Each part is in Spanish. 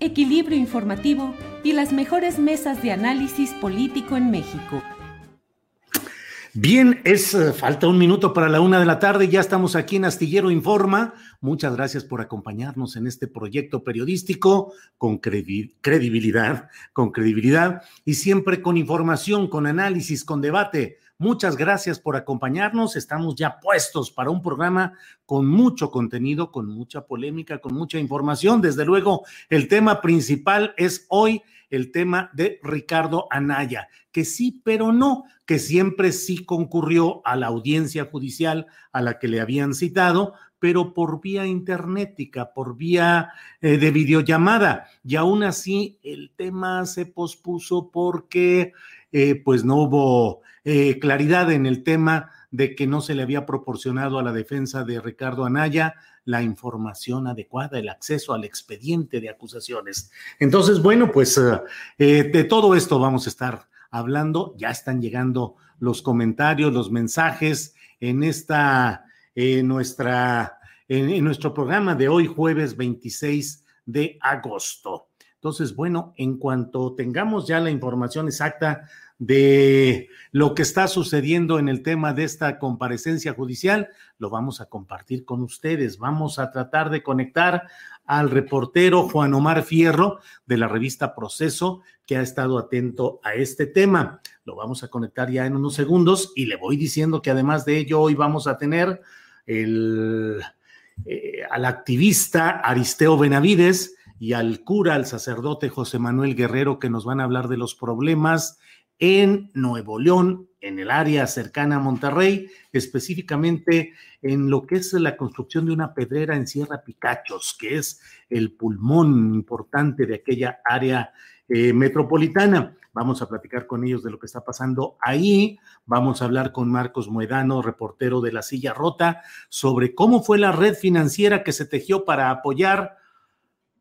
equilibrio informativo y las mejores mesas de análisis político en México. Bien, es eh, falta un minuto para la una de la tarde. Ya estamos aquí en Astillero Informa. Muchas gracias por acompañarnos en este proyecto periodístico con credi- credibilidad, con credibilidad y siempre con información, con análisis, con debate. Muchas gracias por acompañarnos. Estamos ya puestos para un programa con mucho contenido, con mucha polémica, con mucha información. Desde luego, el tema principal es hoy el tema de Ricardo Anaya, que sí, pero no, que siempre sí concurrió a la audiencia judicial a la que le habían citado, pero por vía internetica, por vía eh, de videollamada. Y aún así, el tema se pospuso porque eh, pues no hubo eh, claridad en el tema de que no se le había proporcionado a la defensa de Ricardo Anaya la información adecuada, el acceso al expediente de acusaciones. Entonces, bueno, pues eh, eh, de todo esto vamos a estar hablando. Ya están llegando los comentarios, los mensajes en esta, en nuestra, en, en nuestro programa de hoy, jueves 26 de agosto. Entonces, bueno, en cuanto tengamos ya la información exacta de lo que está sucediendo en el tema de esta comparecencia judicial, lo vamos a compartir con ustedes. Vamos a tratar de conectar al reportero Juan Omar Fierro de la revista Proceso, que ha estado atento a este tema. Lo vamos a conectar ya en unos segundos y le voy diciendo que además de ello hoy vamos a tener eh, al activista Aristeo Benavides y al cura, al sacerdote José Manuel Guerrero, que nos van a hablar de los problemas en Nuevo León, en el área cercana a Monterrey, específicamente en lo que es la construcción de una pedrera en Sierra Picachos, que es el pulmón importante de aquella área eh, metropolitana. Vamos a platicar con ellos de lo que está pasando ahí. Vamos a hablar con Marcos Muedano, reportero de La Silla Rota, sobre cómo fue la red financiera que se tejió para apoyar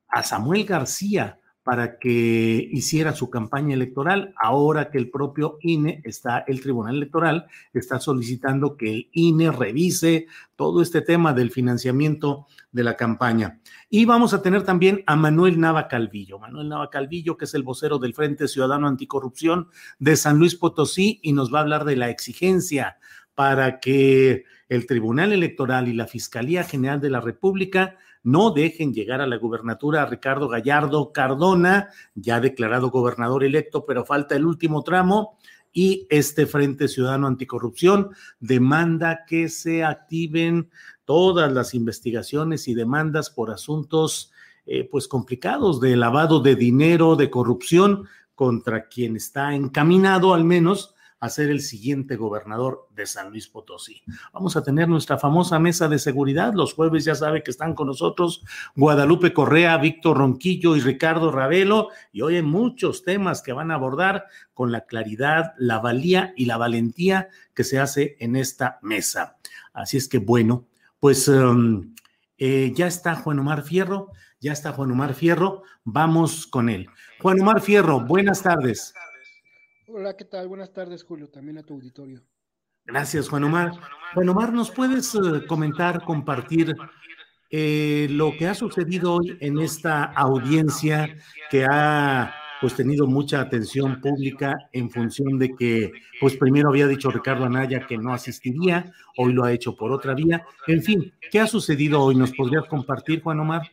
a Samuel García para que hiciera su campaña electoral, ahora que el propio INE está, el Tribunal Electoral está solicitando que el INE revise todo este tema del financiamiento de la campaña. Y vamos a tener también a Manuel Nava Calvillo, Manuel Nava Calvillo, que es el vocero del Frente Ciudadano Anticorrupción de San Luis Potosí, y nos va a hablar de la exigencia para que el Tribunal Electoral y la Fiscalía General de la República no dejen llegar a la gubernatura a Ricardo Gallardo Cardona, ya declarado gobernador electo, pero falta el último tramo. Y este Frente Ciudadano Anticorrupción demanda que se activen todas las investigaciones y demandas por asuntos eh, pues complicados de lavado de dinero, de corrupción contra quien está encaminado al menos a ser el siguiente gobernador de San Luis Potosí. Vamos a tener nuestra famosa mesa de seguridad. Los jueves ya sabe que están con nosotros Guadalupe Correa, Víctor Ronquillo y Ricardo Ravelo. Y hoy hay muchos temas que van a abordar con la claridad, la valía y la valentía que se hace en esta mesa. Así es que bueno, pues um, eh, ya está Juan Omar Fierro, ya está Juan Omar Fierro, vamos con él. Juan Omar Fierro, buenas tardes. Hola, ¿qué tal? Buenas tardes, Julio, también a tu auditorio. Gracias, Juan Omar. Juan Omar, ¿nos puedes uh, comentar, compartir eh, lo que ha sucedido hoy en esta audiencia que ha pues tenido mucha atención pública en función de que, pues primero había dicho Ricardo Anaya que no asistiría, hoy lo ha hecho por otra vía. En fin, ¿qué ha sucedido hoy? ¿Nos podrías compartir, Juan Omar?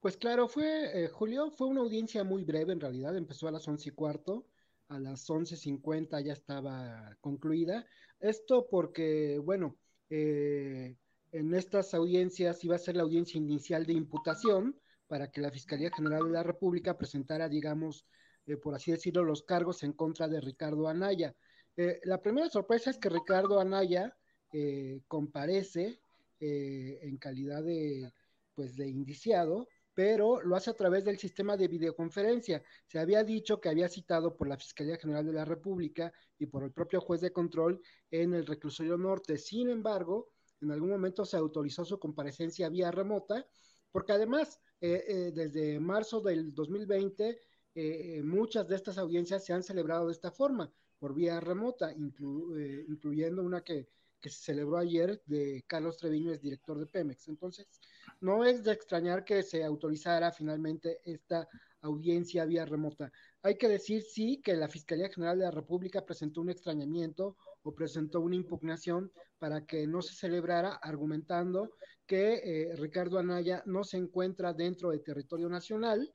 Pues claro, fue, eh, Julio, fue una audiencia muy breve en realidad, empezó a las once y cuarto, a las once cincuenta ya estaba concluida. Esto porque, bueno, eh, en estas audiencias iba a ser la audiencia inicial de imputación, para que la Fiscalía General de la República presentara, digamos, eh, por así decirlo, los cargos en contra de Ricardo Anaya. Eh, la primera sorpresa es que Ricardo Anaya eh, comparece en calidad de, pues, de indiciado, pero lo hace a través del sistema de videoconferencia. Se había dicho que había citado por la Fiscalía General de la República y por el propio juez de control en el reclusorio norte. Sin embargo, en algún momento se autorizó su comparecencia vía remota, porque además eh, eh, desde marzo del 2020, eh, muchas de estas audiencias se han celebrado de esta forma, por vía remota, incluyendo una que, se celebró ayer de Carlos Treviño, es director de Pemex. Entonces, no es de extrañar que se autorizara finalmente esta audiencia vía remota. Hay que decir, sí, que la Fiscalía General de la República presentó un extrañamiento o presentó una impugnación para que no se celebrara, argumentando que eh, Ricardo Anaya no se encuentra dentro del territorio nacional.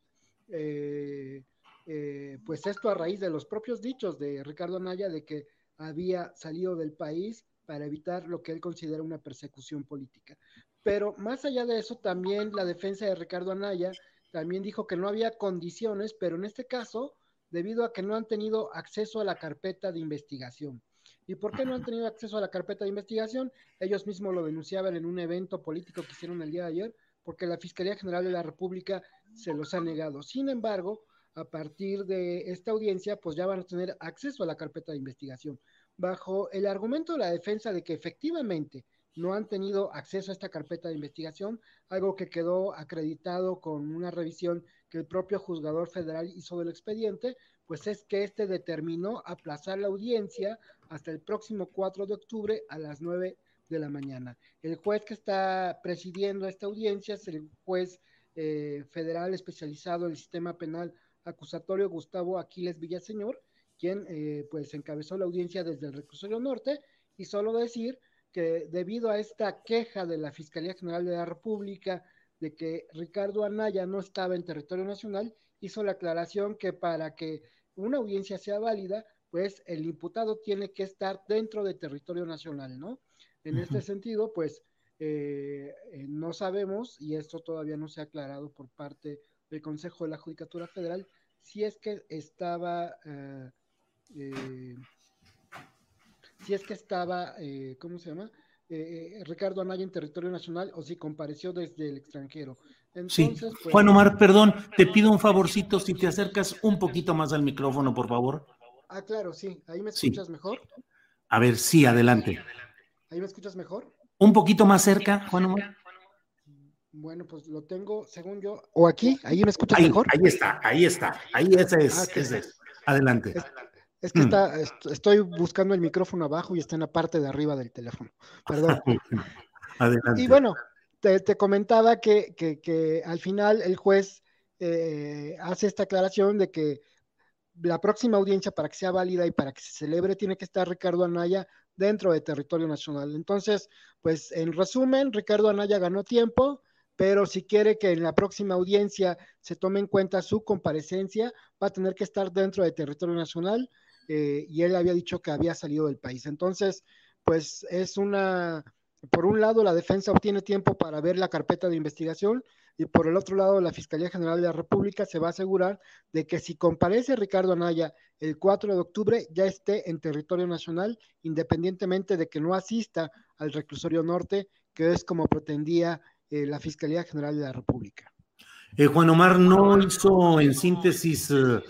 Eh, eh, pues esto a raíz de los propios dichos de Ricardo Anaya de que había salido del país para evitar lo que él considera una persecución política. Pero más allá de eso, también la defensa de Ricardo Anaya también dijo que no había condiciones, pero en este caso, debido a que no han tenido acceso a la carpeta de investigación. ¿Y por qué no han tenido acceso a la carpeta de investigación? Ellos mismos lo denunciaban en un evento político que hicieron el día de ayer, porque la Fiscalía General de la República se los ha negado. Sin embargo, a partir de esta audiencia, pues ya van a tener acceso a la carpeta de investigación. Bajo el argumento de la defensa de que efectivamente no han tenido acceso a esta carpeta de investigación, algo que quedó acreditado con una revisión que el propio juzgador federal hizo del expediente, pues es que este determinó aplazar la audiencia hasta el próximo 4 de octubre a las 9 de la mañana. El juez que está presidiendo esta audiencia es el juez eh, federal especializado en el sistema penal acusatorio Gustavo Aquiles Villaseñor, quien eh, pues encabezó la audiencia desde el reclusorio norte y solo decir que debido a esta queja de la Fiscalía General de la República de que Ricardo Anaya no estaba en territorio nacional, hizo la aclaración que para que una audiencia sea válida, pues el imputado tiene que estar dentro del territorio nacional, ¿no? En este sentido, pues eh, eh, no sabemos, y esto todavía no se ha aclarado por parte del Consejo de la Judicatura Federal, si es que estaba, eh, si es que estaba, ¿cómo se llama? Ricardo Anaya en territorio nacional o si compareció desde el extranjero sí. Pues, Juan Omar, perdón, te pido un favorcito si te acercas un poquito más al micrófono, por favor. Ah, claro, sí. ¿Ahí me escuchas mejor? A ver, sí, adelante. ¿Ahí me escuchas mejor? Un poquito más cerca, Juan Omar. Bueno, pues lo tengo, según yo. ¿O aquí? ¿Ahí me escuchas mejor? Ahí está, ahí está. Ahí ese es. Ah, ese es. Adelante. Es, que mm. está, estoy buscando el micrófono abajo y está en la parte de arriba del teléfono. Perdón. Adelante. Y bueno, te, comentaba que, al final el juez eh, hace esta aclaración de que la próxima audiencia para que sea válida y para que se celebre tiene que estar Ricardo Anaya dentro del territorio nacional. Entonces, pues en resumen, Ricardo Anaya ganó tiempo, pero si quiere que en la próxima audiencia se tome en cuenta su comparecencia, va a tener que estar dentro del territorio nacional eh, y él había dicho que había salido del país. Entonces, pues es una por un lado, la defensa obtiene tiempo para ver la carpeta de investigación y por el otro lado, la Fiscalía General de la República se va a asegurar de que si comparece Ricardo Anaya el 4 de octubre ya esté en territorio nacional, independientemente de que no asista al reclusorio norte, que es como pretendía eh, la Fiscalía General de la República. Eh, Juan Omar no hizo en síntesis eh,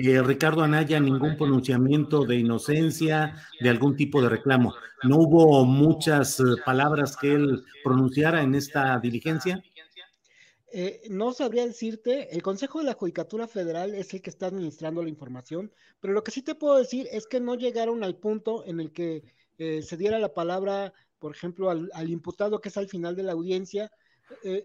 eh, Ricardo Anaya ningún pronunciamiento de inocencia, de algún tipo de reclamo. ¿No hubo muchas eh, palabras que él pronunciara en esta diligencia? Eh, no sabría decirte, el Consejo de la Judicatura Federal es el que está administrando la información, pero lo que sí te puedo decir es que no llegaron al punto en el que se diera la palabra, por ejemplo, al, imputado que es al final de la audiencia,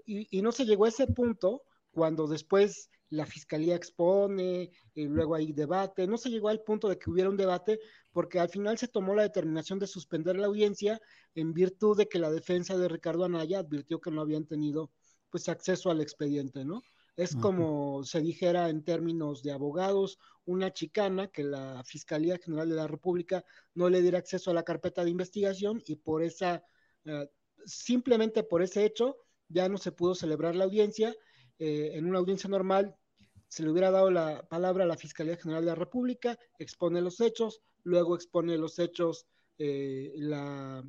y, no se llegó a ese punto cuando después la fiscalía expone, y luego hay debate, no se llegó al punto de que hubiera un debate porque al final se tomó la determinación de suspender la audiencia en virtud de que la defensa de Ricardo Anaya advirtió que no habían tenido pues acceso al expediente, ¿no? Es como se dijera en términos de abogados, una chicana que la Fiscalía General de la República no le diera acceso a la carpeta de investigación y por esa, eh, simplemente por ese hecho, ya no se pudo celebrar la audiencia. Eh, en una audiencia normal se le hubiera dado la palabra a la Fiscalía General de la República, expone los hechos, luego expone los hechos eh, la,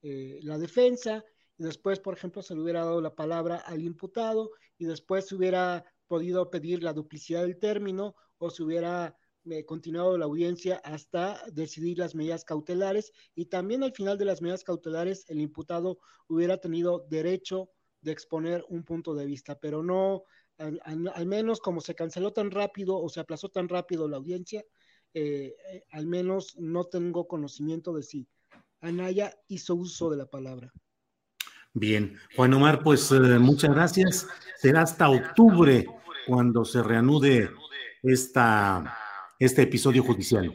la defensa, y después, por ejemplo, se le hubiera dado la palabra al imputado y después se hubiera podido pedir la duplicidad del término o se hubiera eh, continuado la audiencia hasta decidir las medidas cautelares y también al final de las medidas cautelares el imputado hubiera tenido derecho de exponer un punto de vista, pero no, al, menos como se canceló tan rápido o se aplazó tan rápido la audiencia, eh, eh, al menos no tengo conocimiento de si Anaya hizo uso de la palabra. Bien, Juan Omar, pues eh, muchas gracias. Será hasta octubre cuando se reanude esta, este episodio judicial.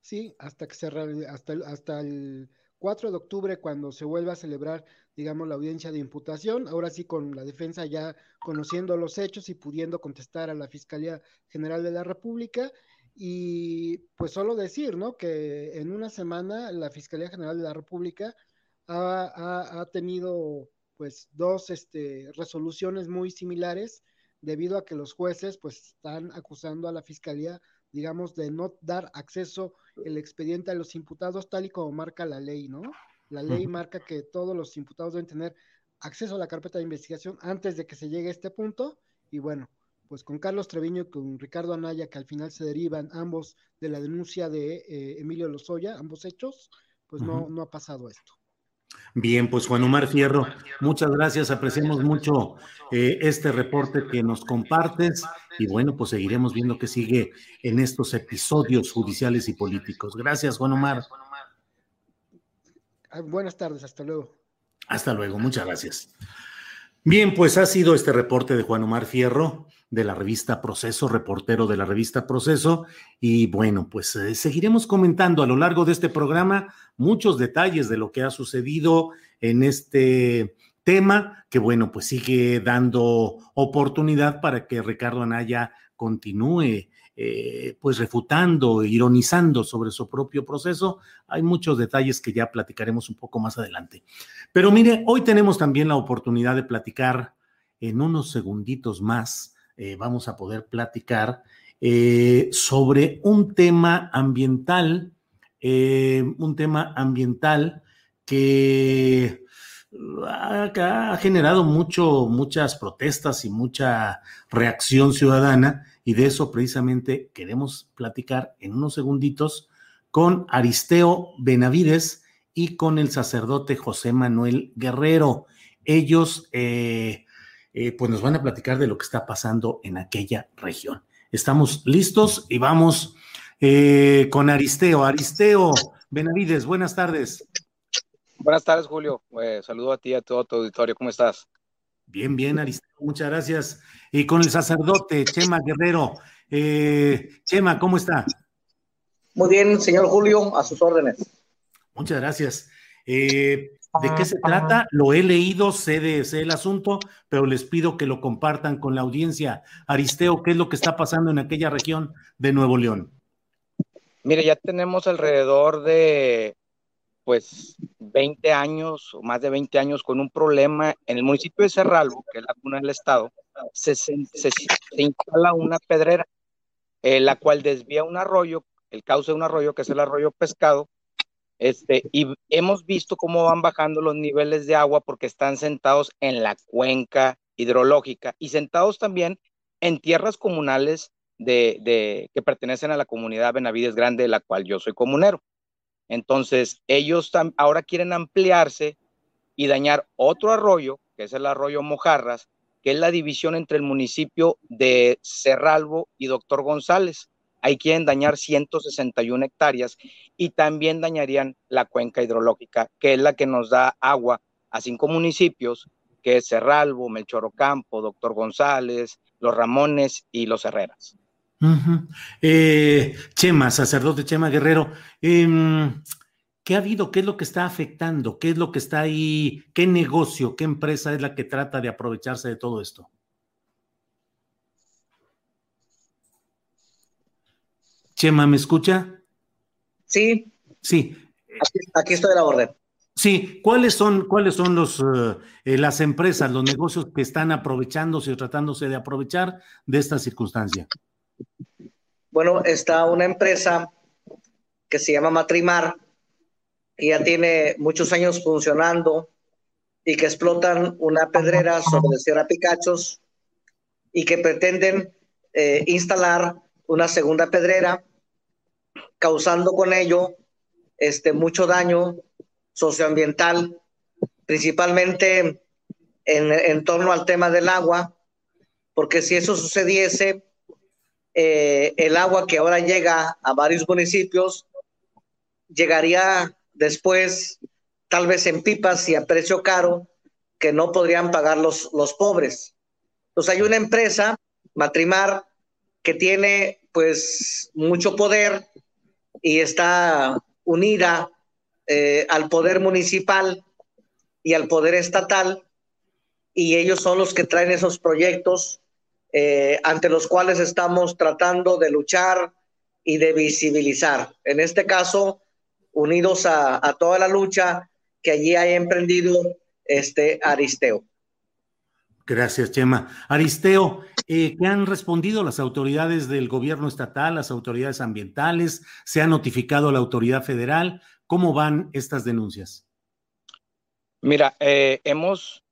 Sí, hasta que se hasta, hasta el 4 de octubre cuando se vuelva a celebrar, digamos, la audiencia de imputación, ahora sí con la defensa ya conociendo los hechos y pudiendo contestar a la Fiscalía General de la República. Y pues solo decir, ¿no? Que en una semana la Fiscalía General de la República ha, tenido pues dos este, resoluciones muy similares debido a que los jueces pues están acusando a la fiscalía digamos de no dar acceso el expediente a los imputados tal y como marca la ley, ¿no? La ley marca que todos los imputados deben tener acceso a la carpeta de investigación antes de que se llegue a este punto. Y bueno, pues con Carlos Treviño y con Ricardo Anaya que al final se derivan ambos de la denuncia de eh, Emilio Lozoya, ambos hechos, pues no, no ha pasado esto. Bien, pues Juan Omar Fierro, muchas gracias, apreciamos mucho eh, este reporte que nos compartes. y bueno, pues seguiremos viendo qué sigue en estos episodios judiciales y políticos. Gracias, Juan Omar. Ah, buenas tardes, hasta luego. Hasta luego, muchas gracias. Bien, pues ha sido este reporte de Juan Omar Fierro de la revista Proceso, reportero de la revista Proceso. Y bueno, pues eh, seguiremos comentando a lo largo de este programa muchos detalles de lo que ha sucedido en este tema, que bueno, pues sigue dando oportunidad para que Ricardo Anaya continúe eh, pues refutando, ironizando sobre su propio proceso. Hay muchos detalles que ya platicaremos un poco más adelante. Pero mire, hoy tenemos también la oportunidad de platicar en unos segunditos más, eh, vamos a poder platicar eh, sobre un tema ambiental, un tema ambiental que ha, generado mucho, muchas protestas y mucha reacción ciudadana y de eso precisamente queremos platicar en unos segunditos con Aristeo Benavides y con el sacerdote José Manuel Guerrero. Ellos eh, eh, pues nos van a platicar de lo que está pasando en aquella región. Estamos listos y vamos eh, con Aristeo. Aristeo Benavides, buenas tardes. Buenas tardes, Julio. saludo a ti y a todo tu auditorio. ¿Cómo estás? Bien, bien, Aristeo, muchas gracias. Y con el sacerdote, Chema Guerrero. Eh, Chema, ¿cómo está? Muy bien, señor Julio, a sus órdenes. Muchas gracias. Eh, ¿De qué se trata? Lo he leído, sé, de, sé el asunto, pero les pido que lo compartan con la audiencia. Aristeo, ¿qué es lo que está pasando en aquella región de Nuevo León? Mire, ya tenemos alrededor de pues 20 años o más de 20 años con un problema en el municipio de Cerralbo, que es la cuna del estado, se, instala una pedrera, eh, la cual desvía un arroyo, el cauce de un arroyo que es el arroyo pescado, este, y hemos visto cómo van bajando los niveles de agua porque están sentados en la cuenca hidrológica y sentados también en tierras comunales de, de, que pertenecen a la comunidad Benavides Grande, de la cual yo soy comunero. Entonces, ellos ahora quieren ampliarse y dañar otro arroyo, que es el arroyo Mojarras, que es la división entre el municipio de Cerralbo y Doctor González. Ahí quieren dañar 161 hectáreas y también dañarían la cuenca hidrológica, que es la que nos da agua a cinco municipios que es Cerralvo, Melchor Ocampo, Doctor González, los Ramones y los Herreras. Eh, Chema, sacerdote Chema Guerrero, em, ¿qué ha habido? ¿Qué es lo que está afectando? ¿Qué es lo que está ahí? ¿Qué negocio, qué empresa es la que trata de aprovecharse de todo esto? Chema, ¿me escucha? Sí. Sí. Aquí, estoy a la orden. Sí, ¿cuáles son, cuáles son los, eh, las empresas, los negocios que están aprovechándose o tratándose de aprovechar de esta circunstancia? Bueno, está una empresa que se llama Matrimar, que ya tiene muchos años funcionando y que explotan una pedrera sobre Sierra Picachos y que pretenden eh, instalar una segunda pedrera, causando con ello este, mucho daño socioambiental, principalmente en, en torno al tema del agua, porque si eso sucediese, eh, el agua que ahora llega a varios municipios llegaría después tal vez en pipas y a precio caro que no podrían pagar los, los pobres. Entonces hay una empresa, Matrimar, que tiene pues mucho poder y está unida eh, al poder municipal y al poder estatal y ellos son los que traen esos proyectos eh, ante los cuales estamos tratando de luchar y de visibilizar. En este caso, unidos a, toda la lucha que allí haya emprendido este Aristeo. Gracias, Chema. Aristeo, eh, ¿qué han respondido las autoridades del gobierno estatal, las autoridades ambientales? ¿Se ha notificado a la autoridad federal? ¿Cómo van estas denuncias? Mira, eh, hemos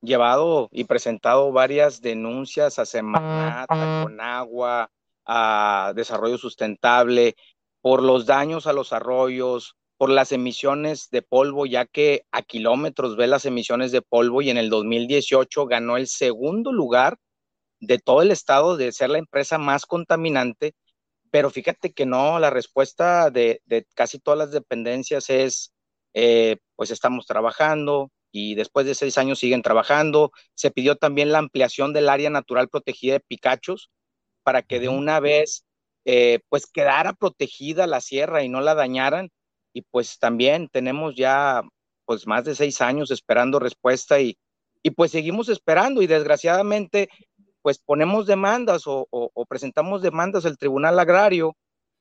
llevado y presentado varias denuncias a Semanat, a Conagua, a Desarrollo Sustentable, por los daños a los arroyos, por las emisiones de polvo, ya que a kilómetros ve las emisiones de polvo y en el 2018 ganó el segundo lugar de todo el estado de ser la empresa más contaminante, pero fíjate que no, la respuesta de, casi todas las dependencias es, eh, pues estamos trabajando, y después de seis años siguen trabajando. Se pidió también la ampliación del área natural protegida de Picachos para que de una vez eh, pues quedara protegida la sierra y no la dañaran. Y pues también tenemos ya pues más de seis años esperando respuesta y, y pues seguimos esperando y desgraciadamente pues ponemos demandas o, o presentamos demandas al Tribunal Agrario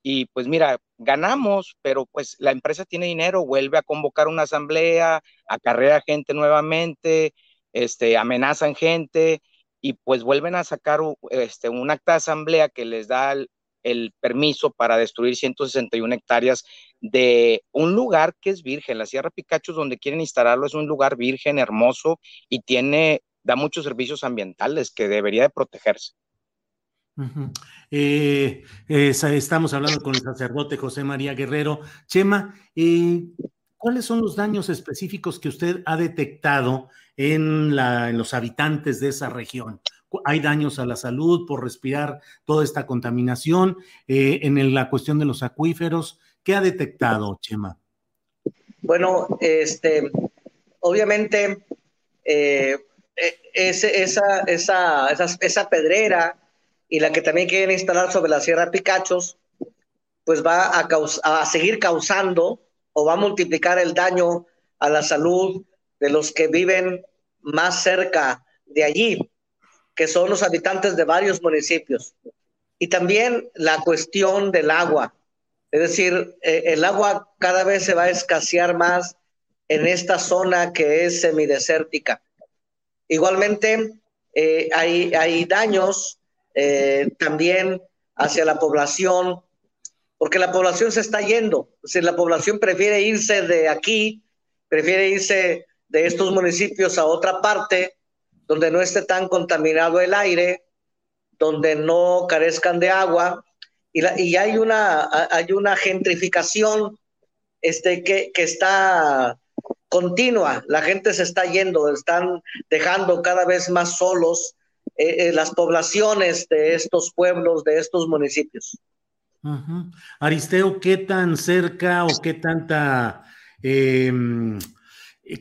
y pues mira, ganamos, pero pues la empresa tiene dinero, vuelve a convocar una asamblea, acarrea gente nuevamente, este, amenazan gente y pues vuelven a sacar este, un acta de asamblea que les da el, permiso para destruir 161 hectáreas de un lugar que es virgen. La Sierra Picachos, donde quieren instalarlo, es un lugar virgen, hermoso y tiene, da muchos servicios ambientales que debería de protegerse. Eh, estamos hablando con el sacerdote José María Guerrero. Chema, eh, ¿cuáles son los daños específicos que usted ha detectado en, los habitantes de esa región? ¿Hay daños a la salud por respirar toda esta contaminación? Eh, en la cuestión de los acuíferos, ¿qué ha detectado, Chema? Bueno, este, obviamente, esa, esa pedrera y la que también quieren instalar sobre la Sierra Picachos, pues va a, a seguir causando o va a multiplicar el daño a la salud de los que viven más cerca de allí, que son los habitantes de varios municipios. Y también la cuestión del agua. Es decir, eh, el agua cada vez se va a escasear más en esta zona que es semidesértica. Igualmente, eh, hay, hay daños eh, también hacia la población, porque la población se está yendo. Si la población prefiere irse de aquí, prefiere irse de estos municipios a otra parte donde no esté tan contaminado el aire, donde no carezcan de agua. Y, y hay, una, hay una gentrificación este, que, que está continua. La gente se está yendo, están dejando cada vez más solos eh, eh, las poblaciones de estos pueblos, de estos municipios. Aristeo, ¿qué tan cerca o qué tanta, em,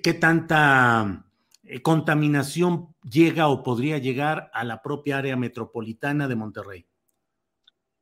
qué tanta eh, contaminación llega o podría llegar a la propia área metropolitana de Monterrey?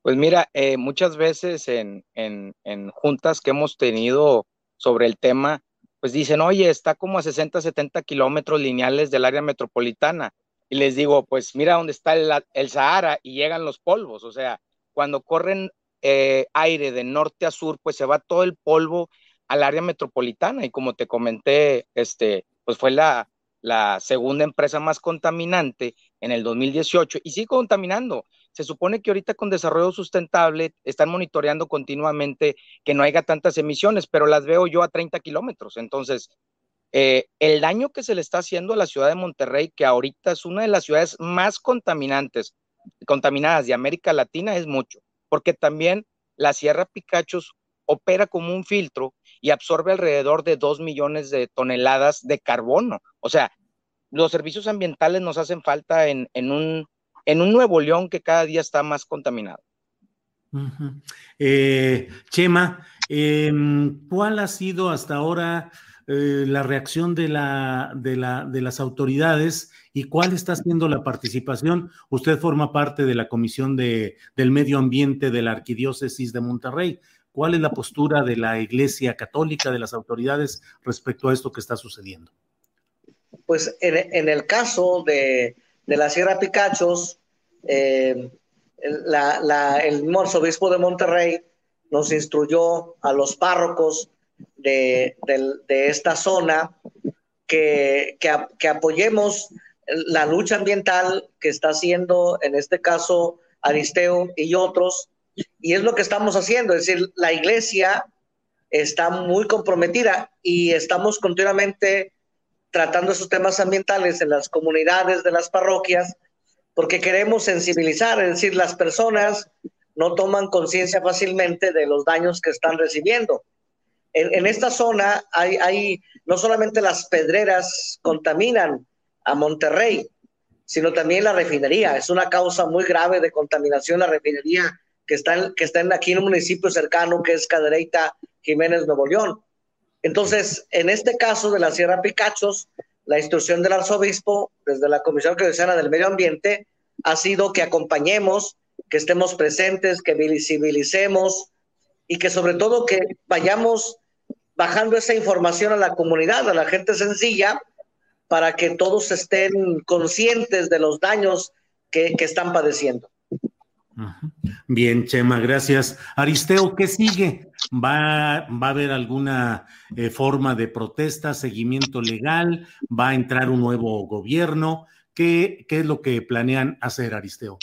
Pues mira, eh, muchas veces en, en, en, juntas que hemos tenido sobre el tema, pues dicen, oye, está como a 60, 70 kilómetros lineales del área metropolitana. Y les digo, pues mira dónde está el, el Sahara y llegan los polvos. O sea, cuando corren eh, aire de norte a sur, pues se va todo el polvo al área metropolitana. Y como te comenté, este, pues fue la, la segunda empresa más contaminante en el 2018 y sigue contaminando. Se supone que ahorita con desarrollo sustentable están monitoreando continuamente que no haya tantas emisiones, pero las veo yo a 30 kilómetros. Entonces, eh, el daño que se le está haciendo a la ciudad de Monterrey, que ahorita es una de las ciudades más contaminantes, contaminadas de América Latina, es mucho, porque también la Sierra Picachos opera como un filtro y absorbe alrededor de 2 millones de toneladas de carbono. O sea, los servicios ambientales nos hacen falta en, un, Nuevo León que cada día está más contaminado. eh, Chema, eh, ¿cuál ha sido hasta ahora eh, la reacción de, la, de, la, de las autoridades y cuál está siendo la participación? Usted forma parte de la Comisión de, del Medio Ambiente de la Arquidiócesis de Monterrey. ¿Cuál es la postura de la Iglesia Católica, de las autoridades respecto a esto que está sucediendo? Pues en, el caso de, de, la Sierra Picachos, eh, el arzobispo de Monterrey nos instruyó a los párrocos de, de, esta zona que, que, que, apoyemos la lucha ambiental que está haciendo, en este caso, Aristeo y otros, y es lo que estamos haciendo, es decir, la iglesia está muy comprometida y estamos continuamente tratando esos temas ambientales en las comunidades de las parroquias porque queremos sensibilizar, es decir, las personas no toman conciencia fácilmente de los daños que están recibiendo. En, en esta zona hay, hay, no solamente las pedreras contaminan a Monterrey, sino también la refinería. Es una causa muy grave de contaminación la refinería que están, que están aquí en un municipio cercano que es Cadereyta, Jiménez, Nuevo León. Entonces, en este caso de la Sierra Picachos, la instrucción del arzobispo desde la Comisión Cristiana del Medio Ambiente ha sido que acompañemos, que estemos presentes, que visibilicemos y que sobre todo que vayamos bajando esa información a la comunidad, a la gente sencilla, para que todos estén conscientes de los daños que, que están padeciendo. Bien, Chema, gracias. Aristeo, ¿qué sigue? ¿Va, va a haber alguna eh, forma de protesta, seguimiento legal? ¿Va a entrar un nuevo gobierno? ¿Qué, ¿Qué, es lo que planean hacer, Aristeo?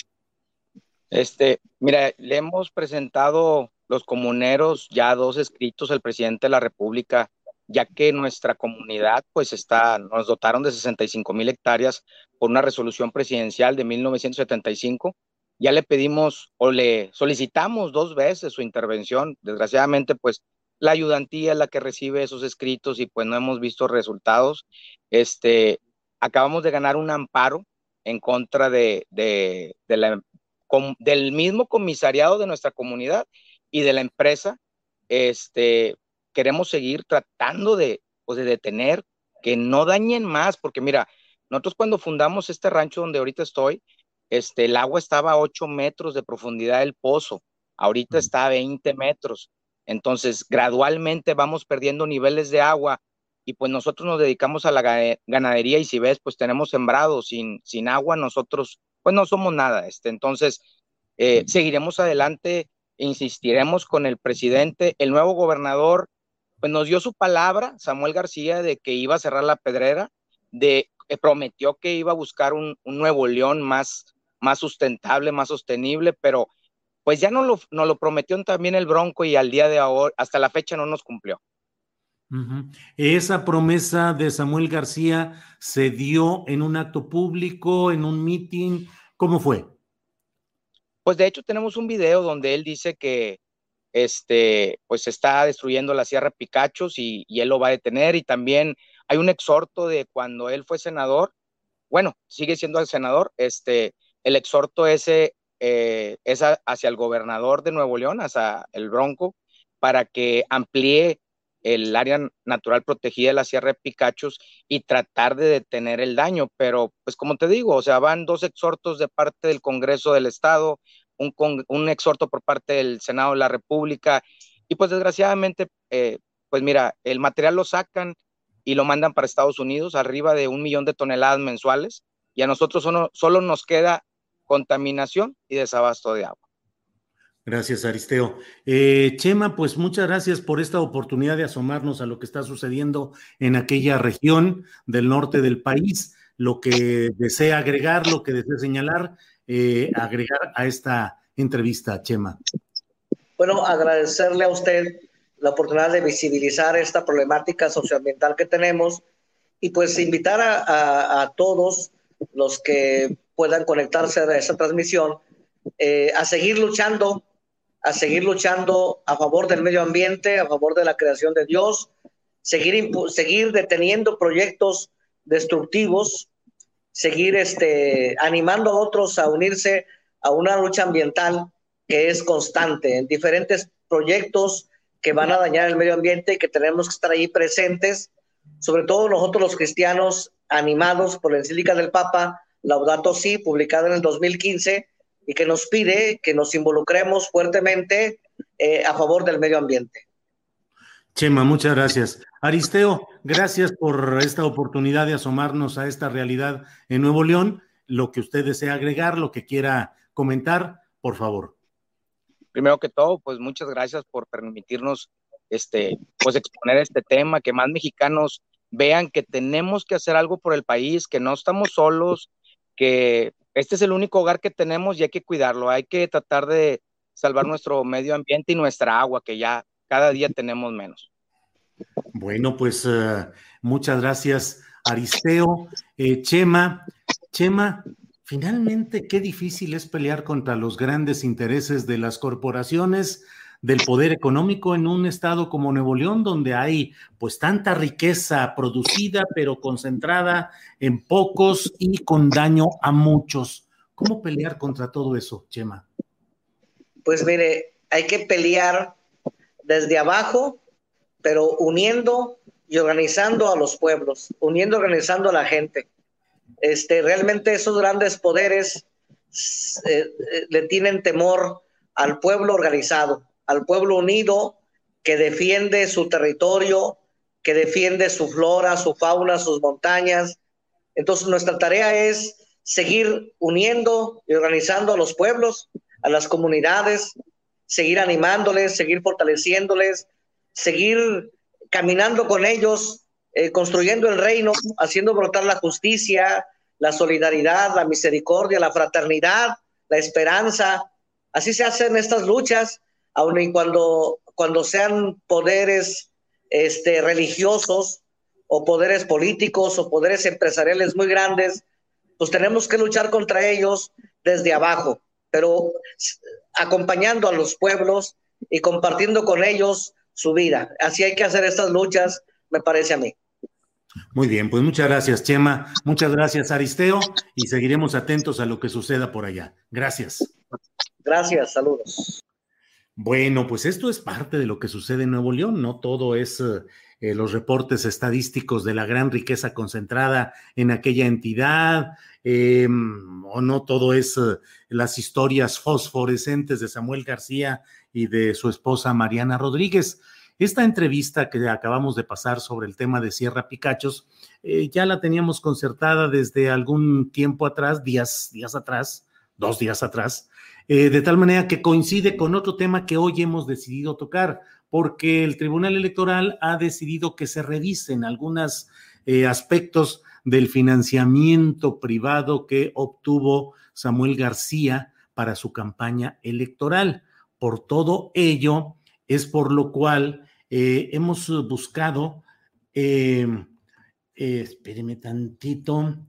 Este, mira, le hemos presentado los comuneros ya dos escritos al presidente de la República, ya que nuestra comunidad, pues está, nos dotaron de 65 mil hectáreas por una resolución presidencial de 1975 ya le pedimos o le solicitamos dos veces su intervención. Desgraciadamente, pues la ayudantía es la que recibe esos escritos y pues no hemos visto resultados. Este, acabamos de ganar un amparo en contra de, de, de la, com, del mismo comisariado de nuestra comunidad y de la empresa. Este, queremos seguir tratando de, pues, de detener que no dañen más, porque mira, nosotros cuando fundamos este rancho donde ahorita estoy, este, el agua estaba a 8 metros de profundidad del pozo, ahorita está a 20 metros. Entonces, gradualmente vamos perdiendo niveles de agua y pues nosotros nos dedicamos a la ganadería y si ves, pues tenemos sembrado sin, sin agua, nosotros pues no somos nada. Este, entonces, eh, seguiremos adelante, insistiremos con el presidente, el nuevo gobernador, pues nos dio su palabra, Samuel García, de que iba a cerrar la pedrera, de eh, prometió que iba a buscar un, Nuevo León más, más sustentable, más sostenible, pero pues ya no lo, no lo prometió también el Bronco y al día de ahora, hasta la fecha no nos cumplió. Esa promesa de Samuel García se dio en un acto público, en un meeting, ¿cómo fue? Pues de hecho tenemos un video donde él dice que este, pues está destruyendo la Sierra Picachos y, él lo va a detener. Y también hay un exhorto de cuando él fue senador, bueno, sigue siendo el senador, este, el exhorto ese eh, es hacia el gobernador de Nuevo León, hacia el Bronco, para que amplíe el área natural protegida de la Sierra de Picachos y tratar de detener el daño. Pero, pues como te digo, o sea, van dos exhortos de parte del Congreso del Estado, un, un exhorto por parte del Senado de la República y pues desgraciadamente, eh, pues mira, el material lo sacan y lo mandan para Estados Unidos, arriba de un millón de toneladas mensuales, y a nosotros solo, solo nos queda contaminación y desabasto de agua. Gracias, Aristeo. Eh, Chema, pues muchas gracias por esta oportunidad de asomarnos a lo que está sucediendo en aquella región del norte del país. Lo que desea agregar, lo que desea señalar, eh, agregar a esta entrevista, Chema. Bueno, agradecerle a usted la oportunidad de visibilizar esta problemática socioambiental que tenemos y pues invitar a, todos los que puedan conectarse a esta transmisión eh, a seguir luchando a seguir luchando a favor del medio ambiente, a favor de la creación de Dios, seguir, seguir deteniendo proyectos destructivos, seguir este, animando a otros a unirse a una lucha ambiental que es constante en diferentes proyectos que van a dañar el medio ambiente y que tenemos que estar ahí presentes, sobre todo nosotros los cristianos animados por la encíclica del Papa Laudato Si, publicada en el 2015, y que nos pide que nos involucremos fuertemente eh, a favor del medio ambiente. Chema, muchas gracias. Aristeo, gracias por esta oportunidad de asomarnos a esta realidad en Nuevo León. Lo que usted desea agregar, lo que quiera comentar, por favor. Primero que todo, pues muchas gracias por permitirnos este, pues exponer este tema, que más mexicanos vean que tenemos que hacer algo por el país, que no estamos solos, que este es el único hogar que tenemos y hay que cuidarlo, hay que tratar de salvar nuestro medio ambiente y nuestra agua, que ya cada día tenemos menos. Bueno, pues eh, muchas gracias, Aristeo. Eh, Chema, Chema, finalmente qué difícil es pelear contra los grandes intereses de las corporaciones del poder económico en un estado como Nuevo León, donde hay pues tanta riqueza producida, pero concentrada en pocos y con daño a muchos. ¿Cómo pelear contra todo eso, Chema? Pues mire, hay que pelear desde abajo, pero uniendo y organizando a los pueblos, uniendo y organizando a la gente. Este, realmente esos grandes poderes eh, eh, le tienen temor al pueblo organizado al pueblo unido que defiende su territorio, que defiende su flora, su fauna, sus montañas. Entonces nuestra tarea es seguir uniendo y organizando a los pueblos, a las comunidades, seguir animándoles, seguir fortaleciéndoles, seguir caminando con ellos, eh, construyendo el reino, haciendo brotar la justicia, la solidaridad, la misericordia, la fraternidad, la esperanza. Así se hacen estas luchas aun y cuando, cuando sean poderes este, religiosos o poderes políticos o poderes empresariales muy grandes, pues tenemos que luchar contra ellos desde abajo, pero acompañando a los pueblos y compartiendo con ellos su vida. Así hay que hacer estas luchas, me parece a mí. Muy bien, pues muchas gracias, Chema. Muchas gracias, Aristeo, y seguiremos atentos a lo que suceda por allá. Gracias. Gracias, saludos. Bueno, pues esto es parte de lo que sucede en Nuevo León, no todo es eh, eh, los reportes estadísticos de la gran riqueza concentrada en aquella entidad, em, o no todo es eh, las historias fosforescentes de Samuel García y de su esposa Mariana Rodríguez. Esta entrevista que acabamos de pasar sobre el tema de Sierra Picachos, ya la teníamos concertada desde algún tiempo atrás, días, días atrás, dos días atrás, eh, de tal manera que coincide con otro tema que hoy hemos decidido tocar, porque el Tribunal Electoral ha decidido que se revisen algunos eh, aspectos del financiamiento privado que obtuvo Samuel García para su campaña electoral. Por todo ello, es por lo cual eh, hemos buscado, espéreme tantito,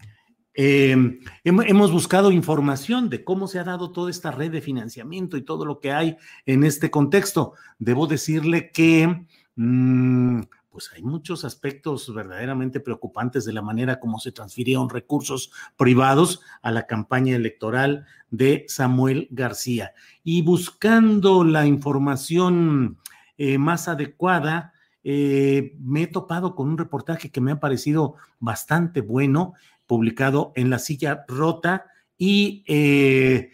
eh, hemos buscado información de cómo se ha dado toda esta red de financiamiento y todo lo que hay en este contexto. Debo decirle que mm, pues hay muchos aspectos verdaderamente preocupantes de la manera como se transfirieron recursos privados a la campaña electoral de Samuel García. Y buscando la información eh, más adecuada, eh, me he topado con un reportaje que me ha parecido bastante bueno, publicado en La Silla Rota y eh,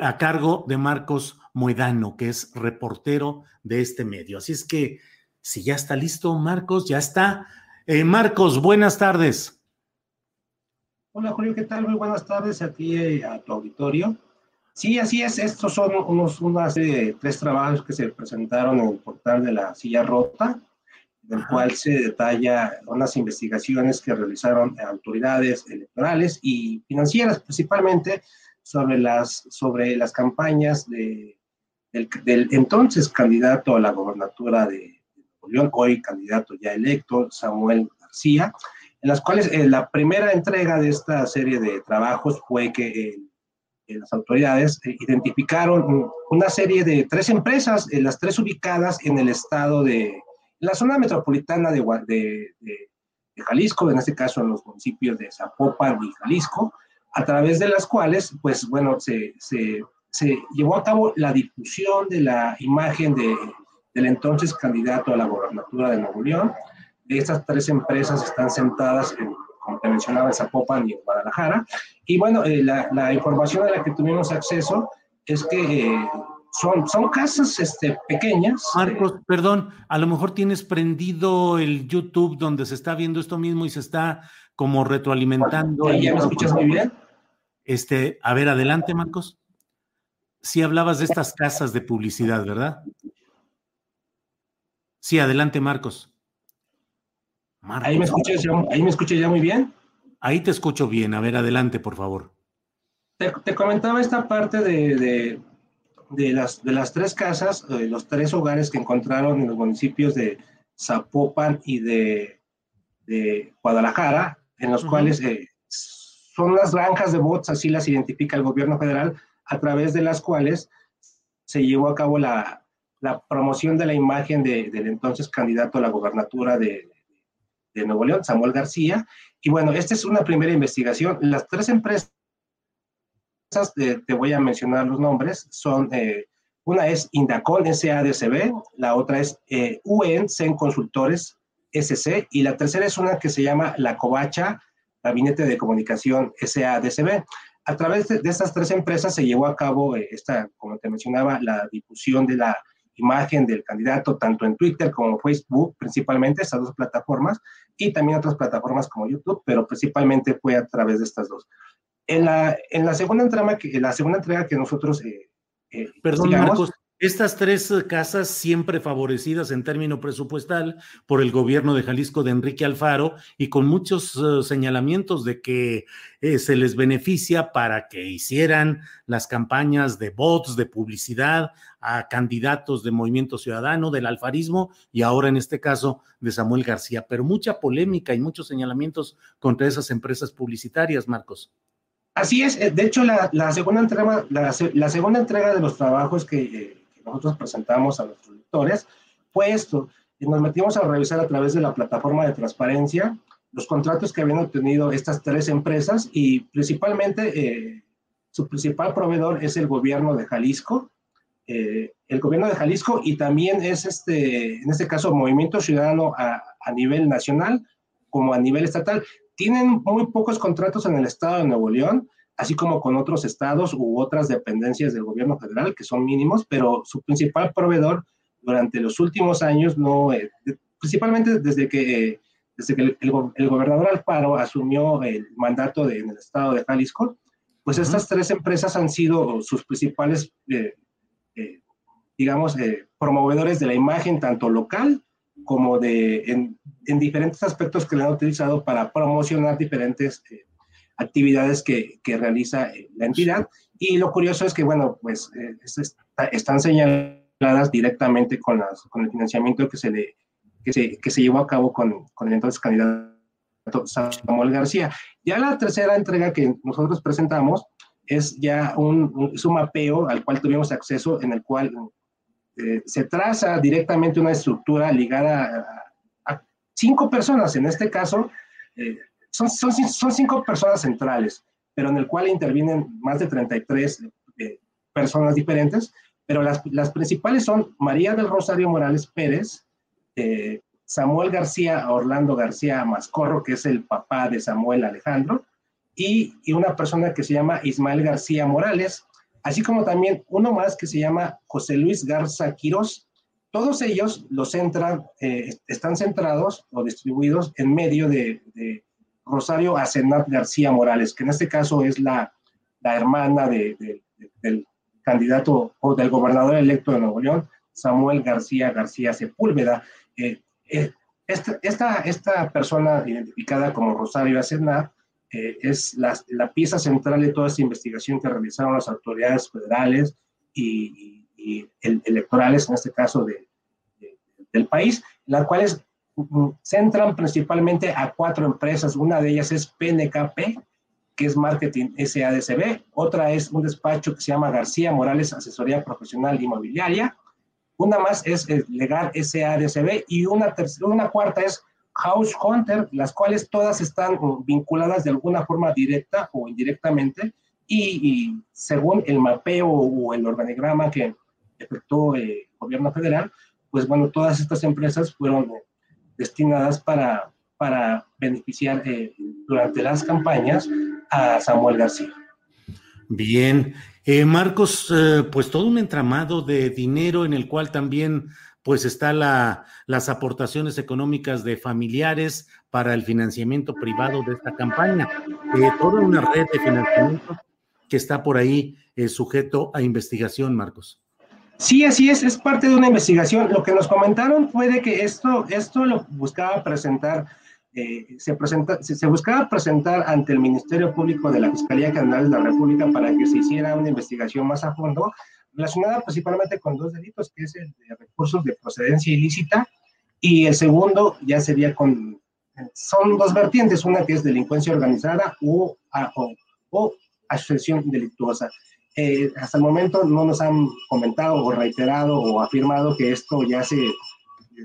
a cargo de Marcos Moedano, que es reportero de este medio. Así es que, si ya está listo, Marcos, ya está. Eh, Marcos, buenas tardes. Hola Julio, ¿qué tal? Muy buenas tardes a ti y a tu auditorio. Sí, así es. Estos son unos, una serie de tres trabajos que se presentaron en el portal de la silla rota, del cual se detalla unas investigaciones que realizaron autoridades electorales y financieras, principalmente sobre las, sobre las campañas de, del, entonces candidato a la gobernatura de, Nuevo León, hoy candidato ya electo, Samuel García, en las cuales eh, la primera entrega de esta serie de trabajos fue que eh, las autoridades eh, identificaron una serie de tres empresas, las tres ubicadas en el estado de, la zona metropolitana de, de, de, Jalisco, en este caso en los municipios de Zapopan y Jalisco, a través de las cuales, pues bueno, se, se, se llevó a cabo la difusión de la imagen de, del entonces candidato a la gobernatura de Nuevo León. Estas tres empresas están sentadas, en, como te mencionaba, en Zapopan y en Guadalajara. Y bueno, eh, la, la, información a la que tuvimos acceso es que eh, son, son casas este, pequeñas. Marcos, perdón, a lo mejor tienes prendido el YouTube donde se está viendo esto mismo y se está como retroalimentando. ¿Ya me escuchas muy bien? Este, a ver, adelante, Marcos. Sí hablabas de estas casas de publicidad, ¿verdad? Sí, adelante, Marcos. Marcos. Ahí me escuchas ya, ahí me escuchas ya muy bien. Ahí te escucho bien. A ver, adelante, por favor. Te, te comentaba esta parte de, de, de, las, de las tres casas, de los tres hogares que encontraron en los municipios de Zapopan y de, de Guadalajara, en los uh -huh. cuales eh, son las granjas de bots, así las identifica el gobierno federal, a través de las cuales se llevó a cabo la, la promoción de la imagen de, del entonces candidato a la gobernatura de, de, Nuevo León, Samuel García. Y bueno, esta es una primera investigación. Las tres empresas, eh, te voy a mencionar los nombres, son, eh, una es Indacon SADCB, la otra es eh, UN, CEN Consultores SC, y la tercera es una que se llama La Covacha Gabinete de Comunicación SADCB. A través de, de, estas tres empresas se llevó a cabo eh, esta, como te mencionaba, la difusión de la imagen del candidato tanto en Twitter como Facebook, principalmente estas dos plataformas, y también otras plataformas como YouTube, pero principalmente fue a través de estas dos. En la, en la, segunda, entrega que, la segunda entrega que nosotros... Eh, eh, Perdón, Marcos, estas tres casas siempre favorecidas en término presupuestal por el gobierno de Jalisco de Enrique Alfaro y con muchos uh, señalamientos de que eh, se les beneficia para que hicieran las campañas de bots, de publicidad a candidatos de Movimiento Ciudadano, del alfarismo y ahora en este caso de Samuel García. Pero mucha polémica y muchos señalamientos contra esas empresas publicitarias, Marcos. Así es, de hecho la, segunda entrega, la, segunda entrega de los trabajos que, eh, nosotros presentamos a nuestros lectores fue esto. Nos metimos a revisar a través de la plataforma de transparencia los contratos que habían obtenido estas tres empresas y principalmente eh, su principal proveedor es el gobierno de Jalisco, eh, el gobierno de Jalisco y también es este, en este caso, Movimiento Ciudadano a, a nivel nacional como a nivel estatal. Tienen muy pocos contratos en el estado de Nuevo León, así como con otros estados u otras dependencias del gobierno federal, que son mínimos, pero su principal proveedor durante los últimos años, no, eh, principalmente desde que, eh, desde que el, el, el, gobernador Alfaro asumió el mandato de, en el estado de Jalisco, pues uh -huh. estas tres empresas han sido sus principales, eh, eh digamos, eh, promovedores de la imagen, tanto local como de, en, en, diferentes aspectos que le han utilizado para promocionar diferentes eh, actividades que, que, realiza eh, la entidad. Y lo curioso es que, bueno, pues eh, está, están señaladas directamente con, las, con el financiamiento que se, le, que, se, que se llevó a cabo con, con el entonces candidato Samuel García. Ya la tercera entrega que nosotros presentamos es ya un, un, es un mapeo al cual tuvimos acceso, en el cual eh, se traza directamente una estructura ligada a, cinco personas, en este caso, eh, son, son, son, cinco personas centrales, pero en el cual intervienen más de 33 eh, personas diferentes, pero las, las, principales son María del Rosario Morales Pérez, eh, Samuel García Orlando García Mascorro, que es el papá de Samuel Alejandro, y, una persona que se llama Ismael García Morales, así como también uno más que se llama José Luis Garza Quirós. Todos ellos los eh, están centrados o distribuidos en medio de, Rosario Asenat García Morales, que en este caso es la, hermana de, de, del candidato o del gobernador electo de Nuevo León, Samuel García García Sepúlveda. Eh, eh, esta, esta, esta, persona identificada como Rosario Asenat eh, es la, la, pieza central de toda esta investigación que realizaron las autoridades federales y, y, y el, electorales, en este caso de, de, del país, las cuales mm, centran principalmente a cuatro empresas. Una de ellas es PNKP, que es Marketing SADCB. Otra es un despacho que se llama García Morales Asesoría Profesional Inmobiliaria. Una más es Legal SADCB y una, una cuarta es House Hunter, las cuales todas están vinculadas de alguna forma directa o indirectamente y, según el mapeo o el organigrama que efectuó el eh, gobierno federal, pues bueno, todas estas empresas fueron destinadas para, para beneficiar eh, durante las campañas a Samuel García. Bien, eh, Marcos, eh, pues todo un entramado de dinero en el cual también pues está la, las aportaciones económicas de familiares para el financiamiento privado de esta campaña. Eh, toda una red de financiamiento que está por ahí eh, sujeto a investigación, Marcos. Sí, así es, es parte de una investigación. Lo que nos comentaron fue de que esto, esto lo buscaba presentar, eh, se, presenta, se, se, buscaba presentar ante el Ministerio Público de la Fiscalía General de la República para que se hiciera una investigación más a fondo relacionada principalmente con dos delitos, que es el de recursos de procedencia ilícita y el segundo ya sería con, son dos vertientes, una que es delincuencia organizada o, o, o asociación delictuosa. Eh, hasta el momento no nos han comentado o reiterado o afirmado que esto ya se,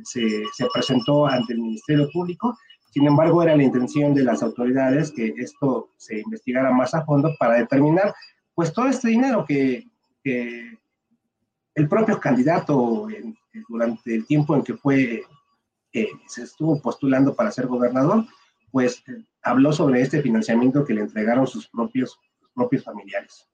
se, se, presentó ante el Ministerio Público. Sin embargo, era la intención de las autoridades que esto se investigara más a fondo para determinar, pues, todo este dinero que, que el propio candidato durante el tiempo en que fue, eh, se estuvo postulando para ser gobernador, pues eh, habló sobre este financiamiento que le entregaron sus propios, propios familiares.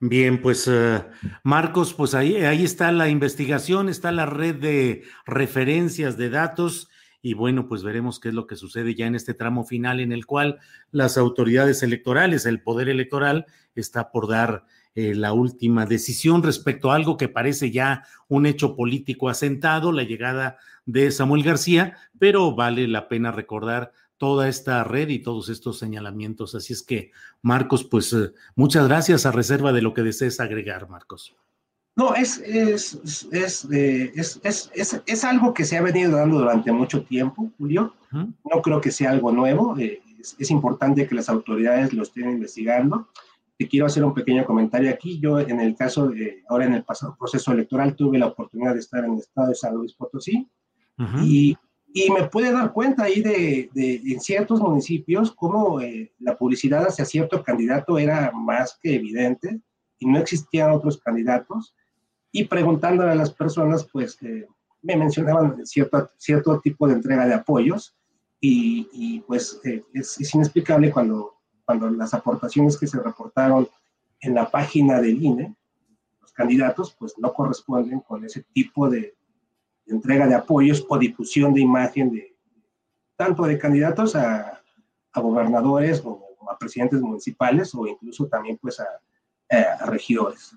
Bien, pues uh, Marcos, pues ahí, ahí está la investigación, está la red de referencias de datos y bueno, pues veremos qué es lo que sucede ya en este tramo final en el cual las autoridades electorales, el poder electoral, está por dar eh, la última decisión respecto a algo que parece ya un hecho político asentado, la llegada de Samuel García, pero vale la pena recordar toda esta red y todos estos señalamientos. Así es que, Marcos, pues eh, muchas gracias a reserva de lo que desees agregar, Marcos. No, es, es, es, eh, es, es, es, es, algo que se ha venido dando durante mucho tiempo, Julio. No creo que sea algo nuevo. Eh, es, importante que las autoridades lo estén investigando. Te quiero hacer un pequeño comentario aquí. Yo, en el caso de, ahora en el pasado proceso electoral, tuve la oportunidad de estar en el estado de San Luis Potosí uh -huh. y, y, me pude dar cuenta ahí de, de en ciertos municipios cómo eh, la publicidad hacia cierto candidato era más que evidente y no existían otros candidatos y preguntándole a las personas, pues eh, me mencionaban cierto, cierto tipo de entrega de apoyos y, y pues eh, es, es, inexplicable cuando, cuando las aportaciones que se reportaron en la página del INE, los candidatos, pues no corresponden con ese tipo de, entrega de apoyos o difusión de imagen de tanto de candidatos a, gobernadores o a presidentes municipales o incluso también pues a, a regidores.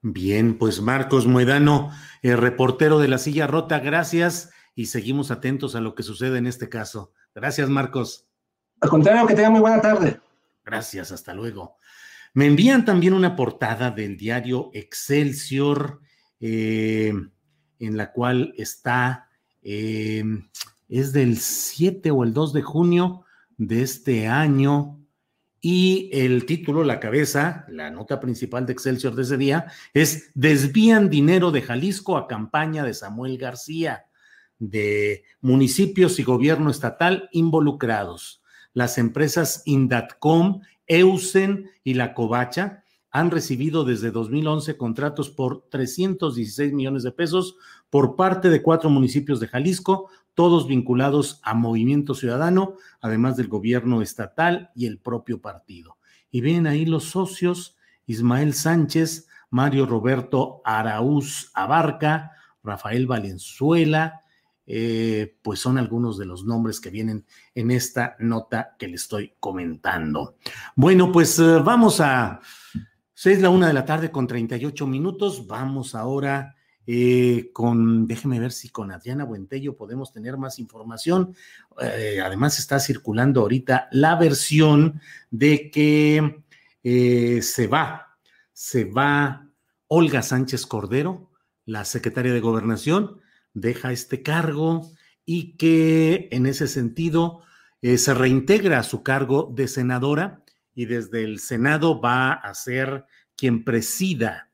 Bien, pues Marcos Muedano, el reportero de la silla rota, gracias y seguimos atentos a lo que sucede en este caso. Gracias, Marcos. Al contrario, que tenga muy buena tarde. Gracias, hasta luego. Me envían también una portada del diario Excelsior, eh, en la cual está, eh, es del 7 o el 2 de junio de este año, y el título, la cabeza, la nota principal de Excelsior de ese día es Desvían dinero de Jalisco a campaña de Samuel García, de municipios y gobierno estatal involucrados. Las empresas Indatcom, Eusen y La Covacha han recibido desde 2011 contratos por 316 millones de pesos por parte de cuatro municipios de Jalisco, todos vinculados a Movimiento Ciudadano, además del gobierno estatal y el propio partido. Y ven ahí los socios, Ismael Sánchez, Mario Roberto Araúz Abarca, Rafael Valenzuela, eh, pues son algunos de los nombres que vienen en esta nota que le estoy comentando. Bueno, pues eh, vamos a, seis la una de la tarde con 38 minutos, vamos ahora eh, con, déjeme ver si con Adriana Buentello podemos tener más información. además está circulando ahorita la versión de que se va, se va Olga Sánchez Cordero, la secretaria de Gobernación, deja este cargo y que en ese sentido eh, se reintegra a su cargo de senadora y desde el Senado va a ser quien presida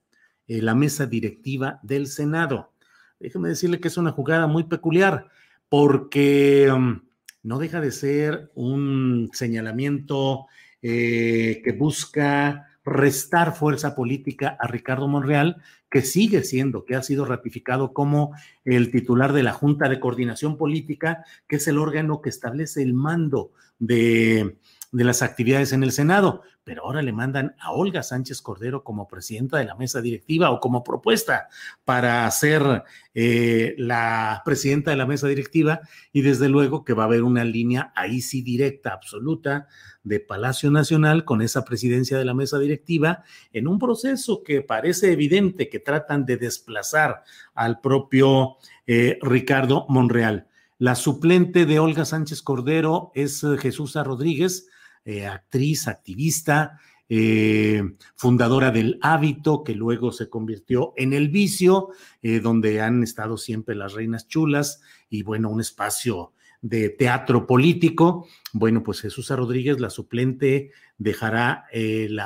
eh, la mesa directiva del Senado. Déjeme decirle que es una jugada muy peculiar porque um, no deja de ser un señalamiento eh, que busca restar fuerza política a Ricardo Monreal, que sigue siendo, que ha sido ratificado como el titular de la Junta de Coordinación Política, que es el órgano que establece el mando de, de las actividades en el Senado pero ahora le mandan a Olga Sánchez Cordero como presidenta de la mesa directiva o como propuesta para ser eh, la presidenta de la mesa directiva y desde luego que va a haber una línea ahí sí directa, absoluta de Palacio Nacional con esa presidencia de la mesa directiva en un proceso que parece evidente que tratan de desplazar al propio eh, Ricardo Monreal. La suplente de Olga Sánchez Cordero es eh, Jesús Rodríguez, eh, actriz, activista, eh, fundadora del hábito, que luego se convirtió en el vicio, eh, donde han estado siempre las reinas chulas y bueno, un espacio de teatro político. Bueno, pues Jesús Rodríguez, la suplente, dejará el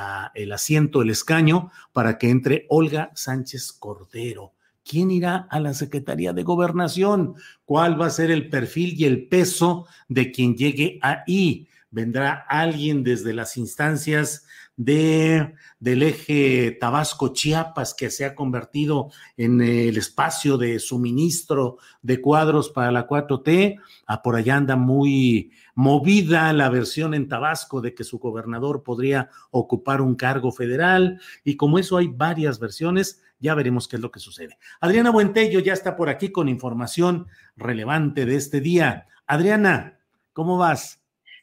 asiento, el escaño, para que entre Olga Sánchez Cordero. ¿Quién irá a la Secretaría de Gobernación? ¿Cuál va a ser el perfil y el peso de quien llegue ahí? Vendrá alguien desde las instancias de, del eje Tabasco-Chiapas, que se ha convertido en el espacio de suministro de cuadros para la 4T. Ah, por allá anda muy movida la versión en Tabasco de que su gobernador podría ocupar un cargo federal. Y como eso hay varias versiones, ya veremos qué es lo que sucede. Adriana Buentello ya está por aquí con información relevante de este día. Adriana, ¿cómo vas?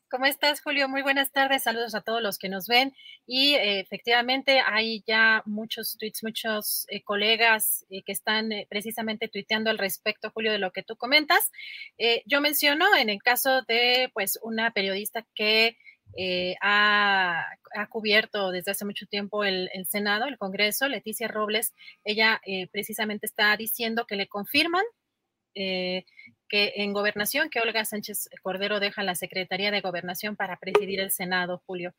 ¿Cómo estás, Julio? Muy buenas tardes. Saludos a todos los que nos ven. Y eh, efectivamente hay ya muchos tweets, muchos eh, colegas eh, que están precisamente tuiteando al respecto, Julio, de lo que tú comentas. yo menciono en el caso de, pues, una periodista que ha, cubierto desde hace mucho tiempo el, el Senado, el Congreso, Leticia Robles. Ella precisamente está diciendo que le confirman que en gobernación, que Olga Sánchez Cordero deja la Secretaría de Gobernación para presidir el Senado, Julio.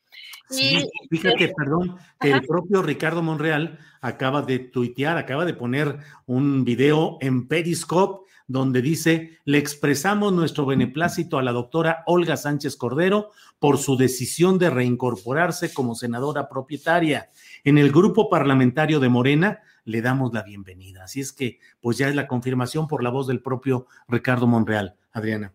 Sí, fíjate, perdón, que el propio Ricardo Monreal acaba de tuitear, acaba de poner un video en Periscope donde dice, le expresamos nuestro beneplácito a la doctora Olga Sánchez Cordero por su decisión de reincorporarse como senadora propietaria. En el grupo parlamentario de Morena le damos la bienvenida. Así es que, pues ya es la confirmación por la voz del propio Ricardo Monreal. Adriana.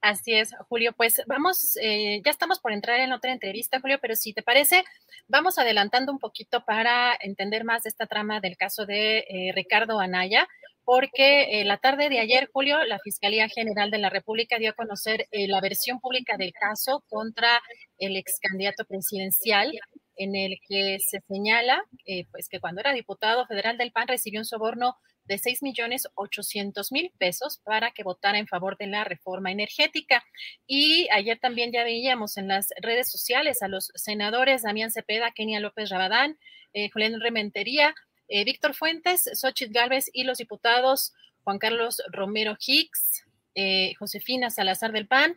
Así es, Julio. Pues vamos, eh, ya estamos por entrar en otra entrevista, Julio, pero si te parece, vamos adelantando un poquito para entender más de esta trama del caso de eh, Ricardo Anaya, porque eh, la tarde de ayer, Julio, la Fiscalía General de la República dio a conocer la versión pública del caso contra el ex candidato presidencial en el que se señala eh, pues que cuando era diputado federal del PAN recibió un soborno de 6 millones 800 mil pesos para que votara en favor de la reforma energética. Y ayer también ya veíamos en las redes sociales a los senadores Damián Cepeda, Kenia López Rabadán, eh, Julián Rementería, eh, Víctor Fuentes, Xochitl Gálvez y los diputados Juan Carlos Romero Hicks, Josefina Salazar del PAN,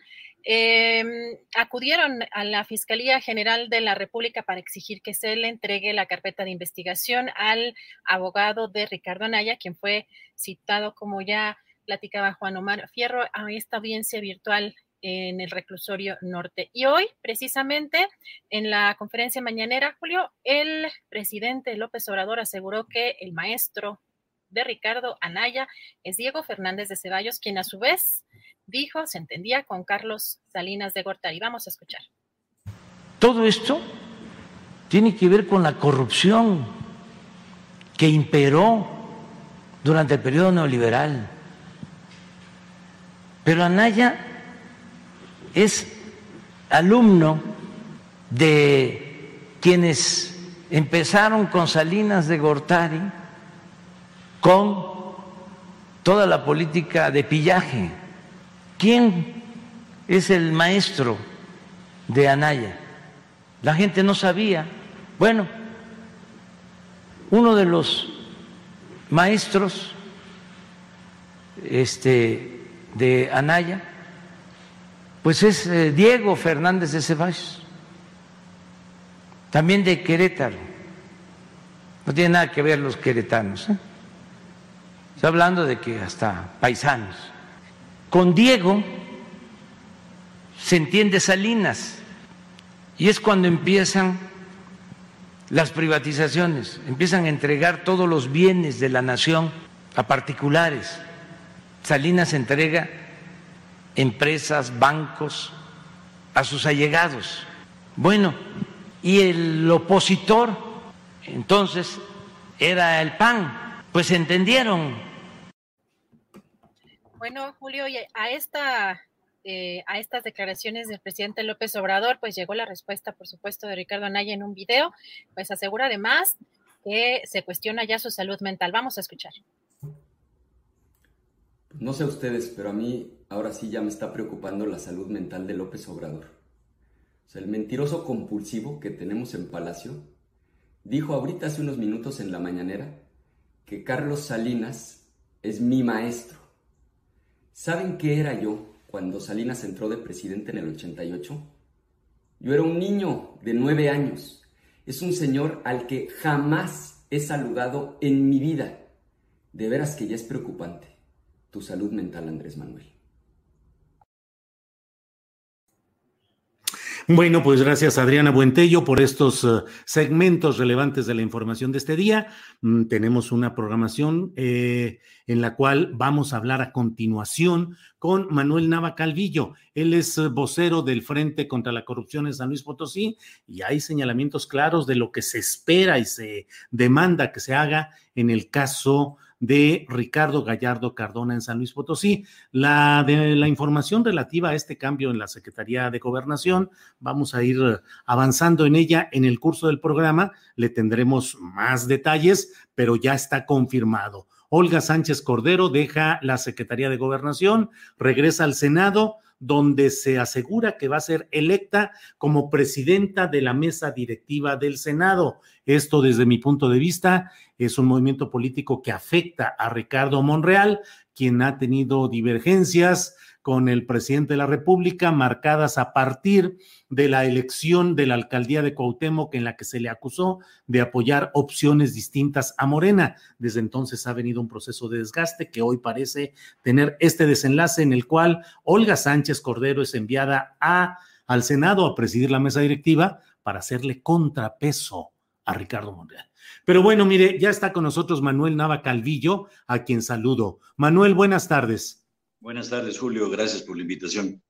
Em, acudieron a la Fiscalía General de la República para exigir que se le entregue la carpeta de investigación al abogado de Ricardo Anaya, quien fue citado, como ya platicaba Juan Omar Fierro, a esta audiencia virtual en el reclusorio norte. Y hoy, precisamente, en la conferencia mañanera, Julio, el presidente López Obrador aseguró que el maestro de Ricardo Anaya es Diego Fernández de Ceballos, quien a su vez dijo, se entendía con Carlos Salinas de Gortari. Vamos a escuchar. Todo esto tiene que ver con la corrupción que imperó durante el periodo neoliberal. Pero Anaya es alumno de quienes empezaron con Salinas de Gortari, con toda la política de pillaje. ¿Quién es el maestro de Anaya? La gente no sabía. Bueno, uno de los maestros este, de Anaya, pues es eh, Diego Fernández de Ceballos, también de Querétaro. No tiene nada que ver los queretanos. ¿eh? Está hablando de que hasta paisanos. Con Diego se entiende Salinas y es cuando empiezan las privatizaciones, empiezan a entregar todos los bienes de la nación a particulares. Salinas entrega empresas, bancos a sus allegados. Bueno, y el opositor entonces era el PAN, pues entendieron. Bueno, Julio, a esta eh, a estas declaraciones del presidente López Obrador, pues llegó la respuesta, por supuesto, de Ricardo Anaya en un video, pues asegura además que se cuestiona ya su salud mental. Vamos a escuchar. No sé ustedes, pero a mí ahora sí ya me está preocupando la salud mental de López Obrador. O sea, el mentiroso compulsivo que tenemos en Palacio dijo ahorita hace unos minutos en la mañanera que Carlos Salinas es mi maestro. ¿Saben qué era yo cuando Salinas entró de presidente en el 88? Yo era un niño de nueve años. Es un señor al que jamás he saludado en mi vida. De veras que ya es preocupante tu salud mental, Andrés Manuel. Bueno, pues gracias Adriana Buentello por estos uh, segmentos relevantes de la información de este día. Mm, tenemos una programación eh, en la cual vamos a hablar a continuación con Manuel Nava Calvillo. Él es uh, vocero del Frente contra la Corrupción en San Luis Potosí y hay señalamientos claros de lo que se espera y se demanda que se haga en el caso de Ricardo Gallardo Cardona en San Luis Potosí. La de la información relativa a este cambio en la Secretaría de Gobernación, vamos a ir avanzando en ella en el curso del programa, le tendremos más detalles, pero ya está confirmado. Olga Sánchez Cordero deja la Secretaría de Gobernación, regresa al Senado donde se asegura que va a ser electa como presidenta de la mesa directiva del Senado. Esto, desde mi punto de vista, es un movimiento político que afecta a Ricardo Monreal, quien ha tenido divergencias con el presidente de la República marcadas a partir de la elección de la alcaldía de Cuauhtémoc en la que se le acusó de apoyar opciones distintas a Morena. Desde entonces ha venido un proceso de desgaste que hoy parece tener este desenlace en el cual Olga Sánchez Cordero es enviada al Senado a presidir la mesa directiva para hacerle contrapeso a Ricardo Monreal. Pero bueno, mire, ya está con nosotros Manuel Nava Calvillo, a quien saludo. Manuel, buenas tardes. Buenas tardes, Julio. Gracias por la invitación.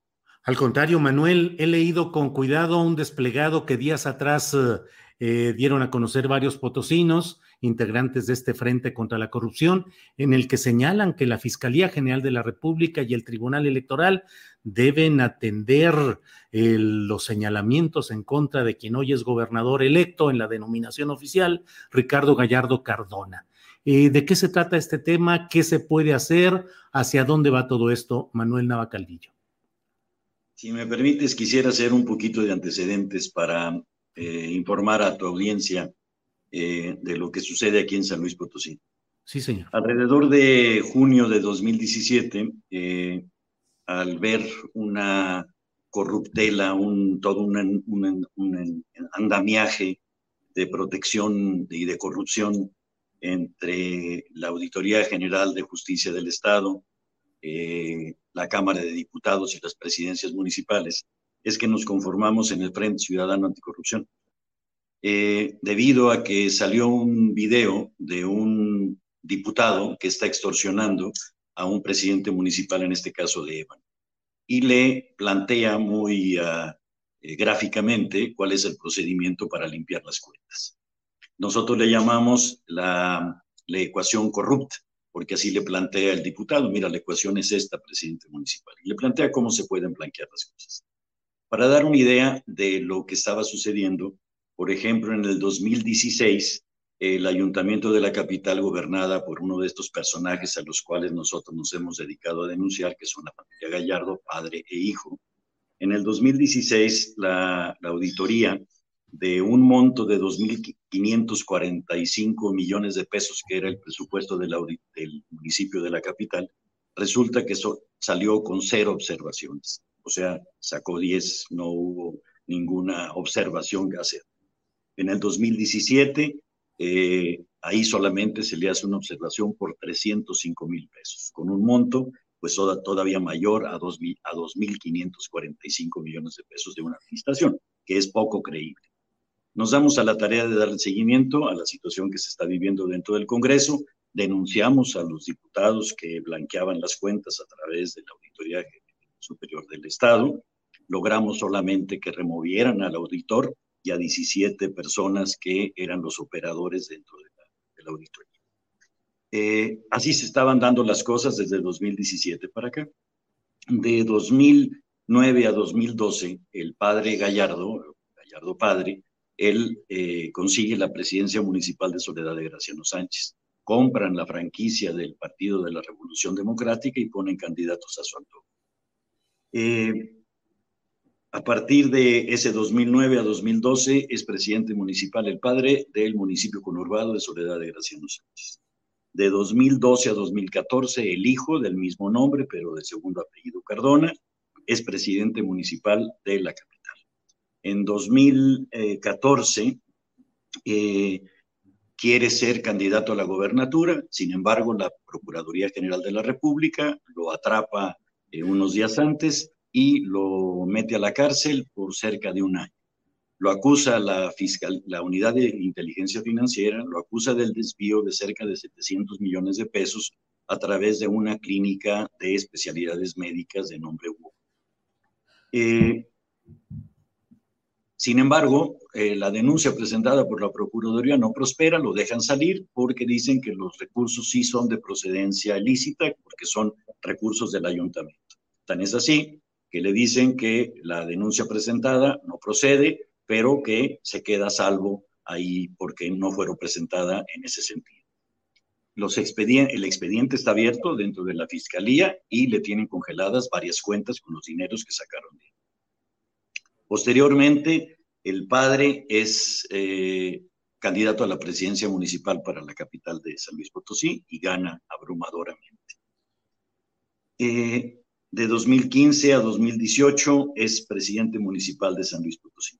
Al contrario, Manuel, he leído con cuidado un desplegado que días atrás eh, eh, dieron a conocer varios potosinos, integrantes de este Frente contra la Corrupción, en el que señalan que la Fiscalía General de la República y el Tribunal Electoral deben atender los señalamientos en contra de quien hoy es gobernador electo en la denominación oficial, Ricardo Gallardo Cardona. Eh, ¿De qué se trata este tema? ¿Qué se puede hacer? ¿Hacia dónde va todo esto, Manuel Navacaldillo? Si me permites, quisiera hacer un poquito de antecedentes para eh, informar a tu audiencia eh, de lo que sucede aquí en San Luis Potosí. Sí, señor. Alrededor de junio de 2017, al ver una corruptela, un, todo un, un andamiaje de protección y de corrupción entre la Auditoría General de Justicia del Estado, eh, la Cámara de Diputados y las presidencias municipales, es que nos conformamos en el Frente Ciudadano Anticorrupción. Eh, debido a que salió un video de un diputado que está extorsionando a un presidente municipal, en este caso de Evan. y le plantea muy ah, eh, gráficamente cuál es el procedimiento para limpiar las cuentas. Nosotros le llamamos la, la ecuación corrupta, porque así le plantea el diputado, mira, la ecuación es esta, presidente municipal, y le plantea cómo se pueden blanquear las cosas. Para dar una idea de lo que estaba sucediendo, por ejemplo, en el 2016, el ayuntamiento de la capital gobernada por uno de estos personajes a los cuales nosotros nos hemos dedicado a denunciar, que son la familia Gallardo, padre e hijo. En el 2016, la, auditoría de un monto de 2.545 millones de pesos, que era el presupuesto del, municipio de la capital, resulta que salió con cero observaciones. O sea, sacó 10, no hubo ninguna observación que hacer. En el 2017 eh, ahí solamente se le hace una observación por 305 mil pesos, con un monto pues todavía mayor a 2.545 millones de pesos de una administración, que es poco creíble. Nos damos a la tarea de darle seguimiento a la situación que se está viviendo dentro del Congreso, denunciamos a los diputados que blanqueaban las cuentas a través de la Auditoría Superior del Estado, logramos solamente que removieran al auditor y a 17 personas que eran los operadores dentro de la, auditoría. Eh, así se estaban dando las cosas desde 2017 para acá. De 2009 a 2012, el padre Gallardo, Gallardo padre, él eh, consigue la presidencia municipal de Soledad de Graciano Sánchez. Compran la franquicia del Partido de la Revolución Democrática y ponen candidatos a su antojo. Eh, a partir de ese 2009 a 2012 es presidente municipal el padre del municipio conurbado de Soledad de Graciano Sánchez. De 2012 a 2014 el hijo del mismo nombre, pero de segundo apellido Cardona, es presidente municipal de la capital. En 2014 eh, quiere ser candidato a la gobernatura, sin embargo la Procuraduría General de la República lo atrapa eh, unos días antes y lo mete a la cárcel por cerca de un año. Lo acusa la, fiscal, la unidad de inteligencia financiera, lo acusa del desvío de cerca de 700 millones de pesos a través de una clínica de especialidades médicas de nombre Hugo. Eh, sin embargo, eh, la denuncia presentada por la Procuraduría no prospera, lo dejan salir porque dicen que los recursos sí son de procedencia ilícita, porque son recursos del ayuntamiento. Tan es así que le dicen que la denuncia presentada no procede, pero que se queda salvo ahí porque no fueron presentada en ese sentido. El expediente está abierto dentro de la fiscalía y le tienen congeladas varias cuentas con los dineros que sacaron de él. Posteriormente, el padre es eh, candidato a la presidencia municipal para la capital de San Luis Potosí y gana abrumadoramente. Eh, de 2015 a 2018 es presidente municipal de San Luis Potosí.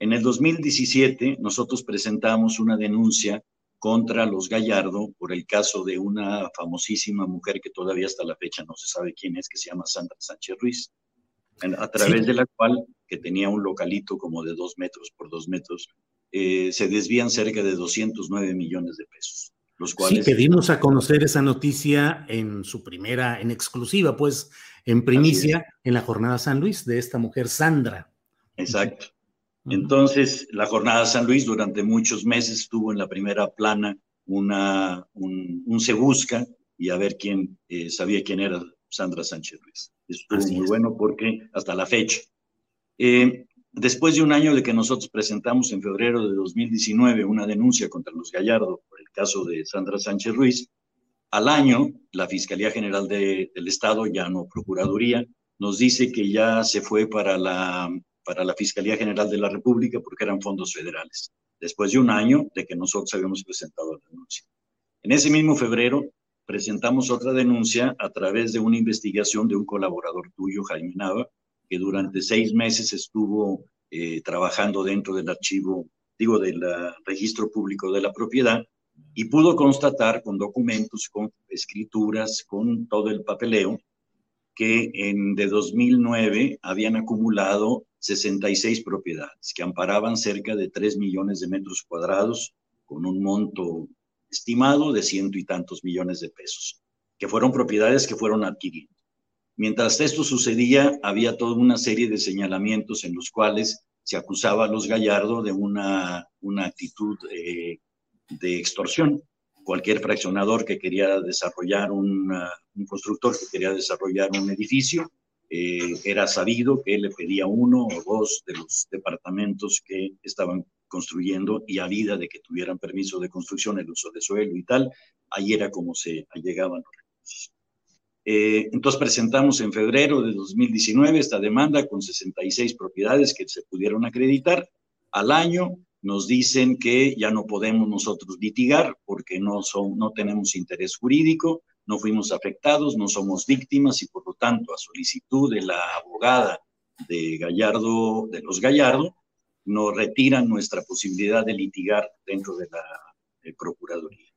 En el 2017 nosotros presentamos una denuncia contra los Gallardo por el caso de una famosísima mujer que todavía hasta la fecha no se sabe quién es, que se llama Sandra Sánchez Ruiz, a través de la cual, que tenía un localito como de dos metros por dos metros, eh, se desvían cerca de 209 millones de pesos. Los cuales... Sí, pedimos a conocer esa noticia en su primera, en exclusiva, pues en primicia en la jornada San Luis de esta mujer Sandra. Exacto. Entonces, la jornada San Luis durante muchos meses tuvo en la primera plana una, un, se busca y a ver quién eh, sabía quién era Sandra Sánchez Luis. Estuvo muy bueno porque hasta la fecha. Eh, después de un año de que nosotros presentamos en febrero de 2019 una denuncia contra los Gallardo por el caso de Sandra Sánchez Ruiz, al año, la Fiscalía General del Estado, ya no Procuraduría, nos dice que ya se fue para la, para la Fiscalía General de la República porque eran fondos federales, después de un año de que nosotros habíamos presentado la denuncia. En ese mismo febrero presentamos otra denuncia a través de una investigación de un colaborador tuyo, Jaime Nava, que durante seis meses estuvo eh, trabajando dentro del archivo, digo, del registro público de la propiedad, y pudo constatar con documentos, con escrituras, con todo el papeleo, que en, de 2009 habían acumulado 66 propiedades que amparaban cerca de 3 millones de metros cuadrados con un monto estimado de ciento y tantos millones de pesos, que fueron propiedades que fueron adquiridas. Mientras esto sucedía, había toda una serie de señalamientos en los cuales se acusaba a los Gallardo de una, una actitud eh, de extorsión. Cualquier fraccionador que quería desarrollar un constructor que quería desarrollar un edificio, eh, era sabido que le pedía uno o dos de los departamentos que estaban construyendo y a vida de que tuvieran permiso de construcción, el uso de suelo y tal, ahí era como se allegaban los recursos. Eh, entonces presentamos en febrero de 2019 esta demanda con 66 propiedades que se pudieron acreditar. Al año nos dicen que ya no podemos nosotros litigar porque no, son, no tenemos interés jurídico, no fuimos afectados, no somos víctimas y por lo tanto a solicitud de la abogada de Gallardo, de los Gallardo, nos retiran nuestra posibilidad de litigar dentro de la Procuraduría.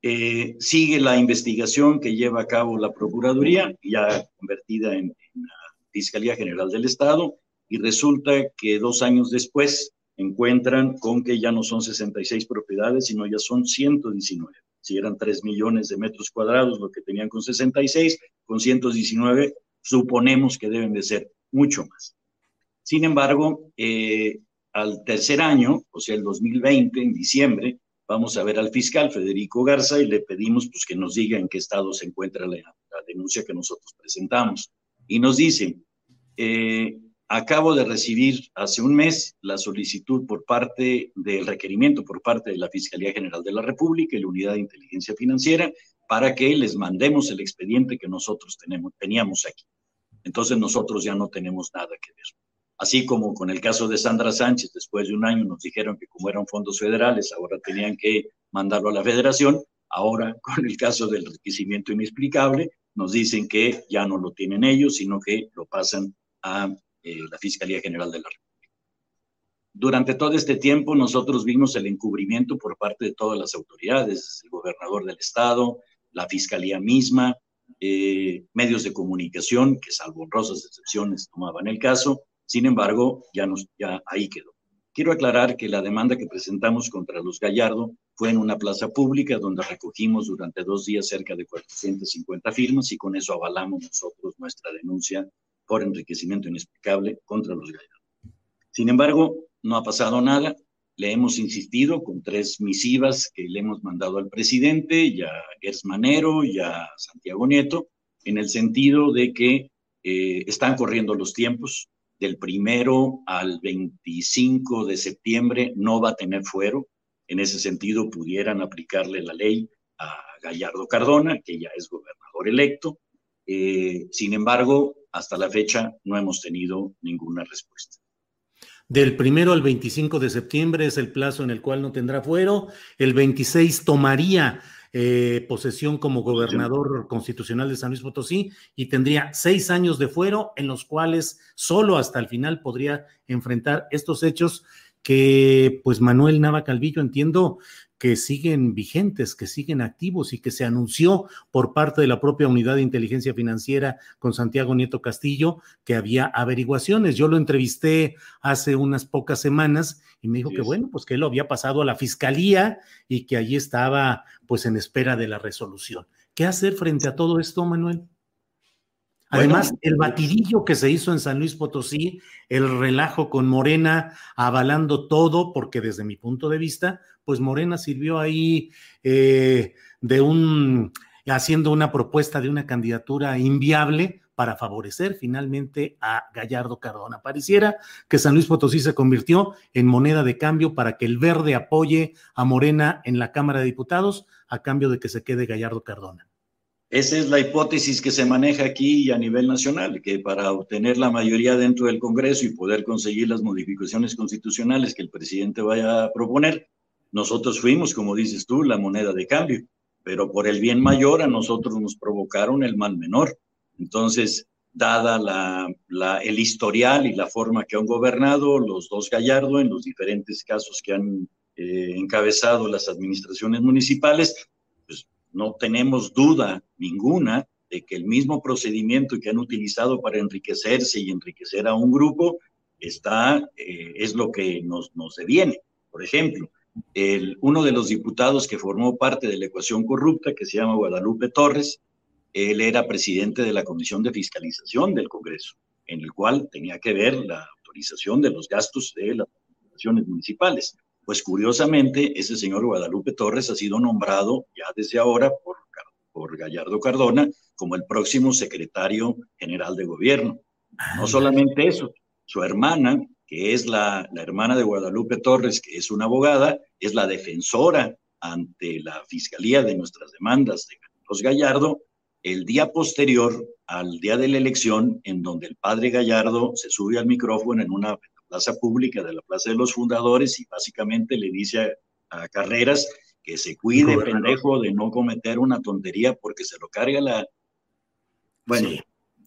Eh, sigue la investigación que lleva a cabo la Procuraduría, ya convertida en, la Fiscalía General del Estado, y resulta que dos años después encuentran con que ya no son 66 propiedades, sino ya son 119. Si eran 3 millones de metros cuadrados, lo que tenían con 66, con 119, suponemos que deben de ser mucho más. Sin embargo, eh, al tercer año, o sea, el 2020, en diciembre, vamos a ver al fiscal Federico Garza y le pedimos pues, que nos diga en qué estado se encuentra la, denuncia que nosotros presentamos. Y nos dice, eh, Acabo de recibir hace un mes la solicitud por parte del requerimiento por parte de la Fiscalía General de la República y la Unidad de Inteligencia Financiera para que les mandemos el expediente que nosotros tenemos, teníamos aquí. Entonces nosotros ya no tenemos nada que ver. Así como con el caso de Sandra Sánchez, después de un año nos dijeron que como eran fondos federales, ahora tenían que mandarlo a la federación. Ahora, con el caso del enriquecimiento inexplicable, nos dicen que ya no lo tienen ellos, sino que lo pasan a eh, la Fiscalía General de la República. Durante todo este tiempo nosotros vimos el encubrimiento por parte de todas las autoridades, el gobernador del estado, la Fiscalía misma, eh, medios de comunicación, que salvo honrosas excepciones tomaban el caso, sin embargo, ya, ya ahí quedó. Quiero aclarar que la demanda que presentamos contra los Gallardo fue en una plaza pública donde recogimos durante dos días cerca de 450 firmas y con eso avalamos nosotros nuestra denuncia por enriquecimiento inexplicable contra los gallardos. Sin embargo, no ha pasado nada. Le hemos insistido con tres misivas que le hemos mandado al presidente, y a Gers Manero y a Santiago Nieto, en el sentido de que eh, están corriendo los tiempos. Del primero al 25 de septiembre no va a tener fuero. En ese sentido, pudieran aplicarle la ley a Gallardo Cardona, que ya es gobernador electo. Eh, sin embargo, hasta la fecha no hemos tenido ninguna respuesta. Del primero al 25 de septiembre es el plazo en el cual no tendrá fuero. El 26 tomaría eh, posesión como gobernador constitucional de San Luis Potosí y tendría seis años de fuero en los cuales solo hasta el final podría enfrentar estos hechos que pues Manuel Nava Calvillo entiendo que siguen vigentes, que siguen activos y que se anunció por parte de la propia unidad de inteligencia financiera con Santiago Nieto Castillo que había averiguaciones. Yo lo entrevisté hace unas pocas semanas y me dijo que bueno, pues que él lo había pasado a la fiscalía y que allí estaba pues en espera de la resolución. ¿Qué hacer frente a todo esto, Manuel? Además, el batidillo que se hizo en San Luis Potosí, el relajo con Morena avalando todo, porque desde mi punto de vista, pues Morena sirvió ahí eh, de un, haciendo una propuesta de una candidatura inviable para favorecer finalmente a Gallardo Cardona. Pareciera que San Luis Potosí se convirtió en moneda de cambio para que el verde apoye a Morena en la Cámara de Diputados a cambio de que se quede Gallardo Cardona. Esa es la hipótesis que se maneja aquí y a nivel nacional, que para obtener la mayoría dentro del Congreso y poder conseguir las modificaciones constitucionales que el presidente vaya a proponer, nosotros fuimos, como dices tú, la moneda de cambio, pero por el bien mayor a nosotros nos provocaron el mal menor. Entonces, dada la, el historial y la forma que han gobernado los dos Gallardo en los diferentes casos que han eh, encabezado las administraciones municipales, no tenemos duda ninguna de que el mismo procedimiento que han utilizado para enriquecerse y enriquecer a un grupo está, eh, es lo que nos, nos deviene. Por ejemplo, uno de los diputados que formó parte de la ecuación corrupta, que se llama Guadalupe Torres, él era presidente de la Comisión de Fiscalización del Congreso, en el cual tenía que ver la autorización de los gastos de las administraciones municipales. Pues curiosamente, ese señor Guadalupe Torres ha sido nombrado ya desde ahora por, por Gallardo Cardona como el próximo secretario general de gobierno. No solamente eso, su hermana, que es la, la hermana de Guadalupe Torres, que es una abogada, es la defensora ante la fiscalía de nuestras demandas de Carlos Gallardo el día posterior al día de la elección, en donde el padre Gallardo se sube al micrófono en una plaza pública de la Plaza de los Fundadores y básicamente le dice a, Carreras que se cuide, pendejo, de no cometer una tontería porque se lo carga la... Bueno,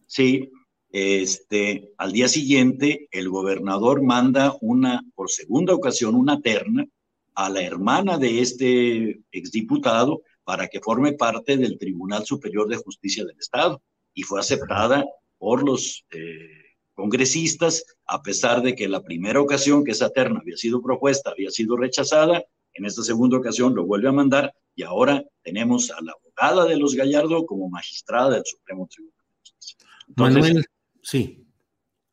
sí. Este, al día siguiente el gobernador manda una, por segunda ocasión, una terna a la hermana de este exdiputado para que forme parte del Tribunal Superior de Justicia del Estado y fue aceptada por los eh, congresistas, a pesar de que la primera ocasión que esa terna había sido propuesta había sido rechazada, en esta segunda ocasión lo vuelve a mandar y ahora tenemos a la abogada de los Gallardo como magistrada del Supremo Tribunal de Justicia. Manuel, sí.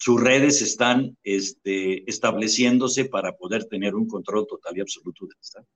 Sus redes están este, estableciéndose para poder tener un control total y absoluto del Estado.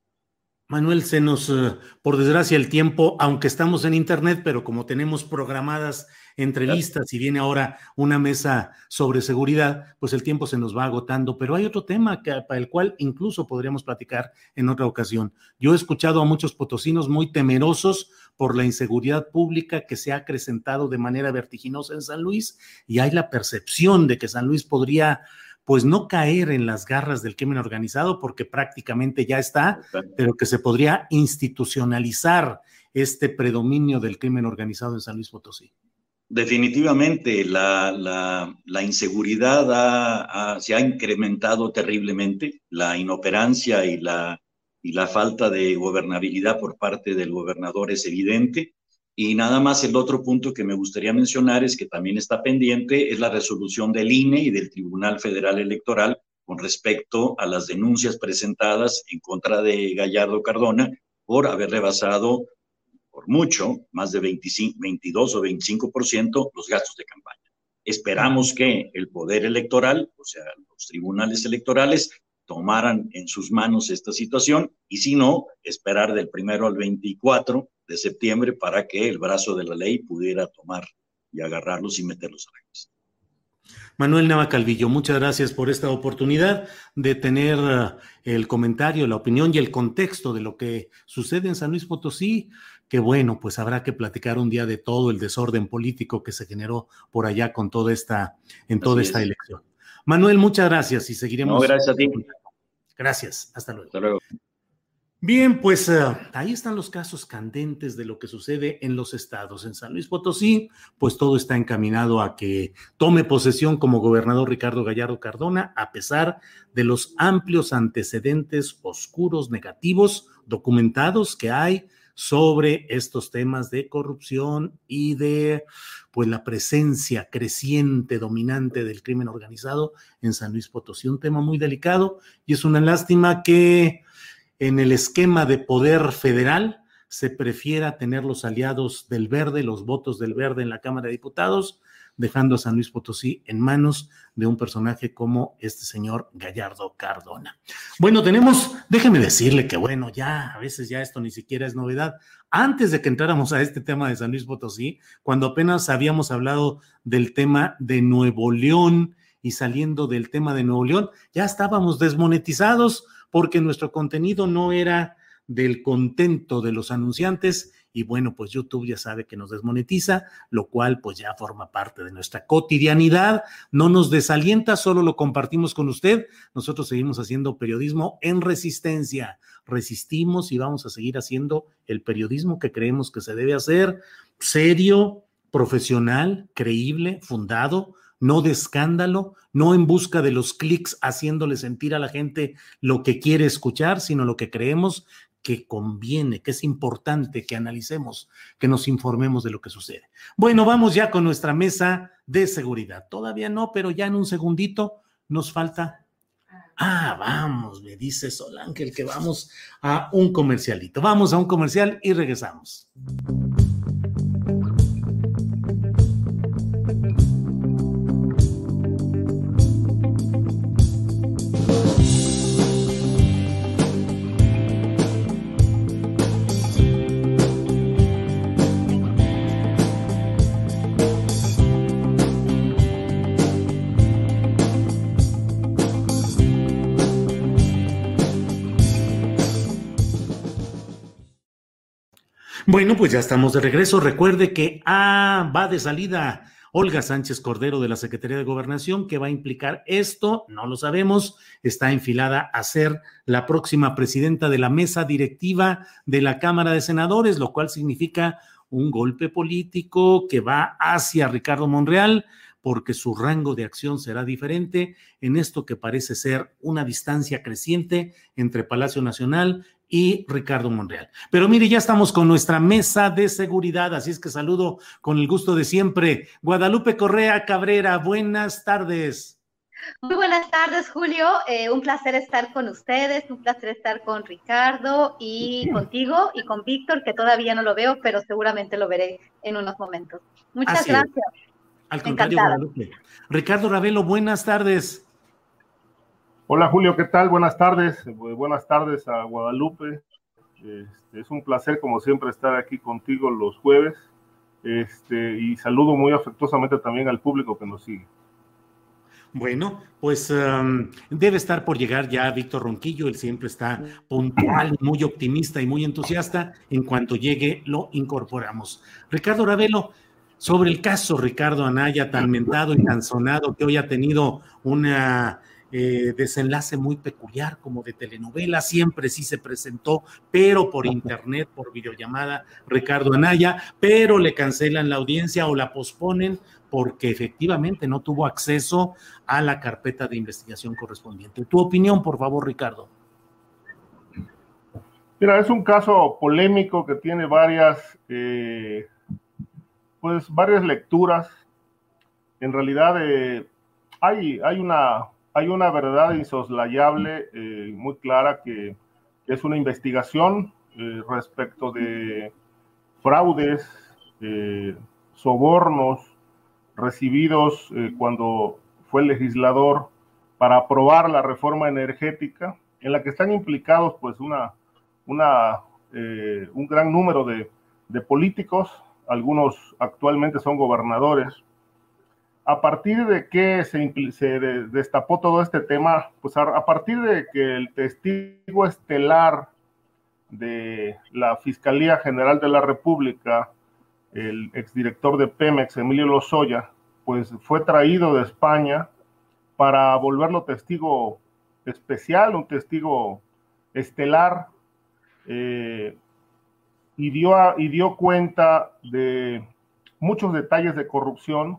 Manuel, se nos, eh, por desgracia, el tiempo, aunque estamos en Internet, pero como tenemos programadas entrevistas y viene ahora una mesa sobre seguridad, pues el tiempo se nos va agotando. Pero hay otro tema que, para el cual incluso podríamos platicar en otra ocasión. Yo he escuchado a muchos potosinos muy temerosos por la inseguridad pública que se ha acrecentado de manera vertiginosa en San Luis y hay la percepción de que San Luis podría pues no caer en las garras del crimen organizado, porque prácticamente ya está, pero que se podría institucionalizar este predominio del crimen organizado en San Luis Potosí. Definitivamente, la, inseguridad se ha incrementado terriblemente, la inoperancia y la, y la falta de gobernabilidad por parte del gobernador es evidente. Y nada más el otro punto que me gustaría mencionar es que también está pendiente es la resolución del INE y del Tribunal Federal Electoral con respecto a las denuncias presentadas en contra de Gallardo Cardona por haber rebasado por mucho, más de 25, 22 o 25% los gastos de campaña. Esperamos que el poder electoral, o sea, los tribunales electorales, tomaran en sus manos esta situación y si no, esperar del primero al 24 de septiembre para que el brazo de la ley pudiera tomar y agarrarlos y meterlos a la cárcel. Manuel Nava Calvillo, muchas gracias por esta oportunidad de tener eh, el comentario, la opinión y el contexto de lo que sucede en San Luis Potosí, que bueno, pues habrá que platicar un día de todo el desorden político que se generó por allá con toda esta, en toda esta elección. Manuel, muchas gracias y seguiremos. No, gracias a ti. Gracias, hasta luego. Hasta luego. Bien, pues eh, ahí están los casos candentes de lo que sucede en los estados. En San Luis Potosí, pues todo está encaminado a que tome posesión como gobernador Ricardo Gallardo Cardona, a pesar de los amplios antecedentes oscuros, negativos, documentados que hay sobre estos temas de corrupción y de pues la presencia creciente, dominante del crimen organizado en San Luis Potosí. Un tema muy delicado y es una lástima que en el esquema de poder federal se prefiera tener los aliados del verde, los votos del verde en la Cámara de Diputados, dejando a San Luis Potosí en manos de un personaje como este señor Gallardo Cardona. Bueno, tenemos, déjeme decirle que bueno, ya a veces ya esto ni siquiera es novedad. Antes de que entráramos a este tema de San Luis Potosí, cuando apenas habíamos hablado del tema de Nuevo León y saliendo del tema de Nuevo León, ya estábamos desmonetizados porque nuestro contenido no era del contento de los anunciantes y bueno, pues YouTube ya sabe que nos desmonetiza, lo cual pues ya forma parte de nuestra cotidianidad, no nos desalienta, solo lo compartimos con usted. Nosotros seguimos haciendo periodismo en resistencia, resistimos y vamos a seguir haciendo el periodismo que creemos que se debe hacer, serio, profesional, creíble, fundado, no de escándalo, no en busca de los clics haciéndole sentir a la gente lo que quiere escuchar, sino lo que creemos que conviene, que es importante que analicemos, que nos informemos de lo que sucede. Bueno, vamos ya con nuestra mesa de seguridad. Todavía no, pero ya en un segundito nos falta. Ah, vamos, me dice Sol Ángel que vamos a un comercialito. Vamos a un comercial y regresamos. Bueno, pues ya estamos de regreso. Recuerde que ah, va de salida Olga Sánchez Cordero de la Secretaría de Gobernación. ¿Qué va a implicar esto? No lo sabemos. Está enfilada a ser la próxima presidenta de la mesa directiva de la Cámara de Senadores, lo cual significa un golpe político que va hacia Ricardo Monreal porque su rango de acción será diferente en esto que parece ser una distancia creciente entre Palacio Nacional y Ricardo Monreal. Pero mire, ya estamos con nuestra mesa de seguridad, así es que saludo con el gusto de siempre. Guadalupe Correa Cabrera, buenas tardes. Muy buenas tardes, Julio. Eh, un placer estar con ustedes, un placer estar con Ricardo y contigo y con Víctor, que todavía no lo veo, pero seguramente lo veré en unos momentos. Muchas gracias. Al contrario, Guadalupe. Ricardo Ravelo, buenas tardes. Hola Julio, ¿qué tal? Buenas tardes. Buenas tardes a Guadalupe. Este, es un placer, como siempre, estar aquí contigo los jueves. Este, y saludo muy afectuosamente también al público que nos sigue. Bueno, pues um, debe estar por llegar ya Víctor Ronquillo, él siempre está puntual, muy optimista y muy entusiasta. En cuanto llegue, lo incorporamos. Ricardo Ravelo, sobre el caso Ricardo Anaya, tan mentado y tan sonado, que hoy ha tenido un eh, desenlace muy peculiar, como de telenovela, siempre sí se presentó, pero por internet, por videollamada, Ricardo Anaya, pero le cancelan la audiencia o la posponen porque efectivamente no tuvo acceso a la carpeta de investigación correspondiente. Tu opinión, por favor, Ricardo. Mira, es un caso polémico que tiene varias eh, pues varias lecturas. En realidad eh, hay, hay, una, hay una verdad insoslayable, eh, muy clara, que, es una investigación eh, respecto de fraudes, sobornos recibidos cuando fue legislador para aprobar la reforma energética, en la que están implicados pues una, una, un gran número de políticos, algunos actualmente son gobernadores. A partir de que se, se destapó todo este tema, pues a, partir de que el testigo estelar de la Fiscalía General de la República, el exdirector de Pemex, Emilio Lozoya, pues fue traído de España para volverlo testigo especial, un testigo estelar, eh, y dio, y dio cuenta de muchos detalles de corrupción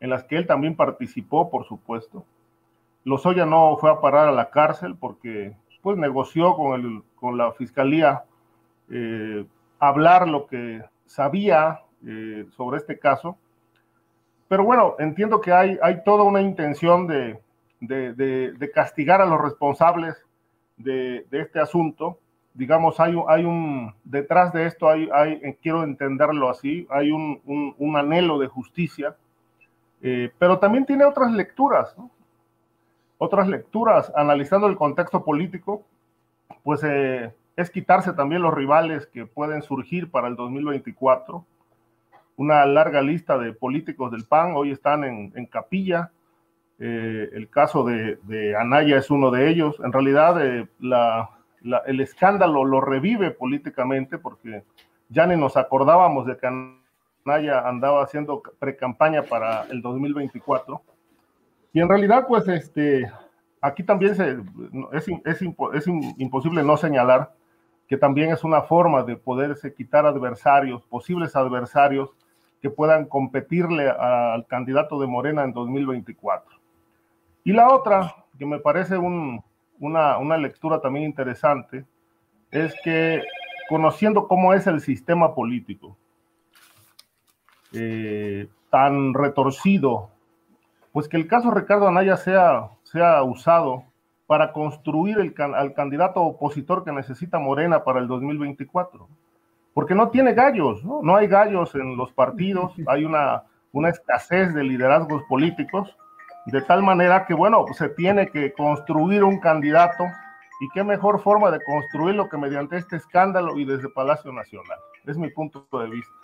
en las que él también participó, por supuesto. Lozoya no fue a parar a la cárcel porque pues negoció con, el, con la fiscalía eh, hablar lo que sabía eh, sobre este caso. Pero bueno, entiendo que hay, hay toda una intención de, de, de, castigar a los responsables de, este asunto digamos, hay, hay un, detrás de esto hay, hay eh, quiero entenderlo así, hay un, un, anhelo de justicia, eh, pero también tiene otras lecturas, otras lecturas, analizando el contexto político, pues eh, es quitarse también los rivales que pueden surgir para el 2024. Una larga lista de políticos del PAN hoy están en, capilla. el caso de, Anaya es uno de ellos. En realidad, la, el escándalo lo revive políticamente porque ya ni nos acordábamos de que Anaya andaba haciendo pre-campaña para el 2024. Y en realidad, pues, este, aquí también se, es, es, es imposible no señalar que también es una forma de poderse quitar adversarios, posibles adversarios que puedan competirle al candidato de Morena en 2024. Y la otra, que me parece un, una, lectura también interesante es que conociendo cómo es el sistema político, eh, tan retorcido, pues que el caso Ricardo Anaya sea, sea usado para construir el, al candidato opositor que necesita Morena para el 2024. Porque no tiene gallos, ¿no? No hay gallos en los partidos, hay una, una escasez de liderazgos políticos de tal manera que, bueno, se tiene que construir un candidato y qué mejor forma de construirlo que mediante este escándalo y desde Palacio Nacional. Es mi punto de vista.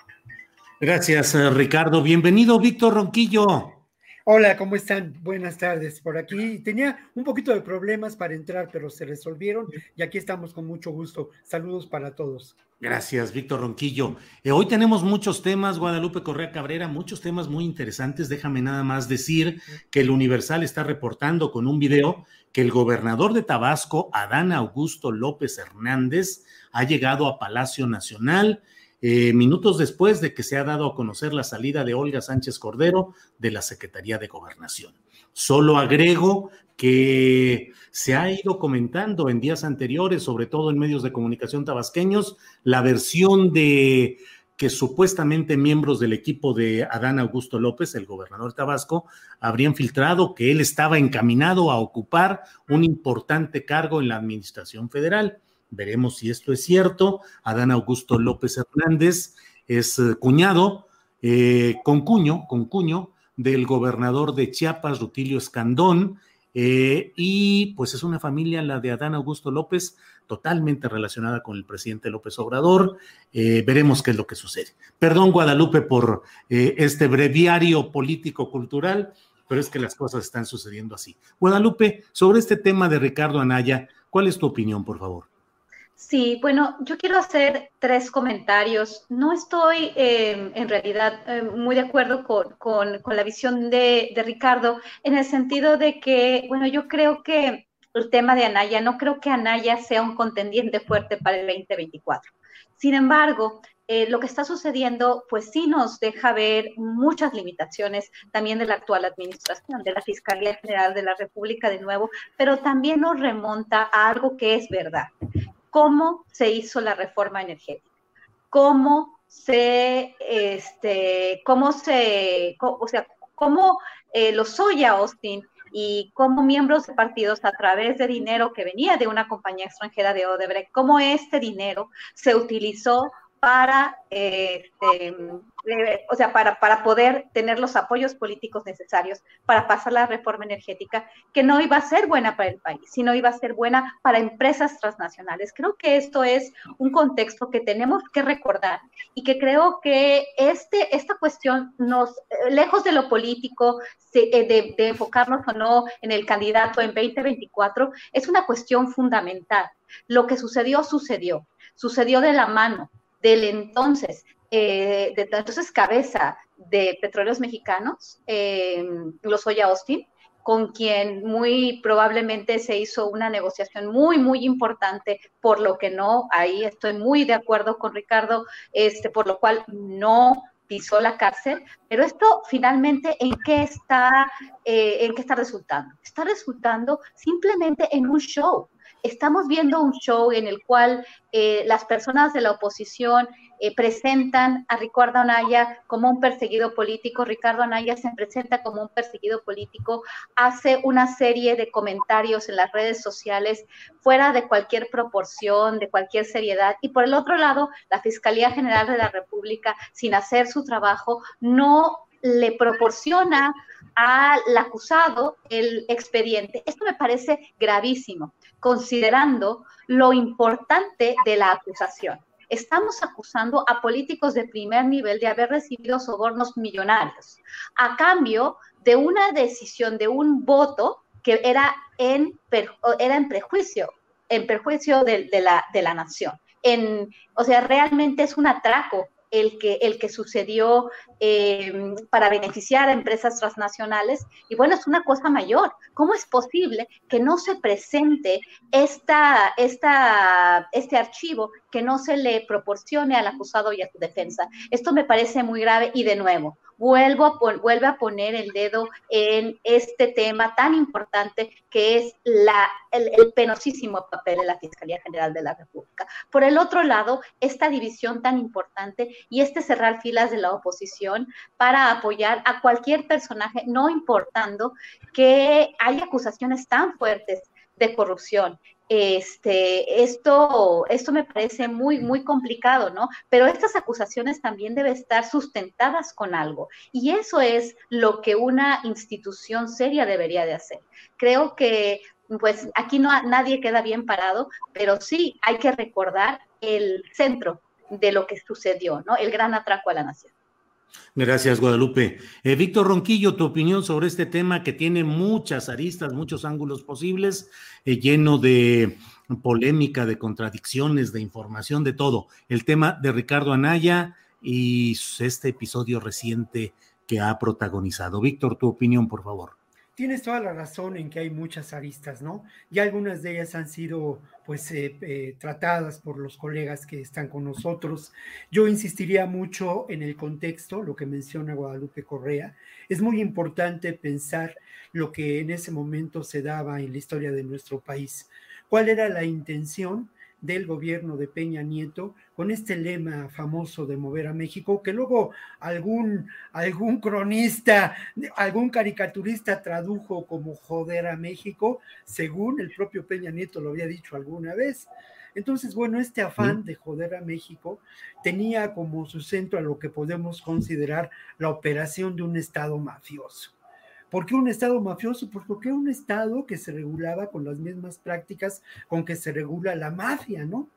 Gracias, eh, Ricardo. Bienvenido, Víctor Ronquillo. Hola, ¿cómo están? Buenas tardes. Por aquí tenía un poquito de problemas para entrar, pero se resolvieron y aquí estamos con mucho gusto. Saludos para todos. Gracias, Víctor Ronquillo. Eh, hoy tenemos muchos temas, Guadalupe Correa Cabrera, muchos temas muy interesantes. Déjame nada más decir que el Universal está reportando con un video que el gobernador de Tabasco, Adán Augusto López Hernández, ha llegado a Palacio Nacional eh, minutos después de que se ha dado a conocer la salida de Olga Sánchez Cordero de la Secretaría de Gobernación. Solo agrego que se ha ido comentando en días anteriores, sobre todo en medios de comunicación tabasqueños, la versión de que supuestamente miembros del equipo de Adán Augusto López, el gobernador Tabasco, habrían filtrado que él estaba encaminado a ocupar un importante cargo en la administración federal. Veremos si esto es cierto. Adán Augusto López Hernández es eh, cuñado, eh, con cuño, con cuño del gobernador de Chiapas, Rutilio Escandón, eh, y pues es una familia, la de Adán Augusto López, totalmente relacionada con el presidente López Obrador. veremos qué es lo que sucede. Perdón, Guadalupe, por este breviario político-cultural, pero es que las cosas están sucediendo así. Guadalupe, sobre este tema de Ricardo Anaya, ¿cuál es tu opinión, por favor? Sí, bueno, yo quiero hacer tres comentarios. No estoy em, en realidad em, muy de acuerdo con, la visión de, Ricardo en el sentido de que, bueno, yo creo que el tema de Anaya, no creo que Anaya sea un contendiente fuerte para el 2024. Sin embargo, eh, lo que está sucediendo, pues sí nos deja ver muchas limitaciones también de la actual administración, de la Fiscalía General de la República de nuevo, pero también nos remonta a algo que es verdad cómo se hizo la reforma energética, cómo se, este, cómo se, o sea, cómo eh, los Soya Austin y como miembros de partidos a través de dinero que venía de una compañía extranjera de Odebrecht, cómo este dinero se utilizó para, este, eh, o sea, para, para poder tener los apoyos políticos necesarios para pasar la reforma energética, que no iba a ser buena para el país, sino iba a ser buena para empresas transnacionales. Creo que esto es un contexto que tenemos que recordar y que creo que este, esta cuestión nos, eh, lejos de lo político, eh, de, de enfocarnos o no en el candidato en 2024, es una cuestión fundamental. Lo que sucedió, sucedió. Sucedió de la mano del entonces, eh, de entonces cabeza de Petróleos Mexicanos, eh, Lozoya Austin, con quien muy probablemente se hizo una negociación muy, muy importante, por lo que no, ahí estoy muy de acuerdo con Ricardo, este, por lo cual no pisó la cárcel, pero esto finalmente en qué está, eh, en qué está resultando? Está resultando simplemente en un show, estamos viendo un show en el cual eh, las personas de la oposición eh, presentan a Ricardo Anaya como un perseguido político. Ricardo Anaya se presenta como un perseguido político, hace una serie de comentarios en las redes sociales fuera de cualquier proporción, de cualquier seriedad. Y por el otro lado, la Fiscalía General de la República, sin hacer su trabajo, no le proporciona al acusado el expediente. Esto me parece gravísimo considerando lo importante de la acusación. Estamos acusando a políticos de primer nivel de haber recibido sobornos millonarios a cambio de una decisión, de un voto que era en, era en prejuicio, en perjuicio de, la, de la nación. En, o sea, realmente es un atraco el que, el que sucedió eh, para beneficiar a empresas transnacionales. Y bueno, es una cosa mayor. ¿Cómo es posible que no se presente esta, esta, este archivo, que no se le proporcione al acusado y a su defensa? Esto me parece muy grave y de nuevo, vuelvo a vuelve a poner el dedo en este tema tan importante que es la, el, penosísimo papel de la Fiscalía General de la República. Por el otro lado, esta división tan importante y este cerrar filas de la oposición para apoyar a cualquier personaje, no importando que hay acusaciones tan fuertes de corrupción este, esto, esto me parece muy, muy complicado, ¿no? Pero estas acusaciones también deben estar sustentadas con algo. Y eso es lo que una institución seria debería de hacer. Creo que, pues, aquí no nadie queda bien parado, pero sí hay que recordar el centro de lo que sucedió, ¿no? El gran atraco a la nación. Gracias, Guadalupe. Eh, Víctor Ronquillo, tu opinión sobre este tema que tiene muchas aristas, muchos ángulos posibles, eh, lleno de polémica, de contradicciones, de información, de todo. El tema de Ricardo Anaya y este episodio reciente que ha protagonizado. Víctor, tu opinión, por favor. Tienes toda la razón en que hay muchas aristas, ¿no? Y algunas de ellas han sido, pues, eh, eh, tratadas por los colegas que están con nosotros. Yo insistiría mucho en el contexto, lo que menciona Guadalupe Correa. Es muy importante pensar lo que en ese momento se daba en la historia de nuestro país. ¿Cuál era la intención del gobierno de Peña Nieto con este lema famoso de mover a México, que luego algún, algún cronista, algún caricaturista tradujo como joder a México, según el propio Peña Nieto lo había dicho alguna vez. Entonces, bueno, este afán de joder a México tenía como su centro a lo que podemos considerar la operación de un Estado mafioso. ¿Por qué un Estado mafioso? Pues porque un Estado que se regulaba con las mismas prácticas con que se regula la mafia, ¿no?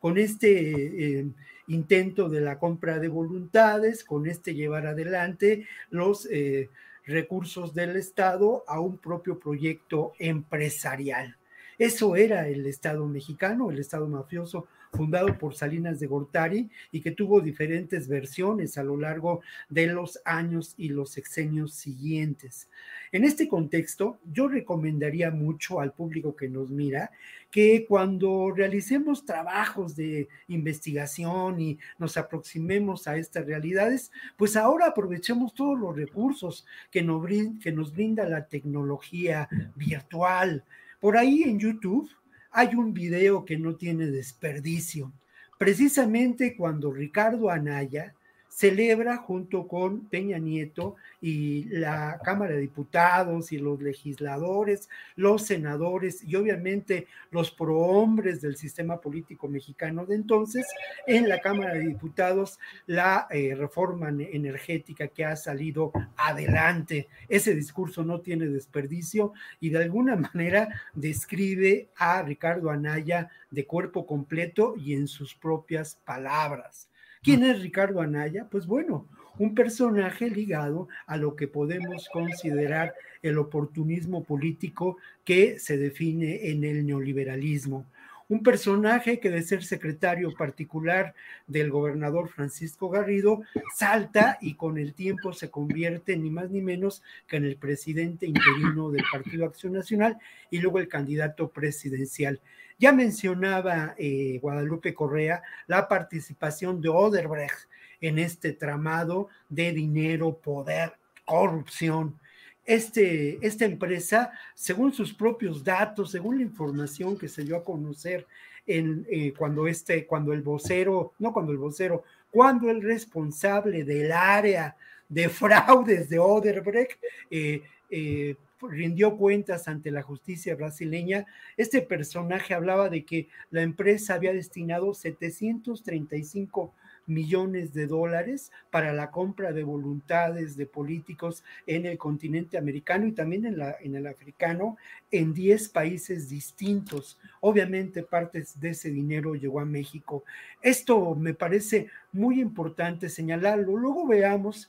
Con este eh, intento de la compra de voluntades, con este llevar adelante los eh, recursos del Estado a un propio proyecto empresarial. Eso era el Estado mexicano, el Estado mafioso fundado por Salinas de Gortari y que tuvo diferentes versiones a lo largo de los años y los sexenios siguientes. En este contexto, yo recomendaría mucho al público que nos mira que cuando realicemos trabajos de investigación y nos aproximemos a estas realidades, pues ahora aprovechemos todos los recursos que nos, que nos brinda la tecnología virtual. Por ahí en YouTube hay un video que no tiene desperdicio. Precisamente cuando Ricardo Anaya celebra junto con Peña Nieto y la Cámara de Diputados y los legisladores, los senadores y obviamente los prohombres del sistema político mexicano de entonces, en la Cámara de Diputados la eh, reforma energética que ha salido adelante. Ese discurso no tiene desperdicio y de alguna manera describe a Ricardo Anaya de cuerpo completo y en sus propias palabras. ¿Quién es Ricardo Anaya? Pues bueno, un personaje ligado a lo que podemos considerar el oportunismo político que se define en el neoliberalismo. Un personaje que de ser secretario particular del gobernador Francisco Garrido salta y con el tiempo se convierte ni más ni menos que en el presidente interino del Partido Acción Nacional y luego el candidato presidencial. Ya mencionaba eh, Guadalupe Correa la participación de Oderbrecht en este tramado de dinero, poder, corrupción. Este, esta empresa, según sus propios datos, según la información que se dio a conocer en, eh, cuando, este, cuando el vocero, no cuando el vocero, cuando el responsable del área de fraudes de Oderbrecht eh, eh rindió cuentas ante la justicia brasileña, este personaje hablaba de que la empresa había destinado 735 millones de dólares para la compra de voluntades de políticos en el continente americano y también en, la, en el africano en 10 países distintos. Obviamente parte de ese dinero llegó a México. Esto me parece muy importante señalarlo. Luego veamos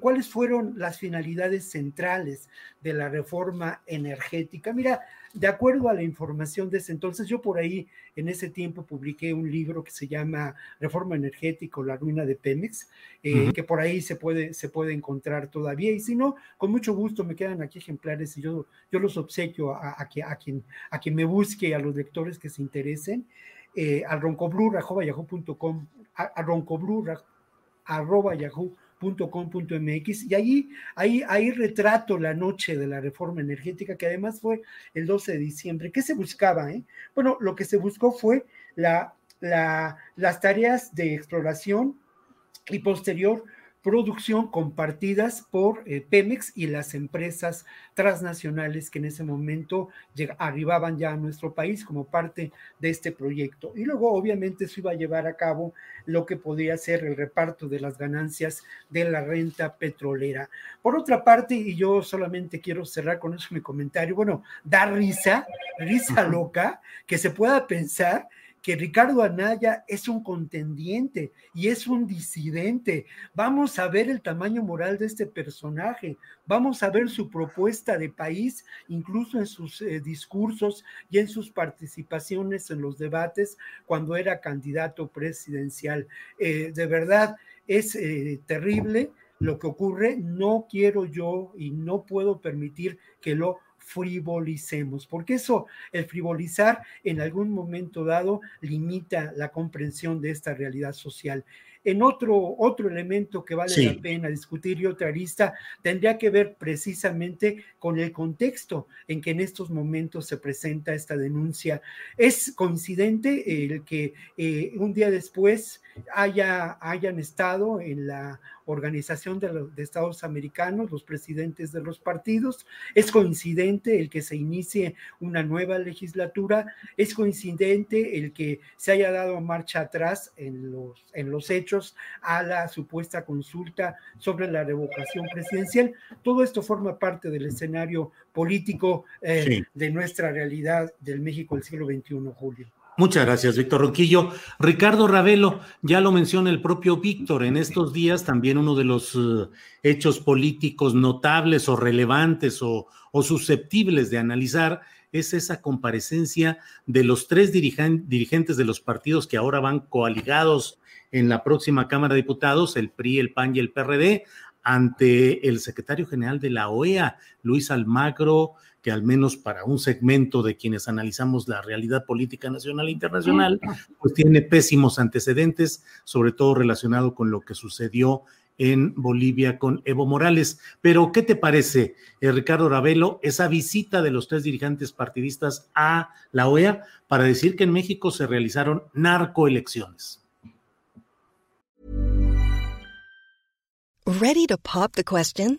¿Cuáles fueron las finalidades centrales de la reforma energética? Mira, de acuerdo a la información de ese entonces, yo por ahí en ese tiempo publiqué un libro que se llama Reforma Energética o la ruina de Pemex, eh, que por ahí se puede, se puede encontrar todavía, y si no, con mucho gusto me quedan aquí ejemplares y yo, yo los obsequio a, a, quien, a quien me busque, a los lectores que se interesen, eh, al a, roncoblur, arroba yahoo .com.mx y ahí, ahí, ahí retrato la noche de la reforma energética que además fue el 12 de diciembre. ¿Qué se buscaba? Eh? Bueno, lo que se buscó fue la, la, las tareas de exploración y posterior producción compartidas por eh, Pemex y las empresas transnacionales que en ese momento arribaban ya a nuestro país como parte de este proyecto. Y luego, obviamente, se iba a llevar a cabo lo que podía ser el reparto de las ganancias de la renta petrolera. Por otra parte, y yo solamente quiero cerrar con eso mi comentario, bueno, da risa, risa loca, que se pueda pensar que Ricardo Anaya es un contendiente y es un disidente. Vamos a ver el tamaño moral de este personaje, vamos a ver su propuesta de país, incluso en sus eh, discursos y en sus participaciones en los debates cuando era candidato presidencial. Eh, de verdad, es eh, terrible lo que ocurre, no quiero yo y no puedo permitir que lo frivolicemos, porque eso, el frivolizar en algún momento dado limita la comprensión de esta realidad social. En otro, otro elemento que vale la pena discutir y otra arista tendría que ver precisamente con el contexto en que en estos momentos se presenta esta denuncia. Es coincidente el que eh, un día después haya, hayan estado en la Organización de, los, Estados Americanos, los presidentes de los partidos. Es coincidente el que se inicie una nueva legislatura. Es coincidente el que se haya dado marcha atrás en los, en los hechos a la supuesta consulta sobre la revocación presidencial. Todo esto forma parte del escenario político eh, de nuestra realidad del México del siglo XXI, Julio. Muchas gracias, Víctor Ronquillo. Ricardo Ravelo, ya lo menciona el propio Víctor, en estos días también uno de los eh, hechos políticos notables o relevantes o, susceptibles de analizar es esa comparecencia de los tres dirigentes de los partidos que ahora van coaligados en la próxima Cámara de Diputados, el PRI, el PAN y el PRD, ante el secretario general de la OEA, Luis Almagro, que al menos para un segmento de quienes analizamos la realidad política nacional e internacional, pues tiene pésimos antecedentes, sobre todo relacionado con lo que sucedió en Bolivia con Evo Morales. Pero, ¿qué te parece, eh, Ricardo Ravelo, esa visita de los tres dirigentes partidistas a la OEA para decir que en México se realizaron narcoelecciones? ¿Ready to pop the question?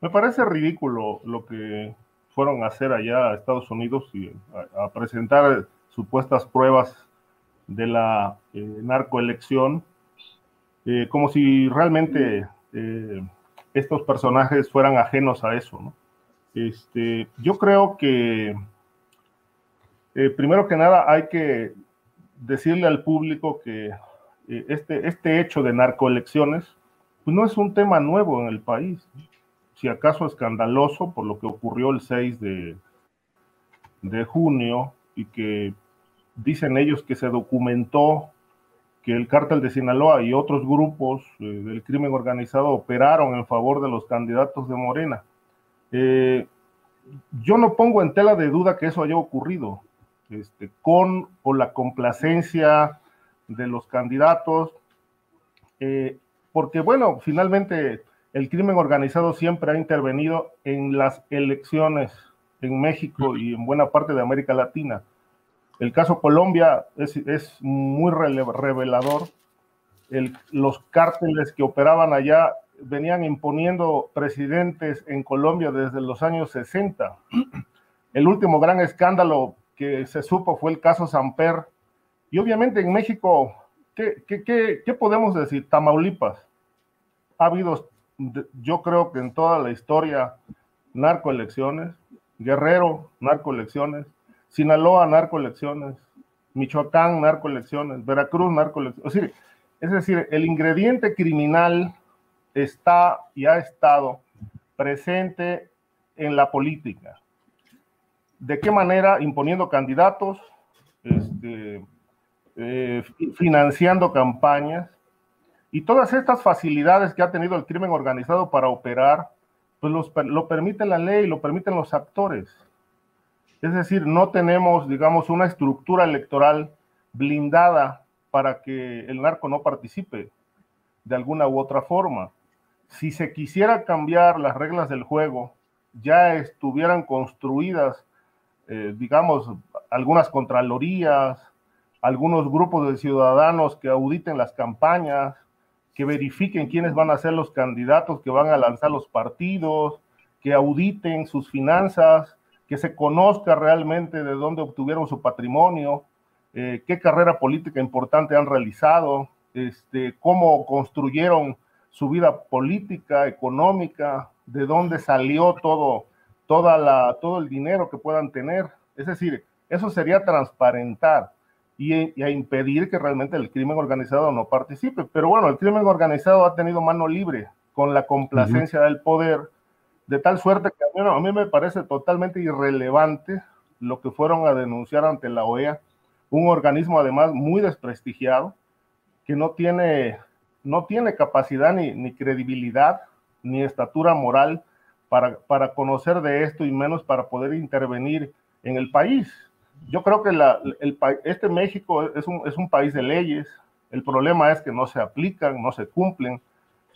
Me parece ridículo lo que fueron a hacer allá a Estados Unidos y a, presentar supuestas pruebas de la eh, narcoelección, eh, como si realmente eh, estos personajes fueran ajenos a eso. ¿no? Este, yo creo que primero que nada hay que decirle al público que este, este hecho de narcoelecciones pues no es un tema nuevo en el país, si acaso escandaloso por lo que ocurrió el 6 de, de junio y que dicen ellos que se documentó que el cártel de Sinaloa y otros grupos eh, del crimen organizado operaron en favor de los candidatos de Morena. Eh, yo no pongo en tela de duda que eso haya ocurrido, este, con o la complacencia de los candidatos, eh, porque bueno, finalmente el crimen organizado siempre ha intervenido en las elecciones en México y en buena parte de América Latina. El caso Colombia es, muy revelador. los cárteles que operaban allá venían imponiendo presidentes en Colombia desde los años 60. El último gran escándalo que se supo fue el caso Samper. Y obviamente en México, ¿qué, qué podemos decir? Tamaulipas. Ha habido, yo creo que en toda la historia, narcoelecciones. Guerrero, narcoelecciones. Sinaloa, narcoelecciones, Michoacán, narcoelecciones, Veracruz, narcoelecciones. Es decir, el ingrediente criminal está y ha estado presente en la política. ¿De qué manera? Imponiendo candidatos, este, eh, financiando campañas y todas estas facilidades que ha tenido el crimen organizado para operar, pues lo permite la ley, lo permiten los actores. Es decir, no tenemos, digamos, una estructura electoral blindada para que el narco no participe de alguna u otra forma. Si se quisiera cambiar las reglas del juego, ya estuvieran construidas, eh, digamos, algunas contralorías, algunos grupos de ciudadanos que auditen las campañas, que verifiquen quiénes van a ser los candidatos que van a lanzar los partidos, que auditen sus finanzas, que se conozca realmente de dónde obtuvieron su patrimonio, eh, qué carrera política importante han realizado, este, cómo construyeron su vida política, económica, de dónde salió todo, toda la, todo el dinero que puedan tener. Es decir, eso sería transparentar y, a impedir que realmente el crimen organizado no participe. Pero bueno, el crimen organizado ha tenido mano libre con la complacencia del poder, de tal suerte que a mí me parece totalmente irrelevante lo que fueron a denunciar ante la OEA, un organismo además muy desprestigiado, que no tiene, no tiene capacidad ni, ni credibilidad ni estatura moral para, para conocer de esto y menos para poder intervenir en el país yo creo que la, el, este México es un, es un, país de leyes, el problema es que no se aplican, no se cumplen.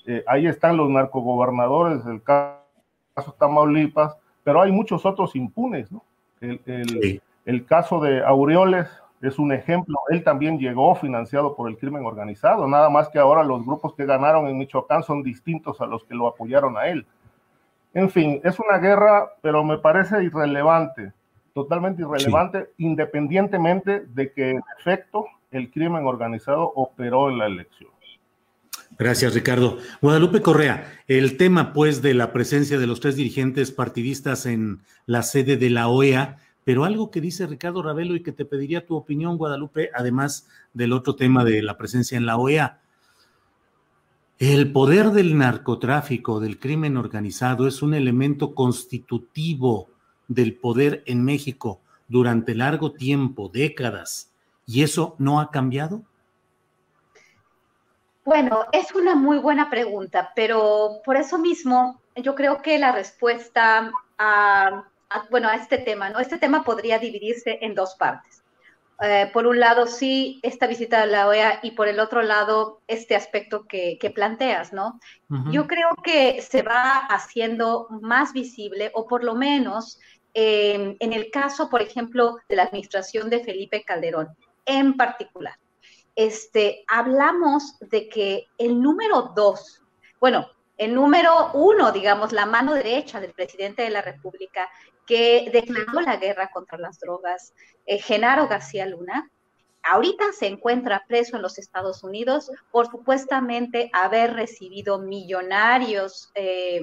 Eh, ahí están los narcogobernadores, el caso Tamaulipas, pero hay muchos otros impunes, ¿no? El, el, el, caso de Aureoles es un ejemplo, él también llegó financiado por el crimen organizado, nada más que ahora los grupos que ganaron en Michoacán son distintos a los que lo apoyaron a él. En fin, es una guerra, pero me parece irrelevante totalmente irrelevante, independientemente de que en efecto el crimen organizado operó en la elección. Gracias, Ricardo. Guadalupe Correa, el tema pues de la presencia de los tres dirigentes partidistas en la sede de la OEA, pero algo que dice Ricardo Ravelo y que te pediría tu opinión, Guadalupe, además del otro tema de la presencia en la OEA. El poder del narcotráfico, del crimen organizado, es un elemento constitutivo del poder en México durante largo tiempo, décadas, y eso no ha cambiado? Bueno, es una muy buena pregunta, pero por eso mismo yo creo que la respuesta a, bueno, a este tema, ¿no? Este tema podría dividirse en dos partes. Eh, por un lado, sí, esta visita a la OEA y por el otro lado, este aspecto que, planteas, ¿no? Yo creo que se va haciendo más visible, o por lo menos eh, en el caso, por ejemplo, de la administración de Felipe Calderón, en particular. Este, hablamos de que el número dos, bueno, el número uno, digamos, la mano derecha del presidente de la República, que declaró la guerra contra las drogas, eh, Genaro García Luna, ahorita se encuentra preso en los Estados Unidos por supuestamente haber recibido millonarios eh,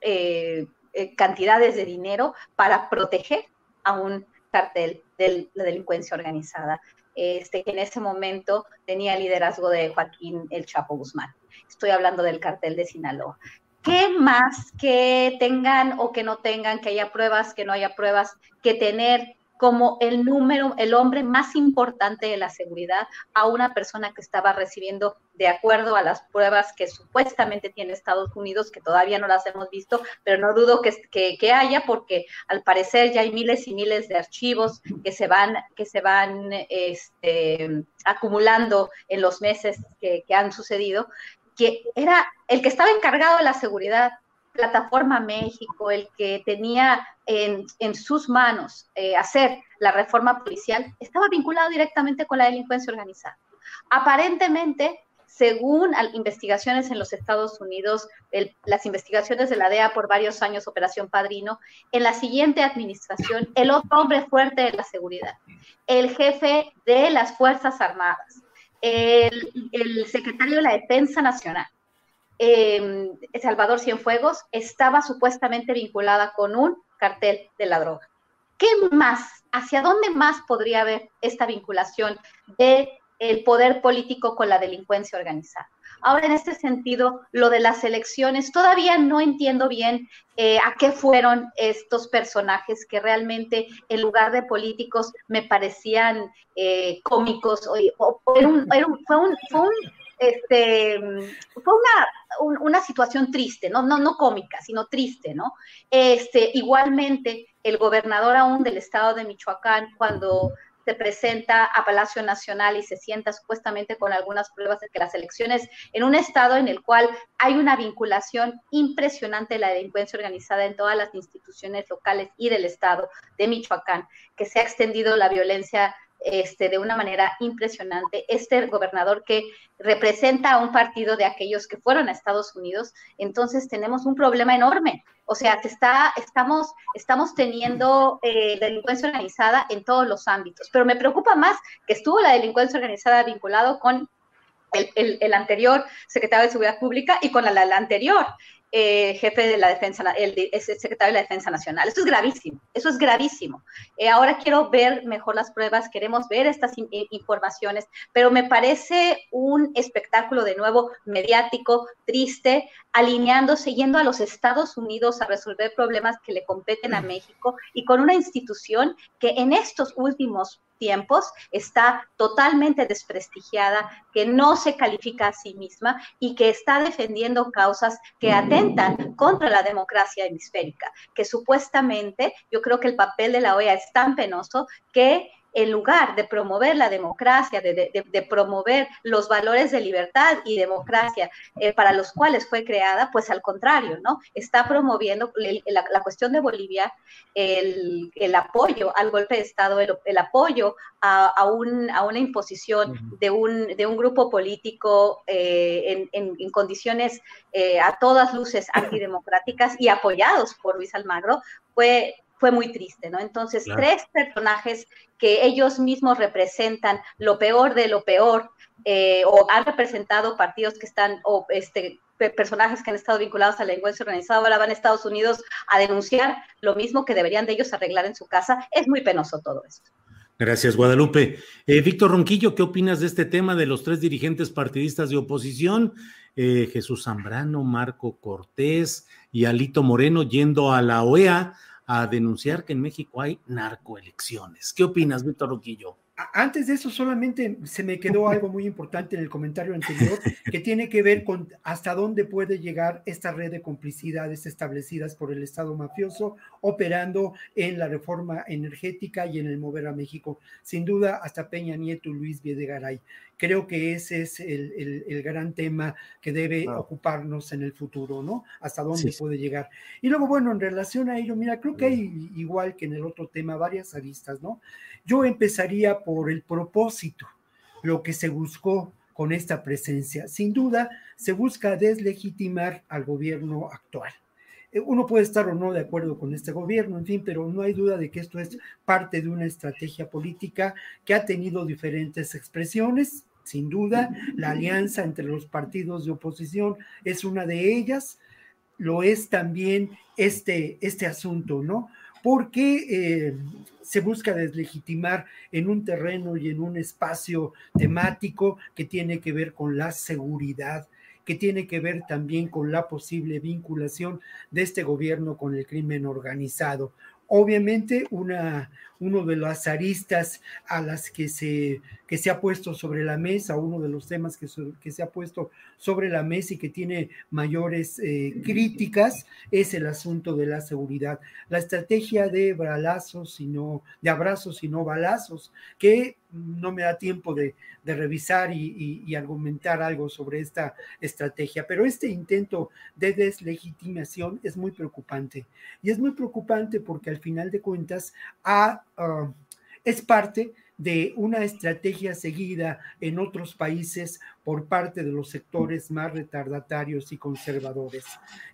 eh, cantidades de dinero para proteger a un cartel de la delincuencia organizada, este, que en ese momento tenía el liderazgo de Joaquín El Chapo Guzmán. Estoy hablando del cartel de Sinaloa. ¿Qué más que tengan o que no tengan, que haya pruebas, que no haya pruebas, que tener como el número, el hombre más importante de la seguridad a una persona que estaba recibiendo, de acuerdo a las pruebas que supuestamente tiene Estados Unidos, que todavía no las hemos visto, pero no dudo que, que, haya, porque al parecer ya hay miles y miles de archivos que se van, que se van este, acumulando en los meses que, que han sucedido, que era el que estaba encargado de la seguridad, Plataforma México, el que tenía en, sus manos eh, hacer la reforma policial, estaba vinculado directamente con la delincuencia organizada. Aparentemente, según investigaciones en los Estados Unidos, las investigaciones de la DEA por varios años, Operación Padrino, en la siguiente administración, el otro hombre fuerte de la seguridad, el jefe de las Fuerzas Armadas, el, secretario de la Defensa Nacional, eh, Salvador Cienfuegos, estaba supuestamente vinculada con un cartel de la droga. ¿Qué más? ¿Hacia dónde más podría haber esta vinculación de el poder político con la delincuencia organizada. Ahora, en este sentido, lo de las elecciones, todavía no entiendo bien eh, a qué fueron estos personajes que realmente, en lugar de políticos, me parecían eh, cómicos. Fue, un, este, fue una, una situación triste, ¿no? No, no cómica, sino triste, ¿no? Este, igualmente, el gobernador aún del estado de Michoacán, cuando se presenta a Palacio Nacional y se sienta supuestamente con algunas pruebas de que las elecciones en un estado en el cual hay una vinculación impresionante de la delincuencia organizada en todas las instituciones locales y del estado de Michoacán, que se ha extendido la violencia este, de una manera impresionante. Este gobernador que representa a un partido de aquellos que fueron a Estados Unidos, entonces tenemos un problema enorme. O sea, está, estamos, estamos teniendo eh, delincuencia organizada en todos los ámbitos, pero me preocupa más que estuvo la delincuencia organizada vinculado con el, anterior secretario de Seguridad Pública y con la anterior. Eh, jefe de la defensa, el, secretario de la Defensa Nacional. Esto es gravísimo, eso es gravísimo. Eh, ahora quiero ver mejor las pruebas, queremos ver estas informaciones, pero me parece un espectáculo de nuevo mediático, triste, alineándose, yendo a los Estados Unidos a resolver problemas que le competen a México y con una institución que en estos últimos tiempos está totalmente desprestigiada, que no se califica a sí misma y que está defendiendo causas que atentan contra la democracia hemisférica, que supuestamente yo creo que el papel de la OEA es tan penoso que en lugar de promover la democracia, de, promover los valores de libertad y democracia eh, para los cuales fue creada, pues al contrario, ¿no? Está promoviendo la, cuestión de Bolivia, el, apoyo al golpe de Estado, el, apoyo a, una imposición de un, de un grupo político eh, en, condiciones eh, a todas luces antidemocráticas y apoyados por Luis Almagro, fue fue muy triste, ¿no? Entonces, tres personajes que ellos mismos representan lo peor de lo peor, eh, o han representado partidos que están, o este, personajes que han estado vinculados a la delincuencia organizada, ahora van a Estados Unidos a denunciar lo mismo que deberían de ellos arreglar en su casa. Es muy penoso todo esto. Gracias, Guadalupe. Eh, Víctor Ronquillo, ¿qué opinas de este tema de los tres dirigentes partidistas de oposición? Eh, Jesús Zambrano, Marco Cortés y Alito Moreno yendo a la OEA a denunciar que en México hay narcoelecciones. ¿Qué opinas, Víctor Roquillo? Antes de eso, solamente se me quedó algo muy importante en el comentario anterior, que tiene que ver con hasta dónde puede llegar esta red de complicidades establecidas por el Estado mafioso operando en la reforma energética y en el mover a México. Sin duda, hasta Peña Nieto Luis Videgaray. Creo que ese es el, gran tema que debe ocuparnos en el futuro, ¿no? Hasta dónde puede llegar. Y luego, bueno, en relación a ello, mira, creo que hay, igual que en el otro tema, varias aristas, ¿no? Yo empezaría por el propósito, lo que se buscó con esta presencia. Sin duda, se busca deslegitimar al gobierno actual. Eh, uno puede estar o no de acuerdo con este gobierno, en fin, pero no hay duda de que esto es parte de una estrategia política que ha tenido diferentes expresiones. Sin duda, la alianza entre los partidos de oposición es una de ellas. Lo es también este, este asunto, ¿no? Porque eh, se busca deslegitimar en un terreno y en un espacio temático que tiene que ver con la seguridad que tiene que ver también con la posible vinculación de este gobierno con el crimen organizado. Obviamente, una, uno de las aristas a las que se, que se ha puesto sobre la mesa, uno de los temas que, que se ha puesto sobre la mesa y que tiene mayores eh, críticas, es el asunto de la seguridad. La estrategia de balazos, sino, de abrazos y no balazos, que no me da tiempo de, revisar y, argumentar algo sobre esta estrategia, pero este intento de deslegitimación es muy preocupante. Y es muy preocupante porque al final de cuentas ah, es parte de una estrategia seguida en otros países por parte de los sectores más retardatarios y conservadores.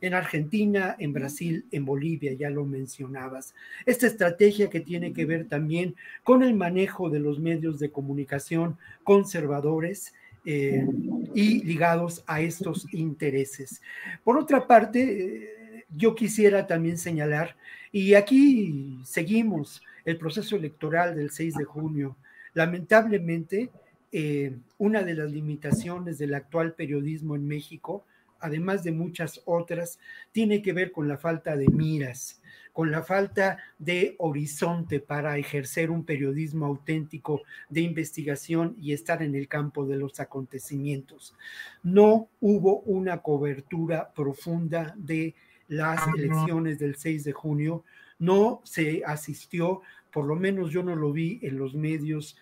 En Argentina, en Brasil, en Bolivia, ya lo mencionabas. Esta estrategia que tiene que ver también con el manejo de los medios de comunicación conservadores eh, y ligados a estos intereses. Por otra parte, eh, yo quisiera también señalar, y aquí seguimos, el proceso electoral del 6 de junio. Lamentablemente, eh, una de las limitaciones del actual periodismo en México, además de muchas otras, tiene que ver con la falta de miras, con la falta de horizonte para ejercer un periodismo auténtico de investigación y estar en el campo de los acontecimientos. No hubo una cobertura profunda de las elecciones del 6 de junio, no se asistió, por lo menos yo no lo vi en los medios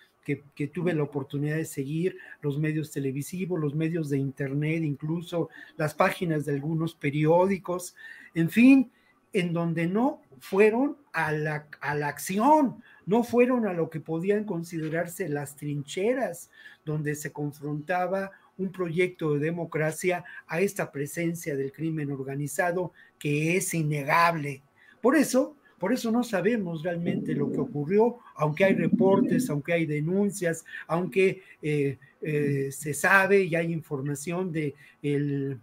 que, tuve la oportunidad de seguir, los medios televisivos, los medios de internet, incluso las páginas de algunos periódicos, en fin, en donde no fueron a la, a la acción, no fueron a lo que podían considerarse las trincheras, donde se confrontaba un proyecto de democracia a esta presencia del crimen organizado que es innegable. Por eso, por eso no sabemos realmente lo que ocurrió, aunque hay reportes, aunque hay denuncias, aunque eh, eh, se sabe y hay información de el,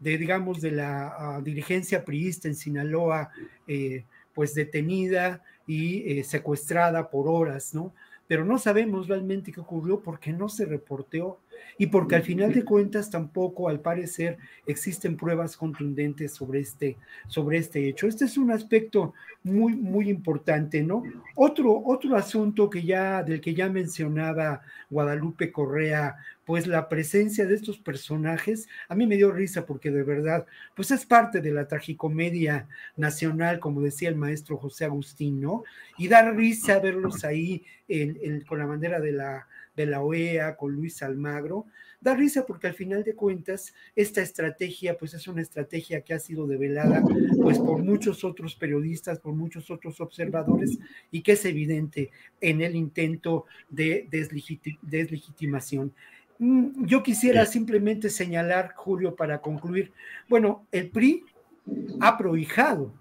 digamos, de la ah, dirigencia priista en Sinaloa, eh, pues detenida y secuestrada por horas, ¿no? Pero no sabemos realmente qué ocurrió porque no se reporteó y porque al final de cuentas tampoco, al parecer, existen pruebas contundentes sobre este, sobre este hecho. Este es un aspecto muy, muy importante, ¿no? Otro, otro asunto que ya, del que ya mencionaba Guadalupe Correa, pues la presencia de estos personajes, a mí me dio risa porque de verdad, pues es parte de la tragicomedia nacional, como decía el maestro José Agustín, ¿no? Y da risa verlos ahí con la bandera de la de la OEA con Luis Almagro. Da risa porque al final de cuentas esta estrategia pues es una estrategia que ha sido develada pues por muchos otros periodistas, por muchos otros observadores y que es evidente en el intento de deslegitimación. Mm, yo quisiera simplemente señalar, Julio, para concluir, bueno, el PRI ha prohijado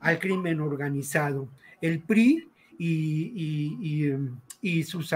al crimen organizado. El PRI y, y, y, sus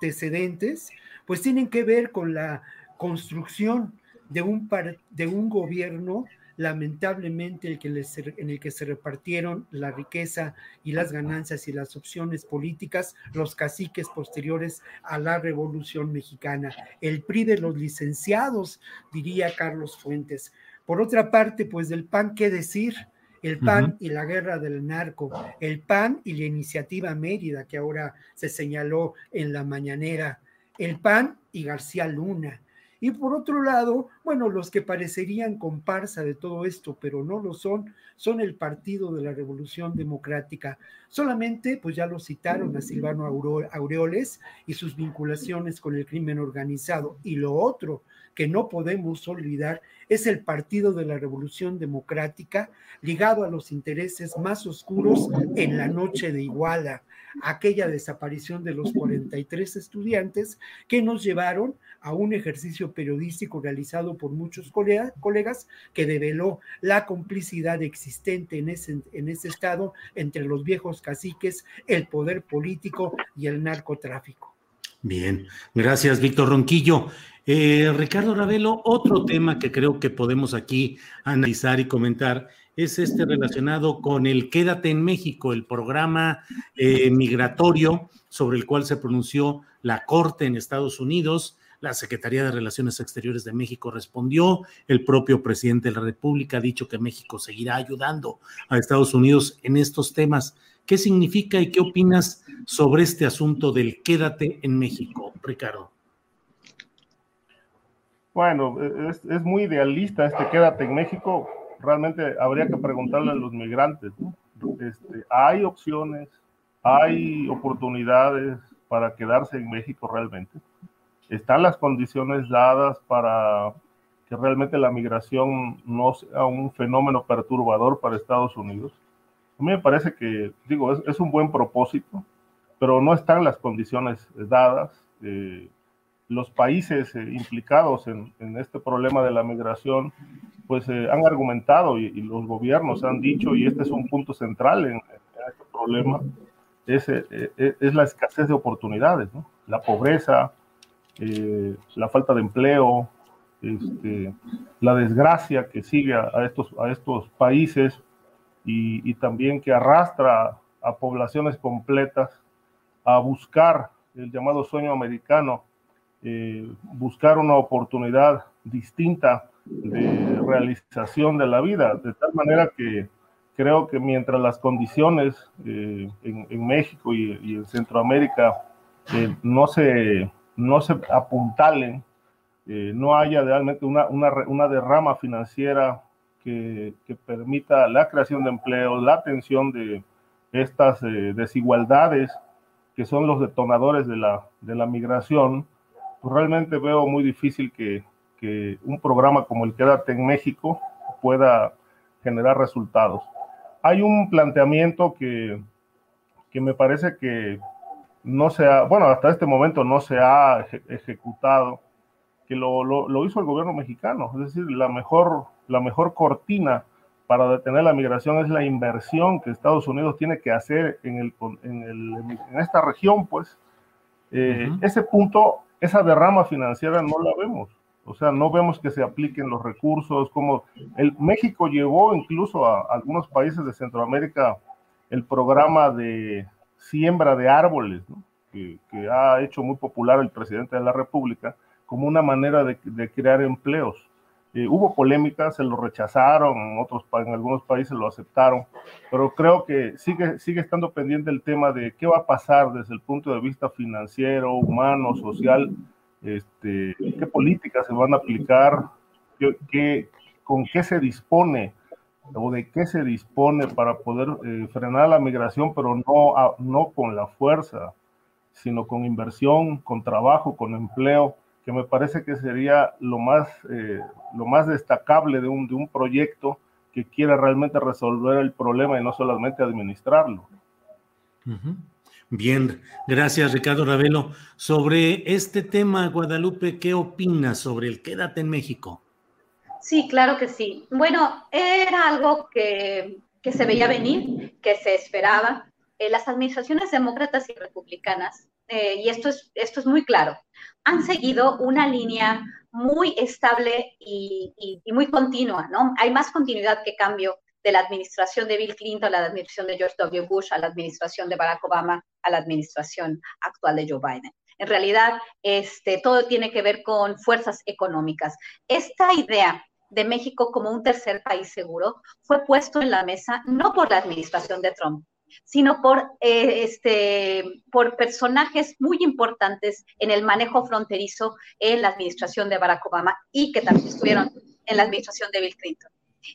antecedentes, pues tienen que ver con la construcción de un, de un gobierno lamentablemente el que en el que se repartieron la riqueza y las ganancias y las opciones políticas los caciques posteriores a la Revolución Mexicana, el PRI de los licenciados, diría Carlos Fuentes. Por otra parte, pues del PAN, ¿qué decir? El PAN y la guerra del narco, el PAN y la iniciativa Mérida, que ahora se señaló en la mañanera, el PAN y García Luna. Y por otro lado, bueno, los que parecerían comparsa de todo esto, pero no lo son, son el Partido de la Revolución Democrática. Solamente, pues ya lo citaron a Silvano Aureoles y sus vinculaciones con el crimen organizado. Y lo otro, que no podemos olvidar es el Partido de la Revolución Democrática ligado a los intereses más oscuros en la noche de Iguala, aquella desaparición de los 43 estudiantes que nos llevaron a un ejercicio periodístico realizado por muchos colegas que develó la complicidad existente en ese, en ese estado entre los viejos caciques, el poder político y el narcotráfico. Bien, gracias Víctor Ronquillo. Eh, Ricardo Ravelo, otro tema que creo que podemos aquí analizar y comentar es este relacionado con el Quédate en México, el programa eh, migratorio sobre el cual se pronunció la Corte en Estados Unidos. La Secretaría de Relaciones Exteriores de México respondió, el propio presidente de la República ha dicho que México seguirá ayudando a Estados Unidos en estos temas. ¿Qué significa y qué opinas sobre este asunto del quédate en México, Ricardo? Bueno, es, muy idealista este quédate en México. Realmente habría que preguntarle a los migrantes. Este, hay opciones, hay oportunidades para quedarse en México realmente. Están las condiciones dadas para que realmente la migración no sea un fenómeno perturbador para Estados Unidos. A mí me parece que, digo, es, un buen propósito, pero no están las condiciones dadas. Eh, los países eh, implicados en, este problema de la migración, pues eh, han argumentado y, los gobiernos han dicho, y este es un punto central en, este problema, es, eh, es, la escasez de oportunidades, la pobreza, la falta de empleo, este, la desgracia que sigue a, estos, a estos países y, y también que arrastra a poblaciones completas a buscar el llamado sueño americano eh, buscar una oportunidad distinta de realización de la vida, de tal manera que creo que mientras las condiciones eh, en, México y, en Centroamérica eh, no, se, no se apuntalen, no haya realmente una, una, una derrama financiera que, que, permita la creación de empleo, la atención de estas desigualdades que son los detonadores de la, de la migración, pues realmente veo muy difícil que, que un programa como el Quédate en México pueda generar resultados. Hay un planteamiento que, que me parece que no se ha, bueno, hasta este momento no se ha ejecutado, que lo, lo, lo, hizo el gobierno mexicano. Es decir, la mejor, la mejor cortina para detener la migración es la inversión que Estados Unidos tiene que hacer en, el, en, el, en esta región, pues. Eh, ese punto esa derrama financiera no la vemos. O sea, no vemos que se apliquen los recursos, como el México llevó incluso a, algunos países de Centroamérica el programa de siembra de árboles, que, ha hecho muy popular el presidente de la República, como una manera de, crear empleos. Eh, hubo polémicas, se lo rechazaron, en, otros, en algunos países lo aceptaron, pero creo que sigue, sigue estando pendiente el tema de qué va a pasar desde el punto de vista financiero, humano, social, este, qué políticas se van a aplicar, qué, con qué se dispone o de qué se dispone para poder eh, frenar la migración, pero no, no con la fuerza, sino con inversión, con trabajo, con empleo que me parece que sería lo más, eh, lo más destacable de un, de un proyecto que quiera realmente resolver el problema y no solamente administrarlo. Bien, gracias Ricardo Ravelo. Sobre este tema, Guadalupe, ¿qué opinas sobre el quédate en México? Sí, claro que sí. Bueno, era algo que, que se veía venir, que se esperaba. Eh, las administraciones demócratas y republicanas, eh, y esto es, esto es muy claro, han seguido una línea muy estable y, muy continua, ¿no? Hay más continuidad que cambio de la administración de Bill Clinton a la administración de George W. Bush, a la administración de Barack Obama, a la administración actual de Joe Biden. En realidad, este, todo tiene que ver con fuerzas económicas. Esta idea de México como un tercer país seguro fue puesto en la mesa no por la administración de Trump, sino por, eh, este, por personajes muy importantes en el manejo fronterizo en la administración de Barack Obama y que también estuvieron en la administración de Bill Clinton.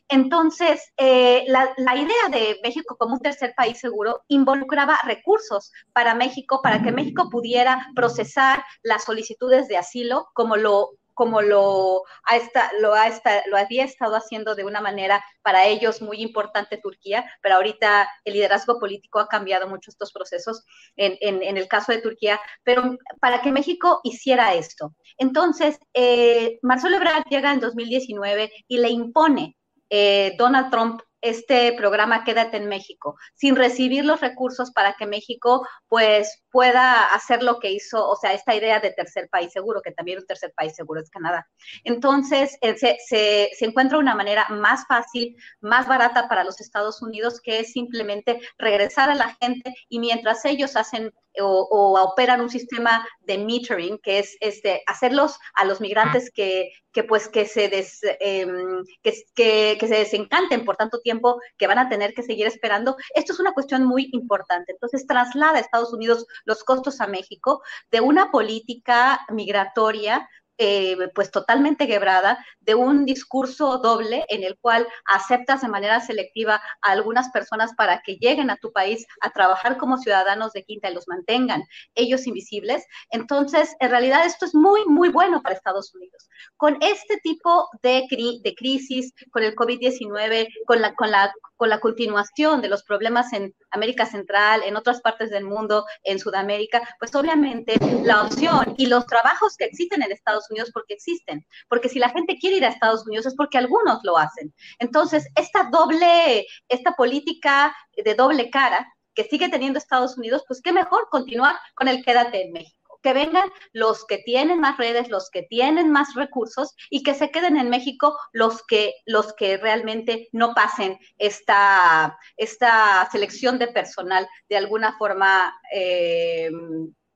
Entonces, eh, la, la, idea de México como un tercer país seguro involucraba recursos para México, para que México pudiera procesar las solicitudes de asilo como lo como lo, ha lo, ha lo había estado haciendo de una manera para ellos muy importante Turquía, pero ahorita el liderazgo político ha cambiado mucho estos procesos en, en, el caso de Turquía, pero para que México hiciera esto. Entonces, eh, Marcelo Ebrard llega en 2019 y le impone eh, Donald Trump este programa Quédate en México, sin recibir los recursos para que México pues pueda hacer lo que hizo, o sea, esta idea de tercer país seguro, que también un tercer país seguro es Canadá. Entonces, eh, se, se, encuentra una manera más fácil, más barata para los Estados Unidos, que es simplemente regresar a la gente y mientras ellos hacen o, operan un sistema de metering, que es este, hacerlos a los migrantes que, que pues que se, des, em, que, que, se desencanten por tanto que van a tener que seguir esperando. Esto es una cuestión muy importante. Entonces, traslada a Estados Unidos los costos a México de una política migratoria eh, pues totalmente quebrada de un discurso doble en el cual aceptas de manera selectiva a algunas personas para que lleguen a tu país a trabajar como ciudadanos de quinta y los mantengan ellos invisibles. Entonces, en realidad esto es muy, muy bueno para Estados Unidos. Con este tipo de, de crisis, con el COVID-19, con la, con, la, con la continuación de los problemas en América Central, en otras partes del mundo, en Sudamérica, pues obviamente la opción y los trabajos que existen en Estados Unidos porque existen, porque si la gente quiere ir a Estados Unidos es porque algunos lo hacen. Entonces, esta doble, esta política de doble cara que sigue teniendo Estados Unidos, pues qué mejor continuar con el quédate en México que vengan los que tienen más redes, los que tienen más recursos y que se queden en México los que, los que realmente no pasen esta, esta selección de personal de alguna forma eh,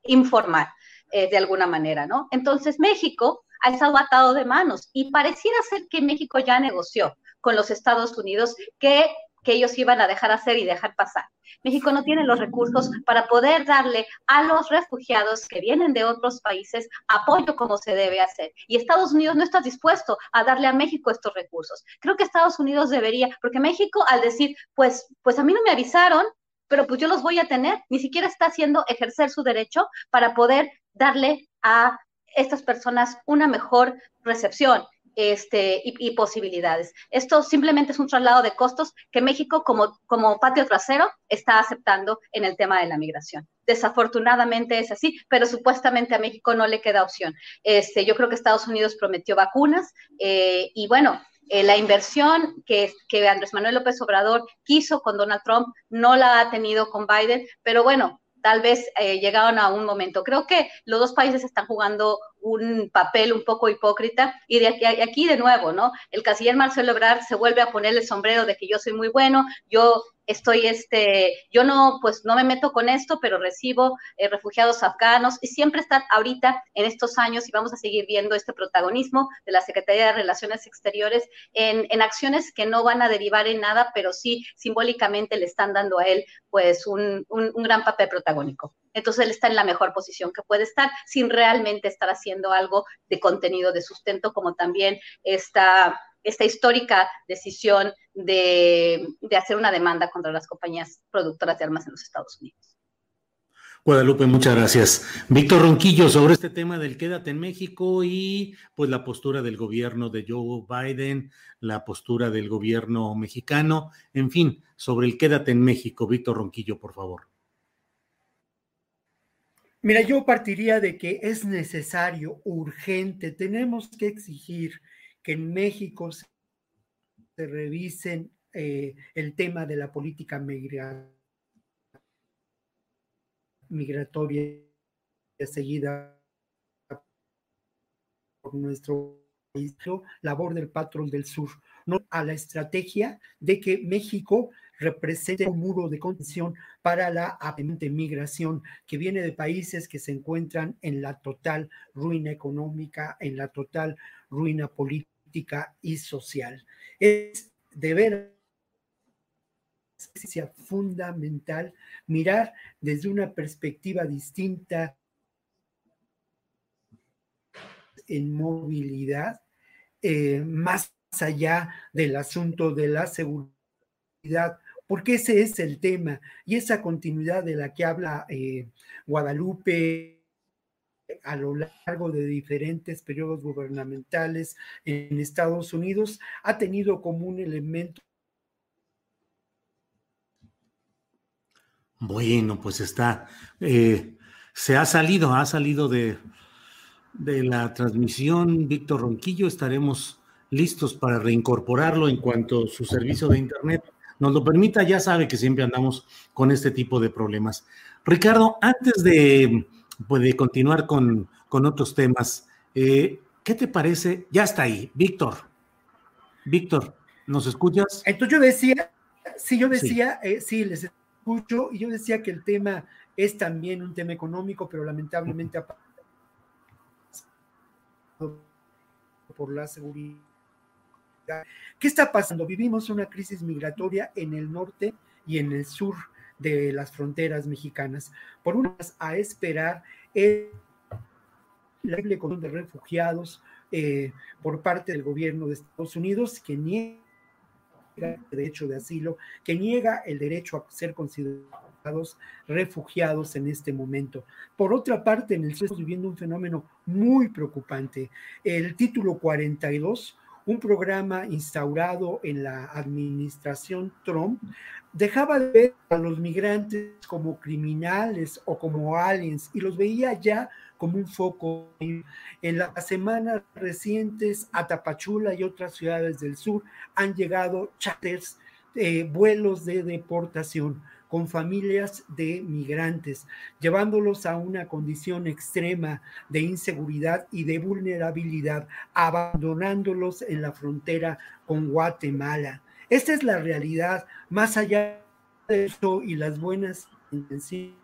informal. Eh, de alguna manera, ¿no? Entonces México ha estado atado de manos y pareciera ser que México ya negoció con los Estados Unidos que, que ellos iban a dejar hacer y dejar pasar. México no tiene los recursos para poder darle a los refugiados que vienen de otros países apoyo como se debe hacer. Y Estados Unidos no está dispuesto a darle a México estos recursos. Creo que Estados Unidos debería, porque México al decir, pues, pues a mí no me avisaron, pero pues yo los voy a tener, ni siquiera está haciendo ejercer su derecho para poder darle a estas personas una mejor recepción este, y, posibilidades. Esto simplemente es un traslado de costos que México como, como patio trasero está aceptando en el tema de la migración. Desafortunadamente es así, pero supuestamente a México no le queda opción. Este, yo creo que Estados Unidos prometió vacunas eh, y bueno, eh, la inversión que, que Andrés Manuel López Obrador quiso con Donald Trump no la ha tenido con Biden, pero bueno, tal vez eh, llegaron a un momento. Creo que los dos países están jugando un papel un poco hipócrita y de aquí, aquí de nuevo, ¿no? El canciller Marcelo Ebrard se vuelve a poner el sombrero de que yo soy muy bueno, yo estoy, este, yo no, pues no me meto con esto, pero recibo eh, refugiados afganos y siempre está ahorita en estos años y vamos a seguir viendo este protagonismo de la Secretaría de Relaciones Exteriores en, en acciones que no van a derivar en nada, pero sí simbólicamente le están dando a él pues un, un, un gran papel protagónico. Entonces él está en la mejor posición que puede estar sin realmente estar haciendo algo de contenido de sustento, como también esta esta histórica decisión de, hacer una demanda contra las compañías productoras de armas en los Estados Unidos. Guadalupe, muchas gracias. Víctor Ronquillo, sobre este tema del quédate en México y pues la postura del gobierno de Joe Biden, la postura del gobierno mexicano, en fin, sobre el quédate en México. Víctor Ronquillo, por favor. Mira, yo partiría de que es necesario, urgente, tenemos que exigir que en México se, revisen eh, el tema de la política migratoria seguida por nuestro país, labor del patrón del sur, no a la estrategia de que México represente un muro de contención para la migración que viene de países que se encuentran en la total ruina económica, en la total ruina política y social. Es deber fundamental mirar desde una perspectiva distinta en movilidad, eh, más allá del asunto de la seguridad, porque ese es el tema y esa continuidad de la que habla eh, Guadalupe a lo largo de diferentes periodos gubernamentales en Estados Unidos ha tenido como un elemento. Bueno, pues está, eh, se ha salido, ha salido de, de la transmisión Víctor Ronquillo, estaremos listos para reincorporarlo en cuanto su servicio de Internet nos lo permita, ya sabe que siempre andamos con este tipo de problemas. Ricardo, antes de puede continuar con, otros temas. Eh, ¿Qué te parece? Ya está ahí, Víctor. Víctor, ¿nos escuchas? Entonces yo decía, sí, yo decía, sí. Eh, sí, les escucho, y yo decía que el tema es también un tema económico, pero lamentablemente por la seguridad. ¿Qué está pasando? Vivimos una crisis migratoria en el norte y en el sur de las fronteras mexicanas. Por unas a esperar el la de refugiados eh, por parte del gobierno de Estados Unidos que niega el derecho de asilo, que niega el derecho a ser considerados refugiados en este momento. Por otra parte, en el sur estamos viviendo un fenómeno muy preocupante. El título 42 un programa instaurado en la administración Trump, dejaba de ver a los migrantes como criminales o como aliens y los veía ya como un foco. En las semanas recientes a Tapachula y otras ciudades del sur han llegado charters, eh, vuelos de deportación con familias de migrantes, llevándolos a una condición extrema de inseguridad y de vulnerabilidad, abandonándolos en la frontera con Guatemala. Esta es la realidad, más allá de eso y las buenas intenciones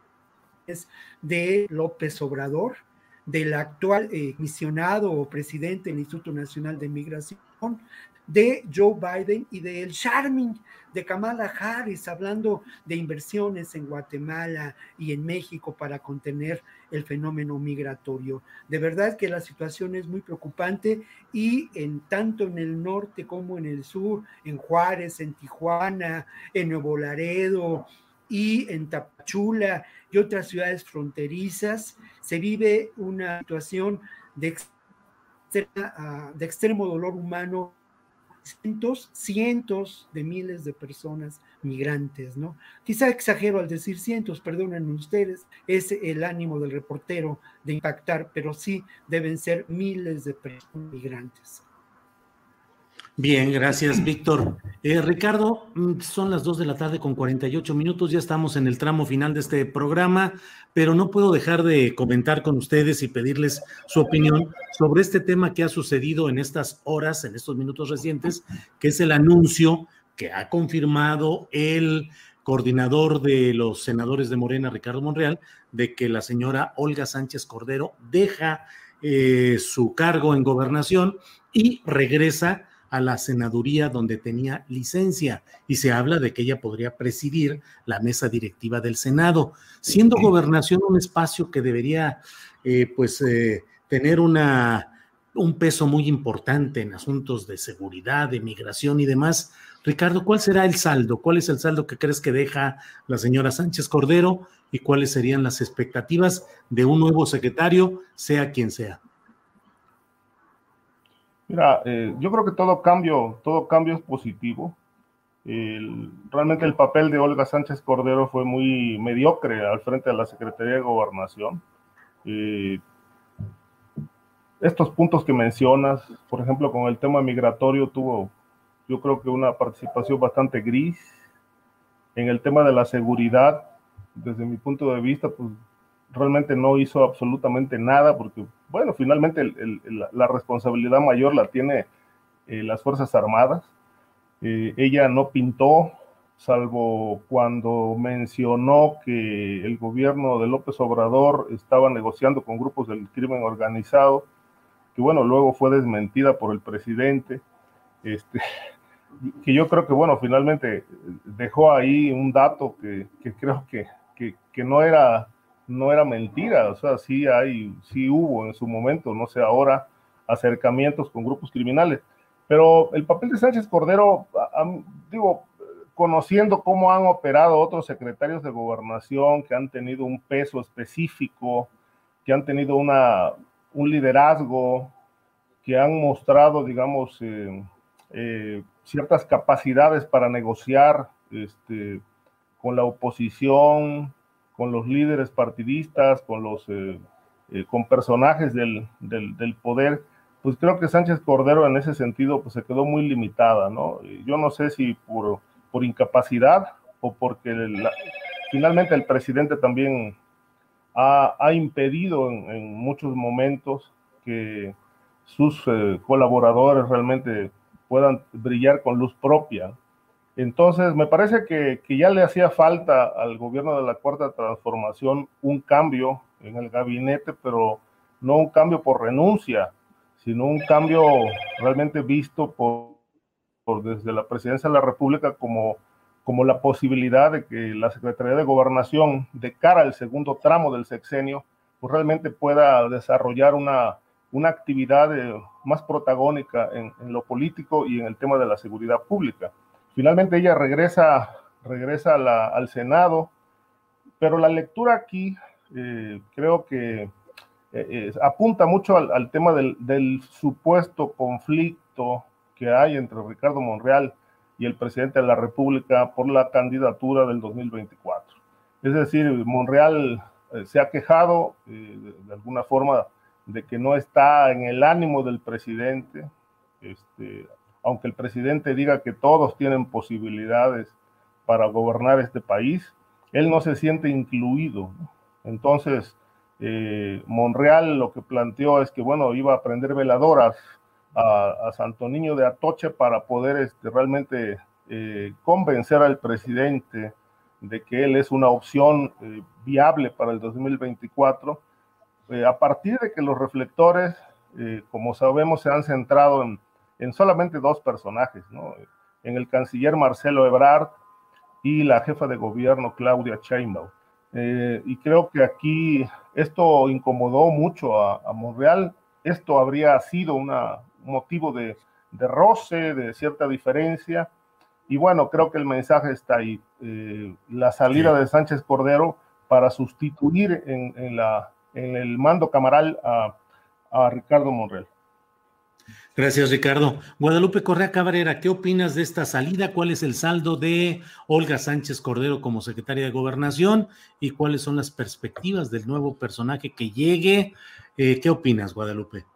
de López Obrador, del actual eh, misionado o presidente del Instituto Nacional de Migración, de Joe Biden y del charming de Kamala Harris, hablando de inversiones en Guatemala y en México para contener el fenómeno migratorio. De verdad que la situación es muy preocupante y en tanto en el norte como en el sur, en Juárez, en Tijuana, en Nuevo Laredo y en Tapachula y otras ciudades fronterizas, se vive una situación de, de extremo dolor humano cientos, cientos de miles de personas migrantes, ¿no? Quizá exagero al decir cientos, perdonen ustedes, es el ánimo del reportero de impactar, pero sí deben ser miles de personas migrantes. Bien, gracias, Víctor. Eh, Ricardo, mm, son las 2 de la tarde con 48 minutos, ya estamos en el tramo final de este programa, pero no puedo dejar de comentar con ustedes y pedirles su opinión sobre este tema que ha sucedido en estas horas, en estos minutos recientes, que es el anuncio que ha confirmado el coordinador de los senadores de Morena, Ricardo Monreal, de que la señora Olga Sánchez Cordero deja eh, su cargo en gobernación y regresa a la senaduría donde tenía licencia y se habla de que ella podría presidir la mesa directiva del Senado, siendo gobernación un espacio que debería eh, pues eh, tener una, un peso muy importante en asuntos de seguridad, de migración y demás. Ricardo, ¿cuál será el saldo? ¿Cuál es el saldo que crees que deja la señora Sánchez Cordero y cuáles serían las expectativas de un nuevo secretario, sea quien sea? Mira, eh, yo creo que todo cambio, todo cambio es positivo. realmente el papel de Olga Sánchez Cordero fue muy mediocre al frente de la Secretaría de Gobernación. Eh, estos puntos que mencionas, por ejemplo, con el tema migratorio, tuvo, yo creo que una participación bastante gris. En el tema de la seguridad, desde mi punto de vista, pues realmente no hizo absolutamente nada porque, bueno, finalmente la responsabilidad mayor la tiene eh, las Fuerzas Armadas. Eh, ella no pintó, salvo cuando mencionó que el gobierno de López Obrador estaba negociando con grupos del crimen organizado, que bueno, luego fue desmentida por el presidente. Este, que yo creo que, bueno, finalmente dejó ahí un dato que, creo que, que no era no era mentira, o sea, sí hay, sí hubo en su momento, no sé ahora, acercamientos con grupos criminales. Pero el papel de Sánchez Cordero, digo, conociendo cómo han operado otros secretarios de gobernación que han tenido un peso específico, que han tenido una, un liderazgo, que han mostrado, digamos, eh, eh, ciertas capacidades para negociar este, con la oposición, con los líderes partidistas, con los eh, eh, con personajes del, del, poder, pues creo que Sánchez Cordero en ese sentido pues se quedó muy limitada, ¿no? Yo no sé si por, por incapacidad o porque finalmente el presidente también ha, ha impedido en, muchos momentos que sus eh, colaboradores realmente puedan brillar con luz propia. Entonces, me parece que, ya le hacía falta al gobierno de la Cuarta Transformación un cambio en el gabinete, pero no un cambio por renuncia, sino un cambio realmente visto por, desde la presidencia de la República como, como la posibilidad de que la Secretaría de Gobernación, de cara al segundo tramo del sexenio, pues realmente pueda desarrollar una, una actividad eh, más protagónica en lo político y en el tema de la seguridad pública. Finalmente ella regresa, regresa al Senado, pero la lectura aquí eh, creo que eh, eh, apunta mucho al, tema del, supuesto conflicto que hay entre Ricardo Monreal y el presidente de la República por la candidatura del 2024. Es decir, Monreal se ha quejado de, alguna forma de que no está en el ánimo del presidente. Este, aunque el presidente diga que todos tienen posibilidades para gobernar este país, él no se siente incluido. Entonces, eh, Monreal lo que planteó es que, bueno, iba a prender veladoras a, Santo Niño de Atoche para poder este, realmente eh, convencer al presidente de que él es una opción eh, viable para el 2024 eh, a partir de que los reflectores, como sabemos, se han centrado en, en solamente dos personajes, ¿no? en el canciller Marcelo Ebrard y la jefa de gobierno Claudia Sheinbaum. Eh, y creo que aquí esto incomodó mucho a, a Monreal. Esto habría sido una, un motivo de, de, roce, de cierta diferencia. Y bueno, creo que el mensaje está ahí. Eh, la salida sí. de Sánchez Cordero para sustituir en, en, la, en el mando camaral a, a Ricardo Monreal. Gracias, Ricardo. Guadalupe Correa Cabrera, ¿qué opinas de esta salida? ¿Cuál es el saldo de Olga Sánchez Cordero como secretaria de Gobernación? ¿Y cuáles son las perspectivas del nuevo personaje que llegue? Eh, ¿Qué opinas, Guadalupe?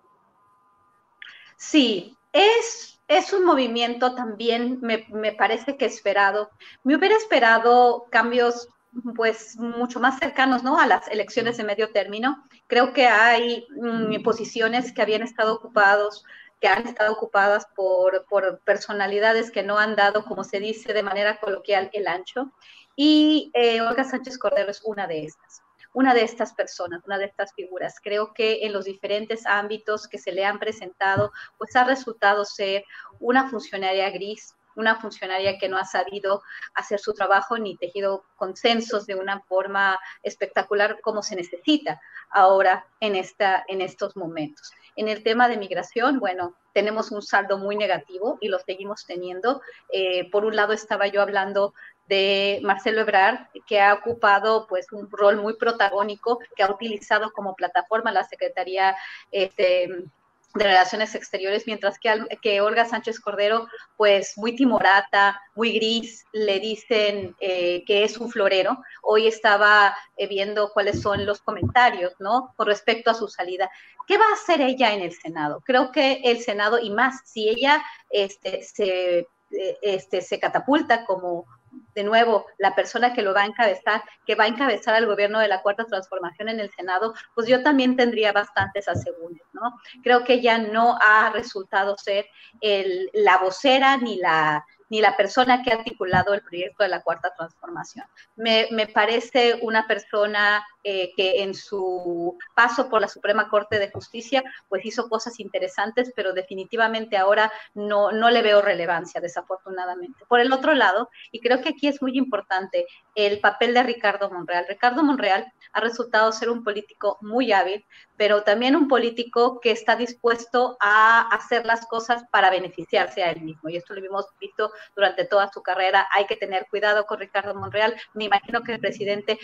Sí, es, es un movimiento también, me, me parece que esperado. Me hubiera esperado cambios pues mucho más cercanos ¿no? a las elecciones de medio término. Creo que hay mm, posiciones que habían estado ocupados que han estado ocupadas por, por, personalidades que no han dado, como se dice de manera coloquial, el ancho. Y eh, Olga Sánchez Cordero es una de estas, una de estas personas, una de estas figuras. Creo que en los diferentes ámbitos que se le han presentado, pues ha resultado ser una funcionaria gris, una funcionaria que no ha sabido hacer su trabajo ni tejido consensos de una forma espectacular como se necesita ahora en, esta, en estos momentos. En el tema de migración, bueno, tenemos un saldo muy negativo y lo seguimos teniendo. Eh, por un lado estaba yo hablando de Marcelo Ebrard, que ha ocupado pues un rol muy protagónico, que ha utilizado como plataforma la Secretaría este, de Relaciones Exteriores, mientras que, que, Olga Sánchez Cordero, pues muy timorata, muy gris, le dicen eh, que es un florero. Hoy estaba eh, viendo cuáles son los comentarios, ¿no? Con respecto a su salida. ¿Qué va a hacer ella en el Senado? Creo que el Senado, y más, si ella este, se, eh, este, se catapulta como de nuevo, la persona que lo va a encabezar, que va a encabezar al gobierno de la Cuarta Transformación en el Senado, pues yo también tendría bastantes asegúnes, ¿no? Creo que ella no ha resultado ser la vocera ni la, ni la persona que ha articulado el proyecto de la Cuarta Transformación. Me, me parece una persona eh, que en su paso por la Suprema Corte de Justicia, pues hizo cosas interesantes, pero definitivamente ahora no, no le veo relevancia, desafortunadamente. Por el otro lado, y creo que aquí es muy importante el papel de Ricardo Monreal. Ricardo Monreal ha resultado ser un político muy hábil, pero también un político que está dispuesto a hacer las cosas para beneficiarse a él mismo. Y esto lo hemos visto durante toda su carrera. Hay que tener cuidado con Ricardo Monreal. Me imagino que el presidente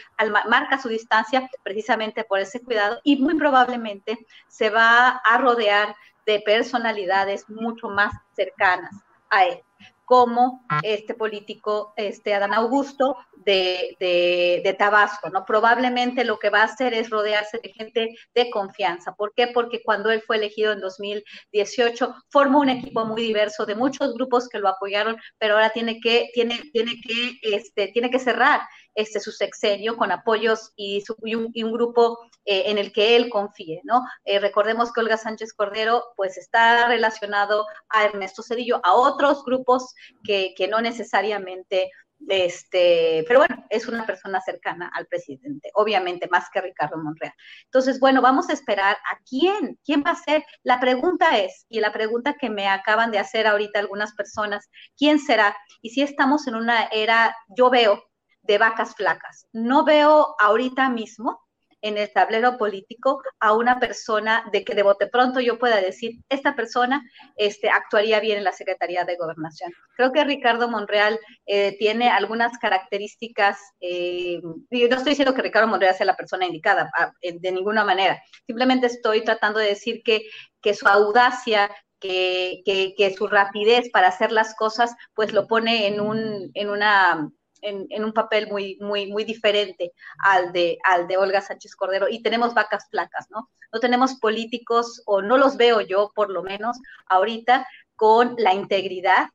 marca su distancia precisamente por ese cuidado y muy probablemente se va a rodear de personalidades mucho más cercanas a él como este político, este Adán Augusto de, de, de, Tabasco, ¿no? Probablemente lo que va a hacer es rodearse de gente de confianza. ¿Por qué? Porque cuando él fue elegido en 2018, formó un equipo muy diverso de muchos grupos que lo apoyaron, pero ahora tiene que, tiene, tiene que, este, tiene que cerrar este, su sexenio con apoyos y, un, grupo eh, en el que él confíe, ¿no? Eh, recordemos que Olga Sánchez Cordero, pues está relacionado a Ernesto Cedillo, a otros grupos que, que no necesariamente este, pero bueno, es una persona cercana al presidente, obviamente más que Ricardo Monreal. Entonces, bueno, vamos a esperar a quién, quién va a ser. La pregunta es, y la pregunta que me acaban de hacer ahorita algunas personas, ¿quién será? Y si estamos en una era, yo veo de vacas flacas. No veo ahorita mismo en el tablero político a una persona de que de bote pronto yo pueda decir, esta persona este, actuaría bien en la Secretaría de Gobernación. Creo que Ricardo Monreal eh, tiene algunas características, eh, no estoy diciendo que Ricardo Monreal sea la persona indicada, de ninguna manera, simplemente estoy tratando de decir que, que su audacia, que, que, que, su rapidez para hacer las cosas, pues lo pone en, un, en una en, un papel muy, muy, muy diferente al de, al de Olga Sánchez Cordero y tenemos vacas flacas, ¿no? No tenemos políticos, o no los veo yo por lo menos ahorita, con la integridad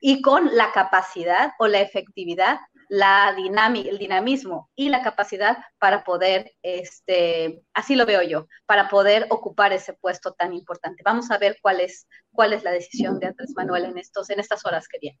y con la capacidad o la efectividad la dinámica, el dinamismo y la capacidad para poder, este, así lo veo yo, para poder ocupar ese puesto tan importante. Vamos a ver cuál es, cuál es la decisión de Andrés Manuel en, estos, en estas horas que vienen.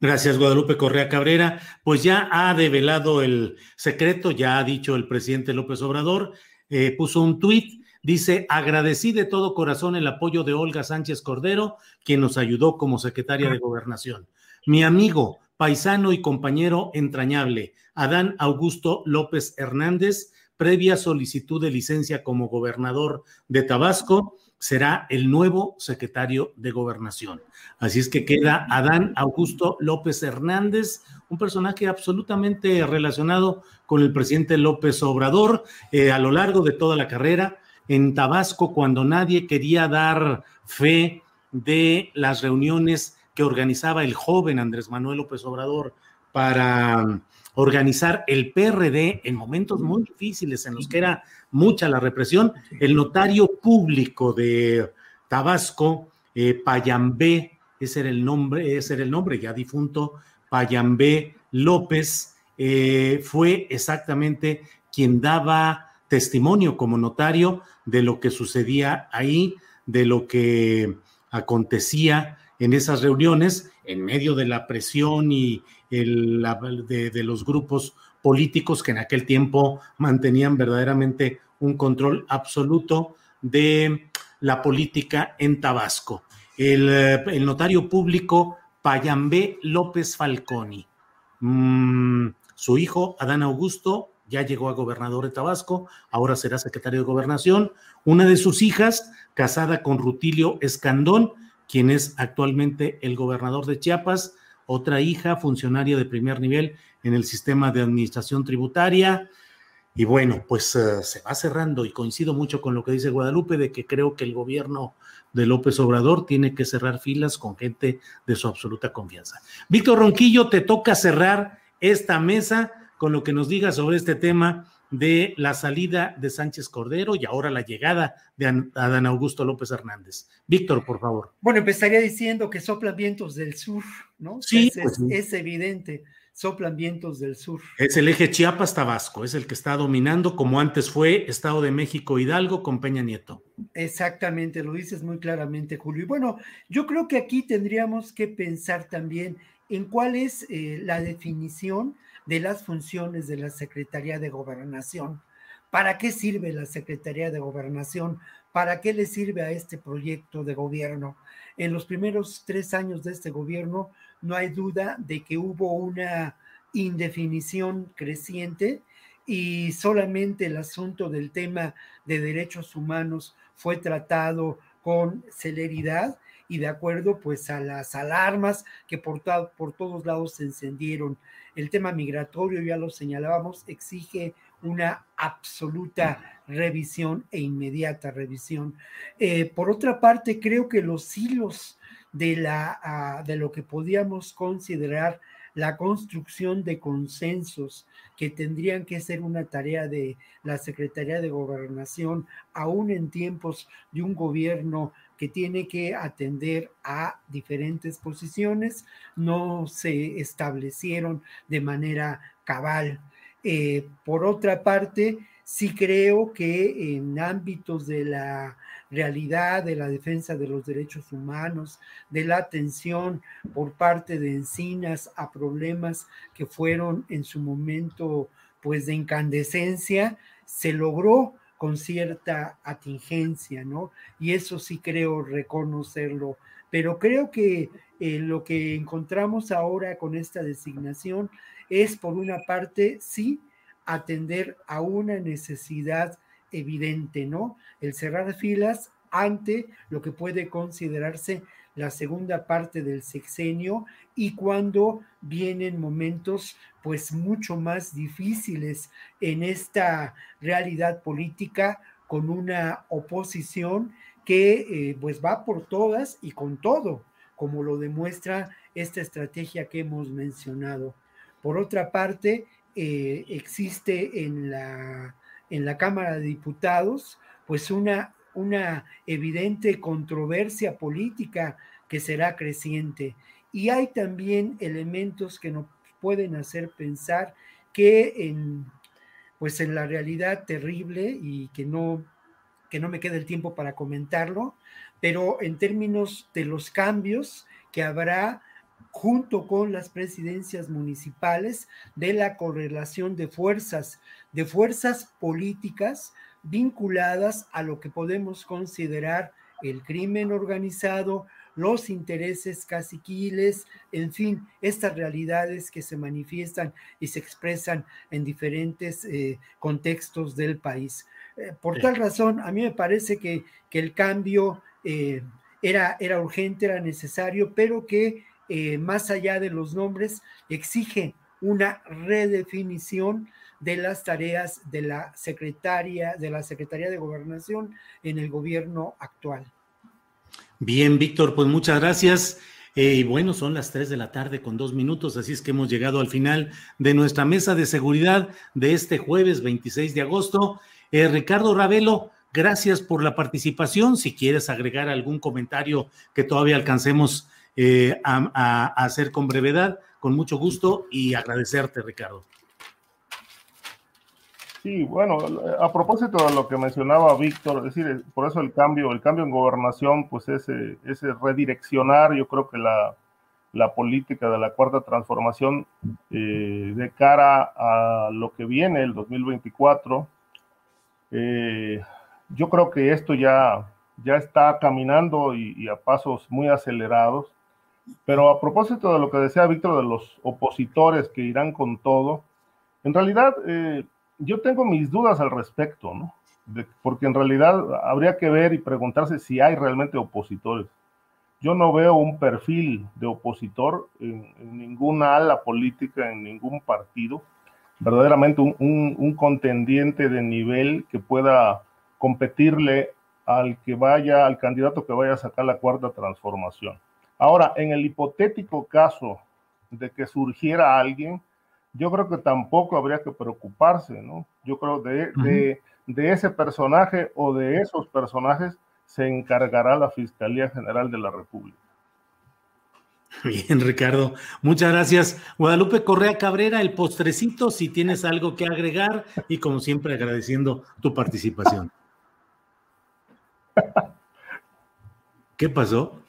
Gracias, Guadalupe Correa Cabrera. Pues ya ha develado el secreto, ya ha dicho el presidente López Obrador, eh, puso un tuit, dice, agradecí de todo corazón el apoyo de Olga Sánchez Cordero, quien nos ayudó como secretaria de gobernación. Mi amigo, paisano y compañero entrañable, Adán Augusto López Hernández, previa solicitud de licencia como gobernador de Tabasco, será el nuevo secretario de gobernación. Así es que queda Adán Augusto López Hernández, un personaje absolutamente relacionado con el presidente López Obrador eh, a lo largo de toda la carrera. En Tabasco, cuando nadie quería dar fe de las reuniones que organizaba el joven Andrés Manuel López Obrador para organizar el PRD en momentos muy difíciles en los que era mucha la represión, el notario público de Tabasco, eh, Payambé, ese era el nombre, ese era el nombre ya difunto, Payambé López, eh, fue exactamente quien daba testimonio como notario de lo que sucedía ahí, de lo que acontecía en esas reuniones, en medio de la presión y el, de, los grupos políticos que en aquel tiempo mantenían verdaderamente un control absoluto de la política en Tabasco. El, notario público Payambé López Falconi. Mm, su hijo, Adán Augusto, ya llegó a gobernador de Tabasco, ahora será secretario de gobernación. Una de sus hijas, casada con Rutilio Escandón, quien es actualmente el gobernador de Chiapas, otra hija, funcionaria de primer nivel en el sistema de administración tributaria. Y bueno, pues eh, se va cerrando y coincido mucho con lo que dice Guadalupe de que creo que el gobierno de López Obrador tiene que cerrar filas con gente de su absoluta confianza. Víctor Ronquillo, te toca cerrar esta mesa con lo que nos digas sobre este tema de la salida de Sánchez Cordero y ahora la llegada de Adán Augusto López Hernández. Víctor, por favor. Bueno, empezaría diciendo que soplan vientos del sur, ¿no? Sí, es, pues es, evidente, soplan vientos del sur. Es el eje Chiapas-Tabasco, es el que está dominando, como antes fue Estado de México Hidalgo con Peña Nieto. Exactamente, lo dices muy claramente, Julio. Y bueno, yo creo que aquí tendríamos que pensar también en cuál es eh, la definición de las funciones de la Secretaría de Gobernación. ¿Para qué sirve la Secretaría de Gobernación? ¿Para qué le sirve a este proyecto de gobierno? En los primeros tres años de este gobierno no hay duda de que hubo una indefinición creciente y solamente el asunto del tema de derechos humanos fue tratado con celeridad y de acuerdo pues a las alarmas que por, por todos lados se encendieron. El tema migratorio, ya lo señalábamos, exige una absoluta revisión e inmediata revisión. Eh, por otra parte, creo que los hilos de, la, ah, de lo que podíamos considerar la construcción de consensos que tendrían que ser una tarea de la Secretaría de Gobernación, aún en tiempos de un gobierno que tiene que atender a diferentes posiciones, no se establecieron de manera cabal. Eh, por otra parte, sí creo que en ámbitos de la realidad de la defensa de los derechos humanos, de la atención por parte de Encinas a problemas que fueron en su momento pues de incandescencia, se logró con cierta atingencia, ¿no? Y eso sí creo reconocerlo. Pero creo que eh, lo que encontramos ahora con esta designación es, por una parte, sí, atender a una necesidad evidente, ¿no? El cerrar filas ante lo que puede considerarse la segunda parte del sexenio y cuando vienen momentos pues mucho más difíciles en esta realidad política con una oposición que eh, pues va por todas y con todo, como lo demuestra esta estrategia que hemos mencionado. Por otra parte, eh, existe en la, en la Cámara de Diputados pues una una evidente controversia política que será creciente. Y hay también elementos que nos pueden hacer pensar que en, pues en la realidad terrible y que no, que no me queda el tiempo para comentarlo, pero en términos de los cambios que habrá junto con las presidencias municipales de la correlación de fuerzas, de fuerzas políticas vinculadas a lo que podemos considerar el crimen organizado, los intereses caciquiles, en fin, estas realidades que se manifiestan y se expresan en diferentes eh, contextos del país. Eh, por tal razón, a mí me parece que, que el cambio eh, era, era urgente, era necesario, pero que más allá de los nombres exige una redefinición de las tareas de la secretaria, de la Secretaría de Gobernación en el gobierno actual. Bien, Víctor, pues muchas gracias. Eh, y bueno, son las 3 de la tarde con dos minutos, así es que hemos llegado al final de nuestra mesa de seguridad de este jueves 26 de agosto. Eh, Ricardo Ravelo, gracias por la participación. Si quieres agregar algún comentario que todavía alcancemos eh, a hacer con brevedad, con mucho gusto y agradecerte, Ricardo. Sí, bueno, a propósito de lo que mencionaba Víctor, es decir, por eso el cambio, el cambio en gobernación, pues ese, ese redireccionar, yo creo que la, la política de la cuarta transformación eh, de cara a lo que viene, el 2024, eh, yo creo que esto ya, ya está caminando y, a pasos muy acelerados. Pero a propósito de lo que decía Víctor de los opositores que irán con todo, en realidad eh, yo tengo mis dudas al respecto, ¿no? porque en realidad habría que ver y preguntarse si hay realmente opositores. Yo no veo un perfil de opositor en, ninguna ala política, en ningún partido, verdaderamente un, un, contendiente de nivel que pueda competirle al que vaya, al candidato que vaya a sacar la cuarta transformación. Ahora, en el hipotético caso de que surgiera alguien, yo creo que tampoco habría que preocuparse, ¿no? Yo creo de, de, de ese personaje o de esos personajes se encargará la Fiscalía General de la República. Bien, Ricardo. Muchas gracias. Guadalupe Correa Cabrera, el postrecito, si tienes algo que agregar y como siempre agradeciendo tu participación. ¿Qué pasó?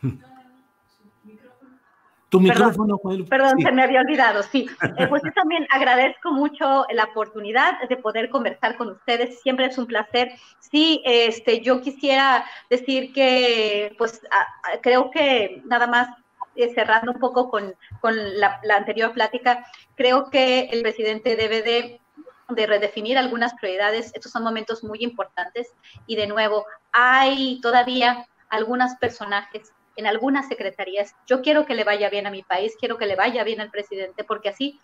Tu micrófono, Perdón, se me había olvidado, sí. Eh, pues yo también agradezco mucho la oportunidad de poder conversar con ustedes, siempre es un placer. Sí, este, yo quisiera decir que, pues, creo que nada más eh, cerrando un poco con, con la, anterior plática, creo que el presidente debe de de redefinir algunas prioridades. Estos son momentos muy importantes y de nuevo, hay todavía algunos personajes en algunas secretarías. Yo quiero que le vaya bien a mi país, quiero que le vaya bien al presidente, porque así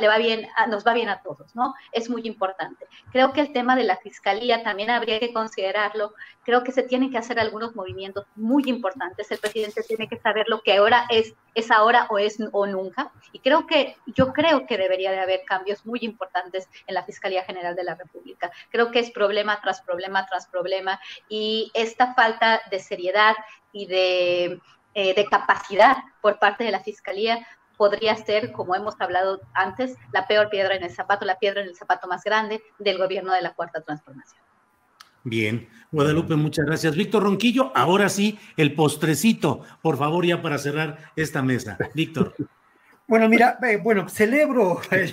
le va bien, nos va bien a todos, ¿no? Es muy importante. Creo que el tema de la fiscalía también habría que considerarlo. Creo que se tienen que hacer algunos movimientos muy importantes. El presidente tiene que saber lo que ahora es, es ahora o es o nunca. Y creo que, yo creo que debería de haber cambios muy importantes en la Fiscalía General de la República. Creo que es problema tras problema tras problema y esta falta de seriedad y de, eh, de capacidad por parte de la Fiscalía podría ser, como hemos hablado antes, la peor piedra en el zapato, la piedra en el zapato más grande del gobierno de la Cuarta Transformación. Bien, Guadalupe, muchas gracias. Víctor Ronquillo, ahora sí, el postrecito, por favor, ya para cerrar esta mesa. Víctor. Bueno, mira, eh, bueno, celebro el,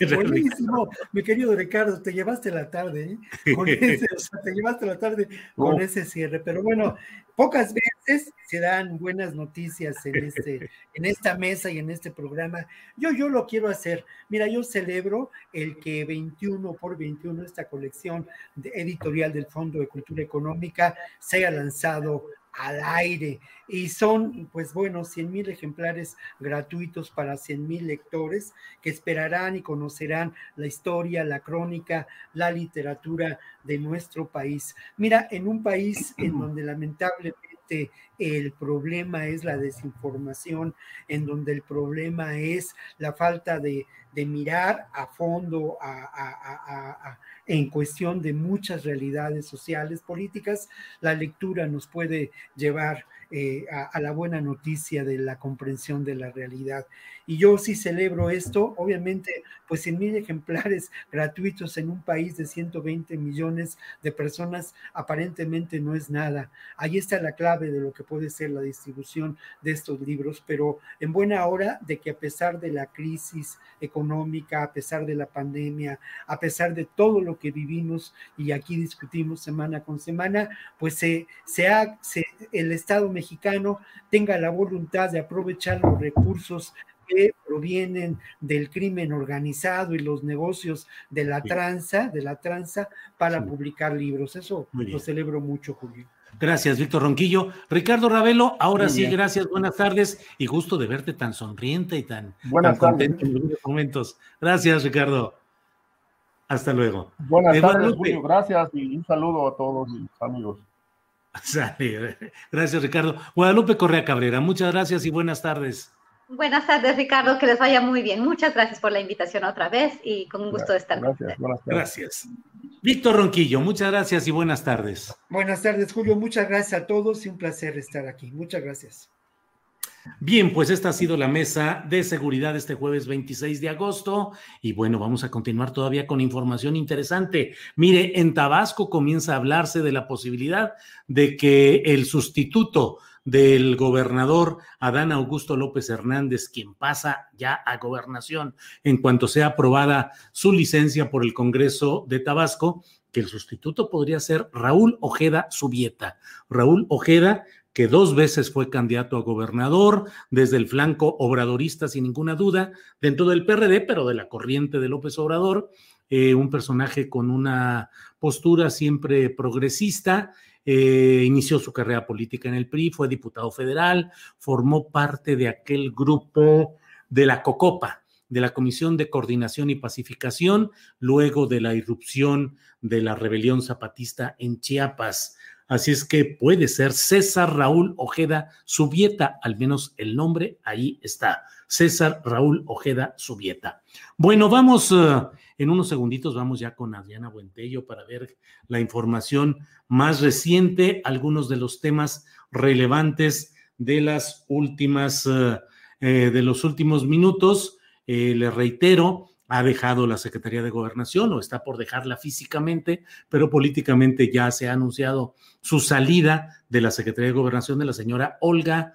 el buenísimo, mi querido Ricardo, te llevaste la tarde, ¿eh? con ese, o sea, te llevaste la tarde con oh. ese cierre, pero bueno, pocas veces se dan buenas noticias en este, en esta mesa y en este programa. Yo, yo lo quiero hacer. Mira, yo celebro el que 21 por 21 esta colección editorial del Fondo de Cultura Económica se haya lanzado al aire. Y son, pues bueno, 100 mil ejemplares gratuitos para 100 mil lectores que esperarán y conocerán la historia, la crónica, la literatura de nuestro país. Mira, en un país en donde lamentablemente el problema es la desinformación, en donde el problema es la falta de, mirar a fondo en cuestión de muchas realidades sociales, políticas, la lectura nos puede llevar eh, a, la buena noticia de la comprensión de la realidad. Y yo sí celebro esto, obviamente, pues en mil ejemplares gratuitos en un país de 120 millones de personas, aparentemente no es nada. Ahí está la clave de lo que puede ser la distribución de estos libros, pero en buena hora de que a pesar de la crisis económica, a pesar de la pandemia, a pesar de todo lo que vivimos y aquí discutimos semana con semana, pues se, se, ha, el Estado mexicano tenga la voluntad de aprovechar los recursos que provienen del crimen organizado y los negocios de la tranza, de la tranza para publicar libros. Eso lo celebro mucho, Julio. Gracias, Víctor Ronquillo. Ricardo Ravelo, ahora sí, gracias, buenas tardes y gusto de verte tan sonriente y tan, contento en los momentos. Gracias, Ricardo. Hasta luego. Buenas eh, tardes, Julio, gracias y un saludo a todos mis amigos. Gracias, Ricardo. Guadalupe Correa Cabrera, muchas gracias y buenas tardes. Buenas tardes, Ricardo, que les vaya muy bien. Muchas gracias por la invitación otra vez y con un gusto de estar gracias, con ustedes. Gracias. Víctor Ronquillo, muchas gracias y buenas tardes. Buenas tardes, Julio. Muchas gracias a todos y un placer estar aquí. Muchas gracias. Bien, pues esta ha sido la mesa de seguridad este jueves 26 de agosto y bueno, vamos a continuar todavía con información interesante. Mire, en Tabasco comienza a hablarse de la posibilidad de que el sustituto del gobernador Adán Augusto López Hernández, quien pasa ya a gobernación en cuanto sea aprobada su licencia por el Congreso de Tabasco, que el sustituto podría ser Raúl Ojeda Subieta. Raúl Ojeda, que dos veces fue candidato a gobernador, desde el flanco obradorista, sin ninguna duda, dentro del PRD, pero de la corriente de López Obrador, eh, un personaje con una postura siempre progresista eh, inició su carrera política en el PRI, fue diputado federal, formó parte de aquel grupo de la COCOPA, de la Comisión de Coordinación y Pacificación, luego de la irrupción de la rebelión zapatista en Chiapas. Así es que puede ser César Raúl Ojeda Subieta, al menos el nombre ahí está. César Raúl Ojeda Subieta. Bueno, vamos eh, en unos segunditos, vamos ya con Adriana Buentello para ver la información más reciente, algunos de los temas relevantes de las últimas, eh, eh, de los últimos minutos. le reitero, ha dejado la Secretaría de Gobernación o está por dejarla físicamente, pero políticamente ya se ha anunciado su salida de la Secretaría de Gobernación de la señora Olga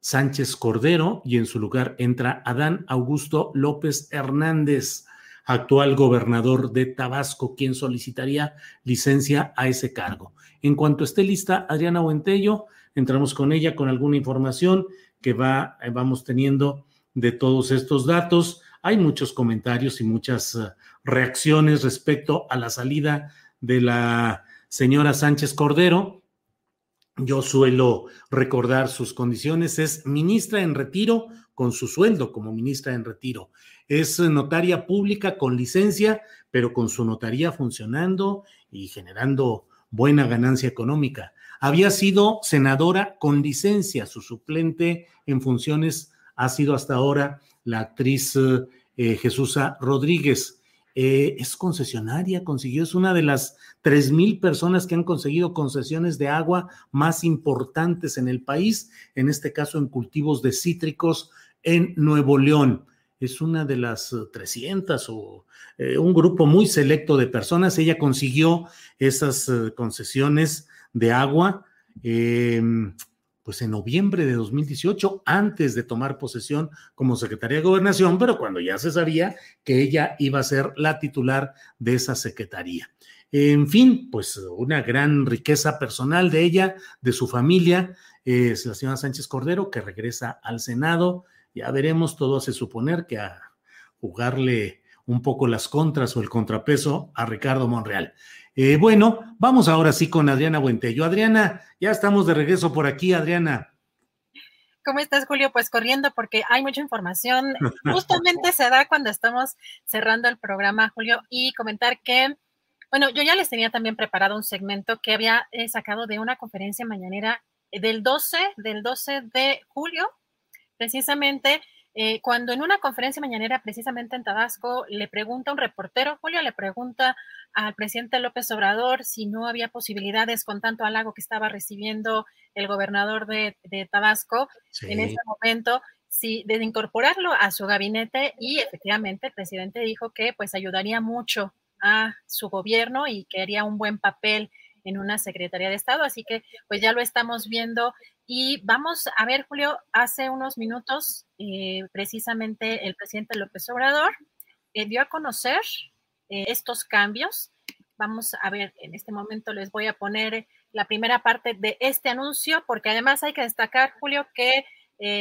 Sánchez Cordero y en su lugar entra Adán Augusto López Hernández, actual gobernador de Tabasco, quien solicitaría licencia a ese cargo. En cuanto esté lista Adriana Buentello, entramos con ella con alguna información que va, eh, vamos teniendo de todos estos datos. Hay muchos comentarios y muchas eh, reacciones respecto a la salida de la señora Sánchez Cordero yo suelo recordar sus condiciones, es ministra en retiro con su sueldo como ministra en retiro. Es notaria pública con licencia, pero con su notaría funcionando y generando buena ganancia económica. Había sido senadora con licencia, su suplente en funciones ha sido hasta ahora la actriz eh, Jesusa Rodríguez. Eh, es concesionaria, consiguió, es una de las tres mil personas que han conseguido concesiones de agua más importantes en el país, en este caso en cultivos de cítricos en Nuevo León. Es una de las 300 o eh, un grupo muy selecto de personas. Ella consiguió esas eh, concesiones de agua. Pues en noviembre de 2018, antes de tomar posesión como secretaria de gobernación, pero cuando ya se sabía que ella iba a ser la titular de esa secretaría. En fin, pues una gran riqueza personal de ella, de su familia, es la señora Sánchez Cordero, que regresa al Senado. Ya veremos, todo hace suponer que a jugarle un poco las contras o el contrapeso a Ricardo Monreal. Eh, bueno, vamos ahora sí con Adriana Buentello. Adriana, ya estamos de regreso por aquí, Adriana. ¿Cómo estás, Julio? Pues corriendo porque hay mucha información. Justamente se da cuando estamos cerrando el programa, Julio, y comentar que, bueno, yo ya les tenía también preparado un segmento que había eh, sacado de una conferencia mañanera del 12, del 12 de julio, precisamente eh, cuando en una conferencia mañanera precisamente en Tabasco le pregunta un reportero, Julio le pregunta al presidente López Obrador si no había posibilidades con tanto halago que estaba recibiendo el gobernador de, Tabasco en ese momento, si de incorporarlo a su gabinete y efectivamente el presidente dijo que pues ayudaría mucho a su gobierno y que haría un buen papel en una Secretaría de Estado. Así que pues ya lo estamos viendo y vamos a ver, Julio, hace unos minutos eh, precisamente el presidente López Obrador eh, dio a conocer eh, estos cambios. Vamos a ver, en este momento les voy a poner la primera parte de este anuncio, porque además hay que destacar, Julio, que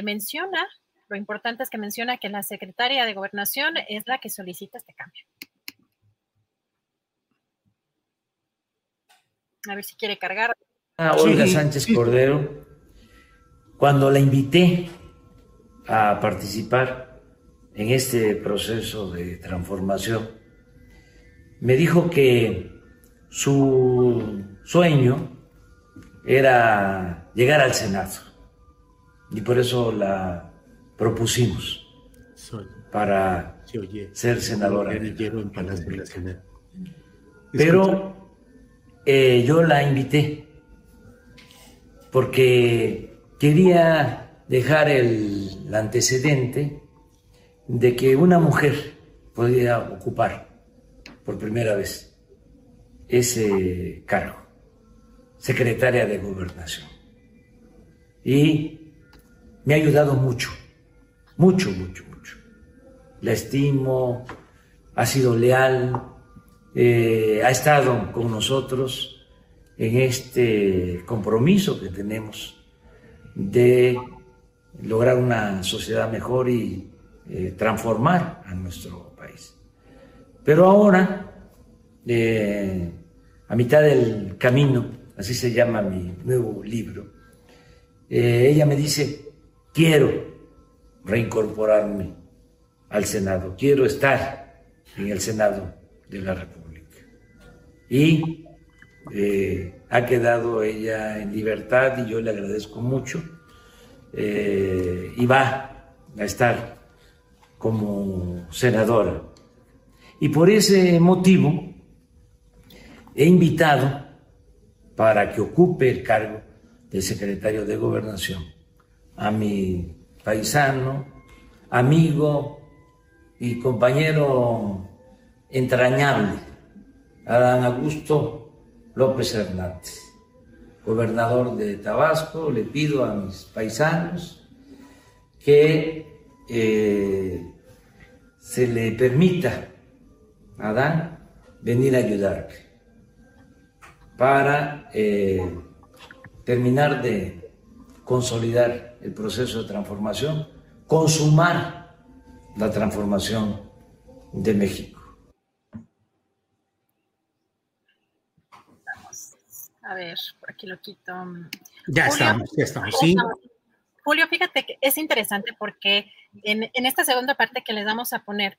menciona, lo importante es que menciona que la secretaria de gobernación es la que solicita este cambio. A ver si quiere cargar. Ah, Olga Sánchez Cordero, cuando la invité a participar en este proceso de transformación, me dijo que su sueño era llegar al Senado y por eso la propusimos para ser senadora. Pero eh, yo la invité porque quería dejar el antecedente de que una mujer podía ocupar por primera vez ese cargo, secretaria de gobernación. Y me ha ayudado mucho, mucho, mucho, mucho. La estimo, ha sido leal, eh, ha estado con nosotros en este compromiso que tenemos de lograr una sociedad mejor y eh, transformar a nuestro país. Pero ahora, eh, a mitad del camino, así se llama mi nuevo libro, ella me dice, quiero reincorporarme al Senado, quiero estar en el Senado de la República y eh, ha quedado ella en libertad y yo le agradezco mucho eh, y va a estar como senadora. Y por ese motivo he invitado para que ocupe el cargo de secretario de gobernación a mi paisano, amigo y compañero entrañable Adán Augusto López Hernández, gobernador de Tabasco, le pido a mis paisanos que eh, se le permita a Adán venir a ayudarme para eh, terminar de consolidar el proceso de transformación, consumar la transformación de México. A ver, por aquí lo quito. Ya estamos, ya estamos, sí. Julio, fíjate que es interesante porque en, esta segunda parte que les vamos a poner,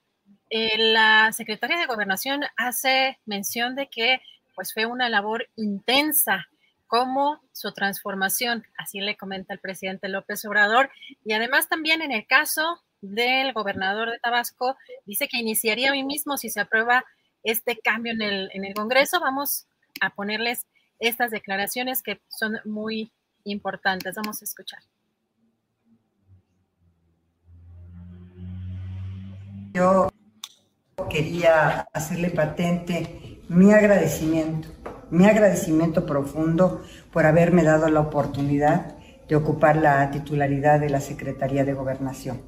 eh, la secretaria de Gobernación hace mención de que pues fue una labor intensa como su transformación, así le comenta el presidente López Obrador, y además también en el caso del gobernador de Tabasco, dice que iniciaría hoy mismo si se aprueba este cambio en el, en el Congreso. Vamos a ponerles estas declaraciones que son muy importantes. Vamos a escuchar. Yo quería hacerle patente mi agradecimiento, mi agradecimiento profundo por haberme dado la oportunidad de ocupar la titularidad de la Secretaría de Gobernación.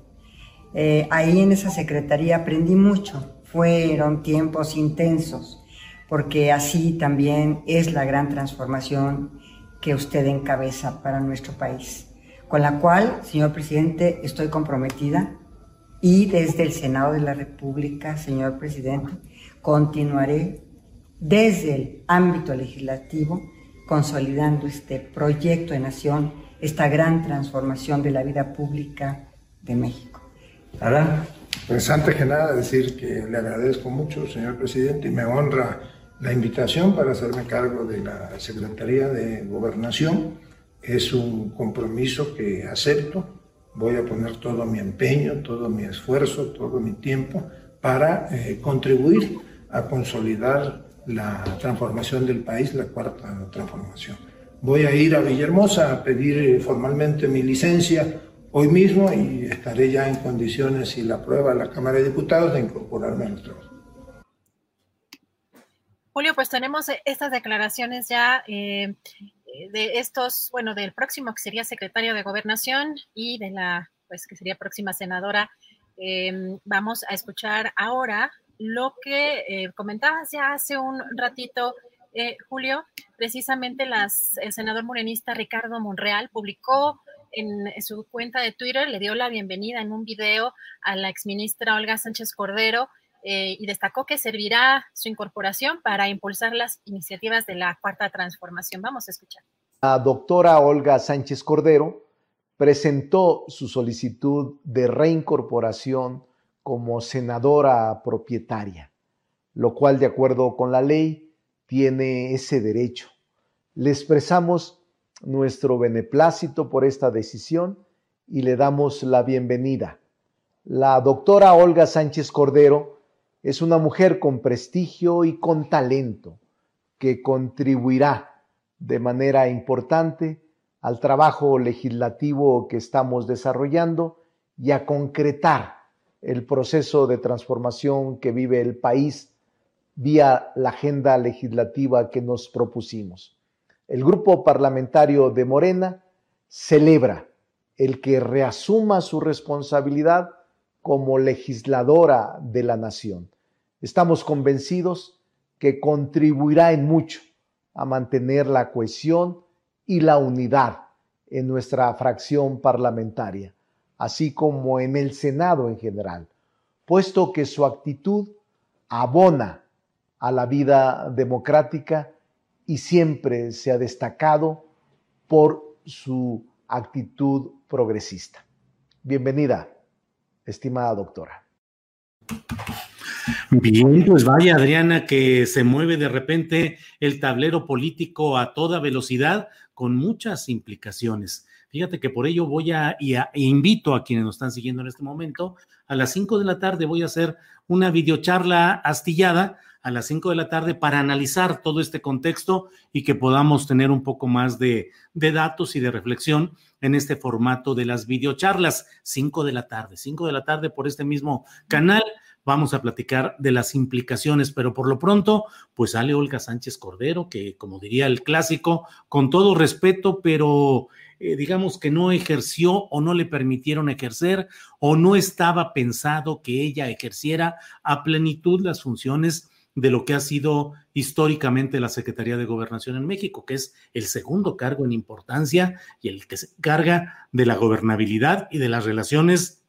Eh, ahí en esa secretaría aprendí mucho, fueron tiempos intensos, porque así también es la gran transformación que usted encabeza para nuestro país, con la cual, señor presidente, estoy comprometida y desde el Senado de la República, señor presidente, continuaré desde el ámbito legislativo consolidando este proyecto de nación, esta gran transformación de la vida pública de México. Ahora, pues antes que nada decir que le agradezco mucho, señor presidente, y me honra la invitación para hacerme cargo de la Secretaría de Gobernación es un compromiso que acepto voy a poner todo mi empeño, todo mi esfuerzo, todo mi tiempo para eh, contribuir a consolidar la transformación del país, la cuarta transformación. Voy a ir a Villahermosa a pedir eh, formalmente mi licencia hoy mismo y estaré ya en condiciones, si la aprueba la Cámara de Diputados, de incorporarme al trabajo. Julio, pues tenemos estas declaraciones ya eh, de estos, bueno, del próximo que sería secretario de Gobernación y de la, pues que sería próxima senadora. Em, vamos a escuchar ahora lo que eh, comentabas ya hace un ratito, eh, Julio, precisamente las, el senador morenista Ricardo Monreal publicó en, su cuenta de Twitter, le dio la bienvenida en un video a la exministra Olga Sánchez Cordero eh, y destacó que servirá su incorporación para impulsar las iniciativas de la cuarta transformación. Vamos a escuchar. La doctora Olga Sánchez Cordero presentó su solicitud de reincorporación como senadora propietaria, lo cual de acuerdo con la ley tiene ese derecho. Le expresamos nuestro beneplácito por esta decisión y le damos la bienvenida. La doctora Olga Sánchez Cordero es una mujer con prestigio y con talento que contribuirá de manera importante al trabajo legislativo que estamos desarrollando y a concretar el proceso de transformación que vive el país vía la agenda legislativa que nos propusimos. El grupo parlamentario de Morena celebra el que reasuma su responsabilidad como legisladora de la nación. Estamos convencidos que contribuirá en mucho a mantener la cohesión y la unidad en nuestra fracción parlamentaria, así como en el Senado en general, puesto que su actitud abona a la vida democrática y siempre se ha destacado por su actitud progresista. Bienvenida, estimada doctora. Bien, pues vaya Adriana que se mueve de repente el tablero político a toda velocidad con muchas implicaciones. Fíjate que por ello voy a, e invito a quienes nos están siguiendo en este momento, a las 5 de la tarde voy a hacer una videocharla astillada a las 5 de la tarde para analizar todo este contexto y que podamos tener un poco más de, datos y de reflexión en este formato de las videocharlas. 5 de la tarde, 5 de la tarde por este mismo canal vamos a platicar de las implicaciones, pero por lo pronto, pues sale Olga Sánchez Cordero, que como diría el clásico, con todo respeto, pero eh, digamos que no ejerció o no le permitieron ejercer o no estaba pensado que ella ejerciera a plenitud las funciones de lo que ha sido históricamente la Secretaría de Gobernación en México, que es el segundo cargo en importancia y el que se encarga de la gobernabilidad y de las relaciones,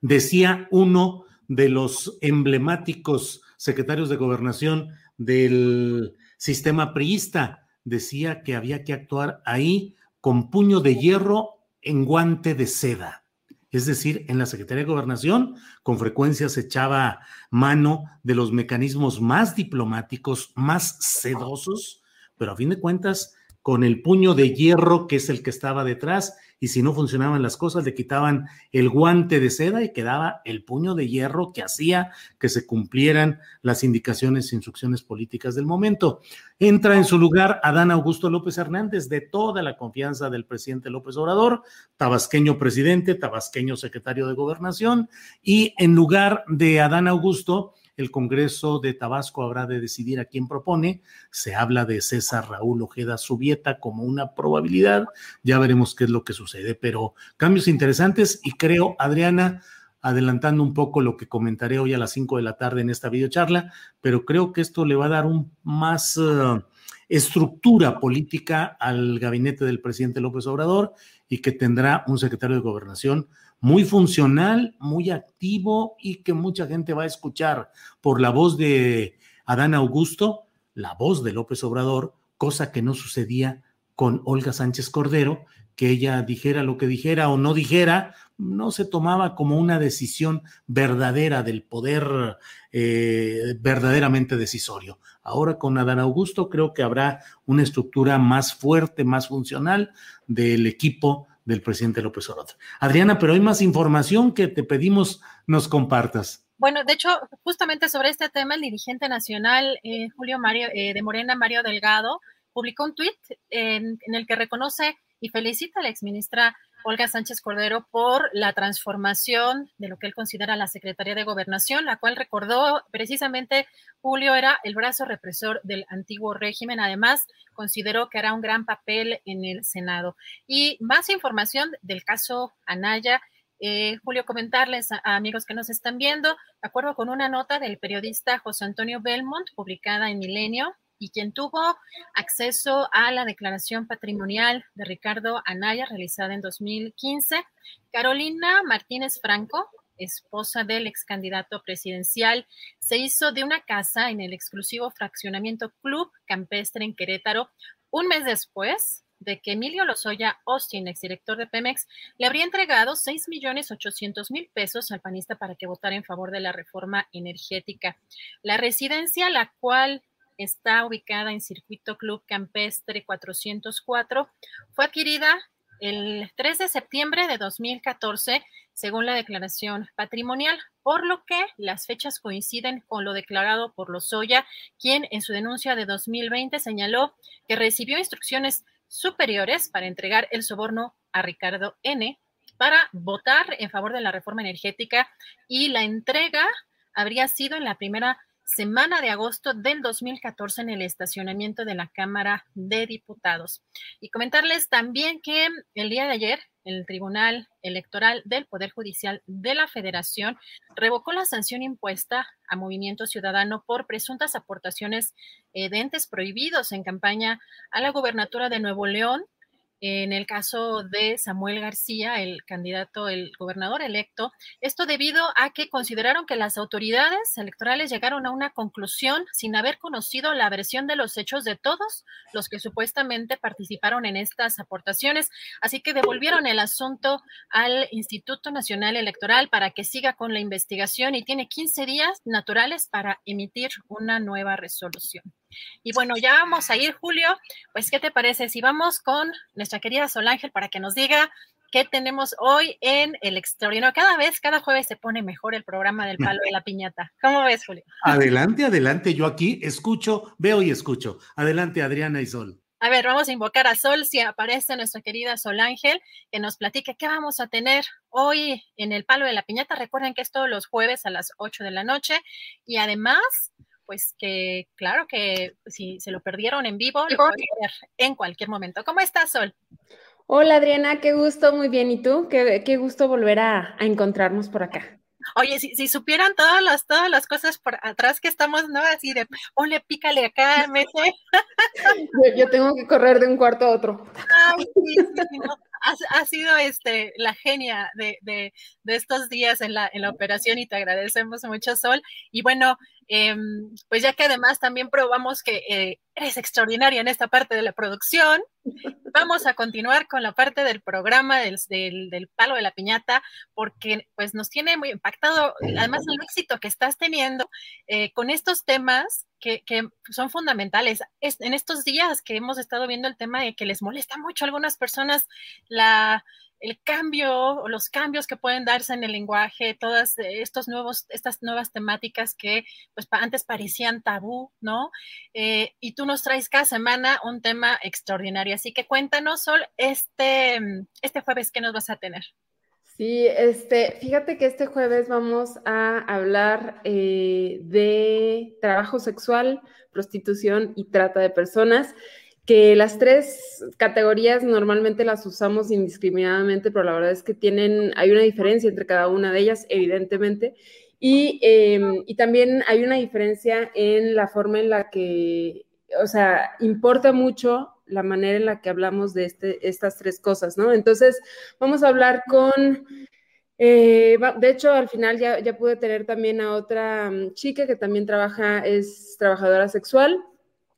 decía uno de los emblemáticos secretarios de gobernación del sistema priista. Decía que había que actuar ahí con puño de hierro en guante de seda. Es decir, en la Secretaría de Gobernación con frecuencia se echaba mano de los mecanismos más diplomáticos, más sedosos, pero a fin de cuentas, con el puño de hierro que es el que estaba detrás y si no funcionaban las cosas, le quitaban el guante de seda y quedaba el puño de hierro que hacía que se cumplieran las indicaciones e instrucciones políticas del momento. Entra en su lugar Adán Augusto López Hernández, de toda la confianza del presidente López Obrador, tabasqueño presidente, tabasqueño secretario de gobernación, y en lugar de Adán Augusto, el Congreso de Tabasco habrá de decidir a quién propone. Se habla de César Raúl Ojeda Subieta como una probabilidad. Ya veremos qué es lo que sucede, pero cambios interesantes y creo, Adriana, adelantando un poco lo que comentaré hoy a las 5 de la tarde en esta videocharla, pero creo que esto le va a dar un más eh, estructura política al gabinete del presidente López Obrador y que tendrá un secretario de gobernación muy funcional, muy activo y que mucha gente va a escuchar por la voz de Adán Augusto, la voz de López Obrador, cosa que no sucedía con Olga Sánchez Cordero, que ella dijera lo que dijera o no dijera, no se tomaba como una decisión verdadera del poder eh, verdaderamente decisorio. Ahora con Adán Augusto creo que habrá una estructura más fuerte, más funcional del equipo del presidente López Obrador. Adriana, pero hay más información que te pedimos nos compartas. Bueno, de hecho, justamente sobre este tema, el dirigente nacional eh, Julio Mario eh, de Morena, Mario Delgado, publicó un tuit en, en, el que reconoce y felicita a la exministra Olga Sánchez Cordero por la transformación de lo que él considera la Secretaría de Gobernación, la cual recordó precisamente Julio era el brazo represor del antiguo régimen. Además, consideró que era un gran papel en el Senado. Y más información del caso Anaya. Eh, Julio, comentarles a, a, amigos que nos están viendo, de acuerdo con una nota del periodista José Antonio Belmont, publicada en Milenio, y quien tuvo acceso a la declaración patrimonial de Ricardo Anaya realizada en 2015. Carolina Martínez Franco, esposa del ex candidato presidencial, se hizo de una casa en el exclusivo fraccionamiento Club Campestre en Querétaro un mes después de que Emilio Lozoya Austin, exdirector de Pemex, le habría entregado 6 millones 800 mil pesos al panista para que votara en favor de la reforma energética. La residencia, la cual está ubicada en Circuito Club Campestre 404. Fue adquirida el 3 de septiembre de 2014, según la declaración patrimonial, por lo que las fechas coinciden con lo declarado por Lozoya, quien en su denuncia de 2020 señaló que recibió instrucciones superiores para entregar el soborno a Ricardo N para votar en favor de la reforma energética y la entrega habría sido en la primera semana de agosto del 2014 en el estacionamiento de la Cámara de Diputados. Y comentarles también que el día de ayer el Tribunal Electoral del Poder Judicial de la Federación revocó la sanción impuesta a Movimiento Ciudadano por presuntas aportaciones eh, de entes prohibidos en campaña a la gubernatura de Nuevo León en el caso de Samuel García, el candidato, el gobernador electo, esto debido a que consideraron que las autoridades electorales llegaron a una conclusión sin haber conocido la versión de los hechos de todos los que supuestamente participaron en estas aportaciones, así que devolvieron el asunto al Instituto Nacional Electoral para que siga con la investigación y tiene 15 días naturales para emitir una nueva resolución. Y bueno, ya vamos a ir, Julio. Pues, ¿qué te parece si vamos con nuestra querida Sol Ángel para que nos diga qué tenemos hoy en el extraordinario? Cada vez, cada jueves se pone mejor el programa del palo de la piñata. ¿Cómo ves, Julio? Adelante, adelante. Yo aquí escucho, veo y escucho. Adelante, Adriana y Sol. A ver, vamos a invocar a Sol si aparece nuestra querida Sol Ángel, que nos platique qué vamos a tener hoy en el Palo de la Piñata. Recuerden que es todos los jueves a las 8 de la noche y además pues que claro que si se lo perdieron en vivo, lo pueden ver en cualquier momento. ¿Cómo estás, Sol? Hola, Adriana, qué gusto, muy bien. ¿Y tú? Qué, qué gusto volver a, a, encontrarnos por acá. Oye, si, si, supieran todas las, todas las cosas por atrás que estamos, ¿no? Así de, ole, pícale acá, mete. yo, yo, tengo que correr de un cuarto a otro. Ay, sí, sí, no. Ha, ha, sido este, la genia de, de, estos días en la, en la operación y te agradecemos mucho, Sol. Y bueno, eh, pues ya que además también probamos que eh, eres extraordinaria en esta parte de la producción, vamos a continuar con la parte del programa del, del, del, palo de la piñata, porque pues nos tiene muy impactado, además el éxito que estás teniendo eh, con estos temas que, que son fundamentales. Es, en estos días que hemos estado viendo el tema de que les molesta mucho a algunas personas la el cambio, los cambios que pueden darse en el lenguaje, todas estos nuevos, estas nuevas temáticas que pues antes parecían tabú, ¿no? Eh, y tú nos traes cada semana un tema extraordinario. Así que cuéntanos, Sol, este, este jueves, ¿qué nos vas a tener? Sí, este, fíjate que este jueves vamos a hablar eh, de trabajo sexual, prostitución y trata de personas que las tres categorías normalmente las usamos indiscriminadamente, pero la verdad es que tienen, hay una diferencia entre cada una de ellas, evidentemente, y, eh, y también hay una diferencia en la forma en la que, o sea, importa mucho la manera en la que hablamos de este, estas tres cosas, ¿no? Entonces, vamos a hablar con eh, de hecho, al final ya, ya, pude tener también a otra mm, chica que también trabaja, es trabajadora sexual.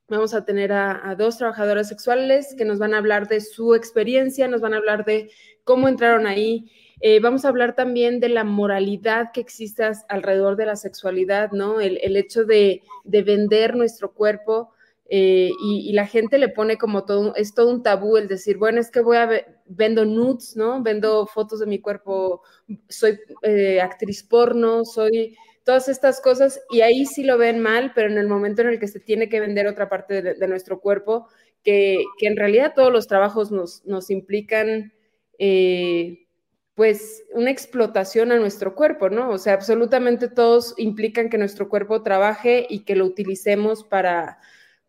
Vamos a tener a, dos trabajadoras sexuales que nos van a hablar de su experiencia, nos van a hablar de cómo entraron ahí. Eh, vamos a hablar también de la moralidad que existe alrededor de la sexualidad, ¿no? El, el hecho de, de, vender nuestro cuerpo eh, y, la gente le pone como todo, es todo un tabú el decir, bueno, es que voy a, ver, vendo nudes, ¿no? Vendo fotos de mi cuerpo, soy eh, actriz porno, soy todas estas cosas, y ahí sí lo ven mal, pero en el momento en el que se tiene que vender otra parte de, nuestro cuerpo, que, que, en realidad todos los trabajos nos, nos implican, eh, pues, una explotación a nuestro cuerpo, ¿no? O sea, absolutamente todos implican que nuestro cuerpo trabaje y que lo utilicemos para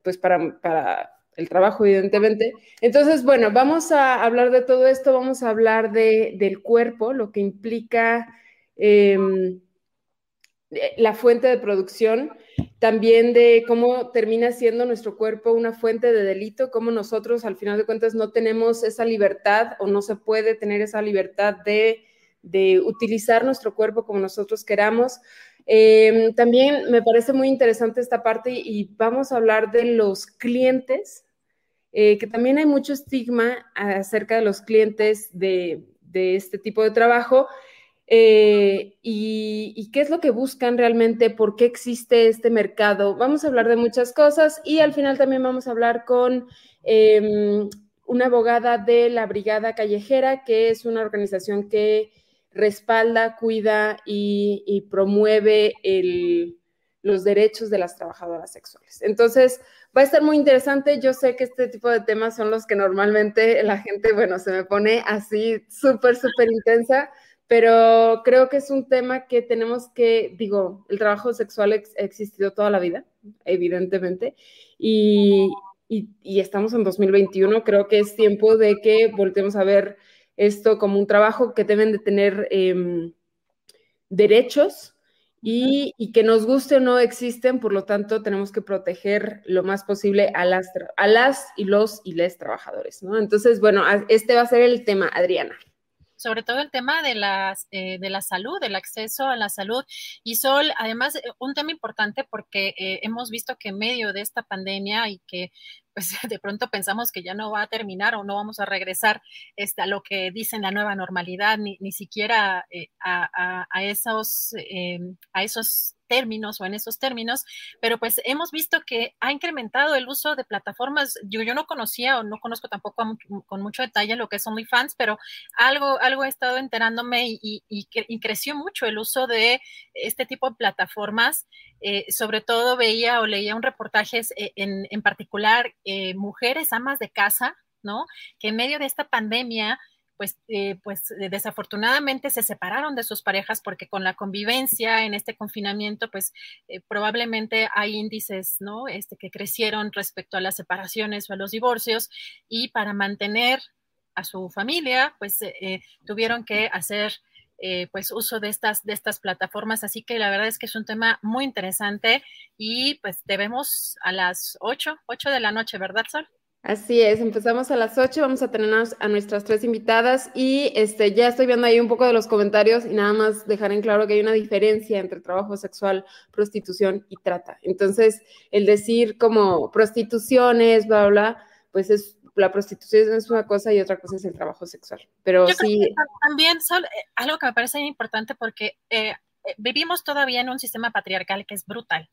pues para, para el trabajo, evidentemente. Entonces, bueno, vamos a hablar de todo esto, vamos a hablar de, del cuerpo, lo que implica eh, la fuente de producción, también de cómo termina siendo nuestro cuerpo una fuente de delito, cómo nosotros al final de cuentas no tenemos esa libertad o no se puede tener esa libertad de, de utilizar nuestro cuerpo como nosotros queramos. Em, también me parece muy interesante esta parte y vamos a hablar de los clientes, eh, que también hay mucho estigma acerca de los clientes de, este tipo de trabajo. Eh, y, qué es lo que buscan realmente, por qué existe este mercado. Vamos a hablar de muchas cosas y al final también vamos a hablar con em, una abogada de la Brigada Callejera, que es una organización que respalda, cuida y, promueve los derechos de las trabajadoras sexuales. Entonces, va a estar muy interesante. Yo sé que este tipo de temas son los que normalmente la gente, bueno, se me pone así súper, súper intensa, pero creo que es un tema que tenemos que, digo, el trabajo sexual ha existido toda la vida, evidentemente, y, y estamos en 2021. Creo que es tiempo de que voltemos a ver esto como un trabajo que deben de tener em, derechos y, que nos guste o no existen, por lo tanto tenemos que proteger lo más posible a las, a las y los y les trabajadores, ¿no? Entonces, bueno, este va a ser el tema, Adriana sobre todo el tema de, las, eh, de la salud, del acceso a la salud. Y Sol, además, eh, un tema importante porque eh, hemos visto que en medio de esta pandemia y que pues de pronto pensamos que ya no va a terminar o no vamos a regresar este, a lo que dicen la nueva normalidad, ni, ni siquiera a, a, esos, a esos términos o en esos términos, pero pues hemos visto que ha incrementado el uso de plataformas. Yo, yo no conocía o no conozco tampoco con mucho detalle lo que es OnlyFans, pero algo, algo he estado enterándome y, y, creció mucho el uso de este tipo de plataformas. Eh, sobre todo veía o leía un reportaje eh, en, en particular eh, mujeres amas de casa, ¿no? Que en medio de esta pandemia pues, eh, pues eh, desafortunadamente se separaron de sus parejas porque con la convivencia en este confinamiento, pues eh, probablemente hay índices, ¿no? Este, que crecieron respecto a las separaciones o a los divorcios y para mantener a su familia, pues tuvieron que hacer pues uso de estas, de estas plataformas. Así que la verdad es que es un tema muy interesante y pues debemos a las 8, 8 de la noche, ¿verdad, Sol? Así es, empezamos a las 8, vamos a tener a nuestras tres invitadas y este, ya estoy viendo ahí un poco de los comentarios y nada más dejar en claro que hay una diferencia entre trabajo sexual, prostitución y trata. Entonces, el decir como prostituciones, bla, bla, pues es la prostitución es una cosa y otra cosa es el trabajo sexual. Pero sí. también eh, algo que me parece importante porque eh, eh, vivimos todavía en un sistema patriarcal que es brutal.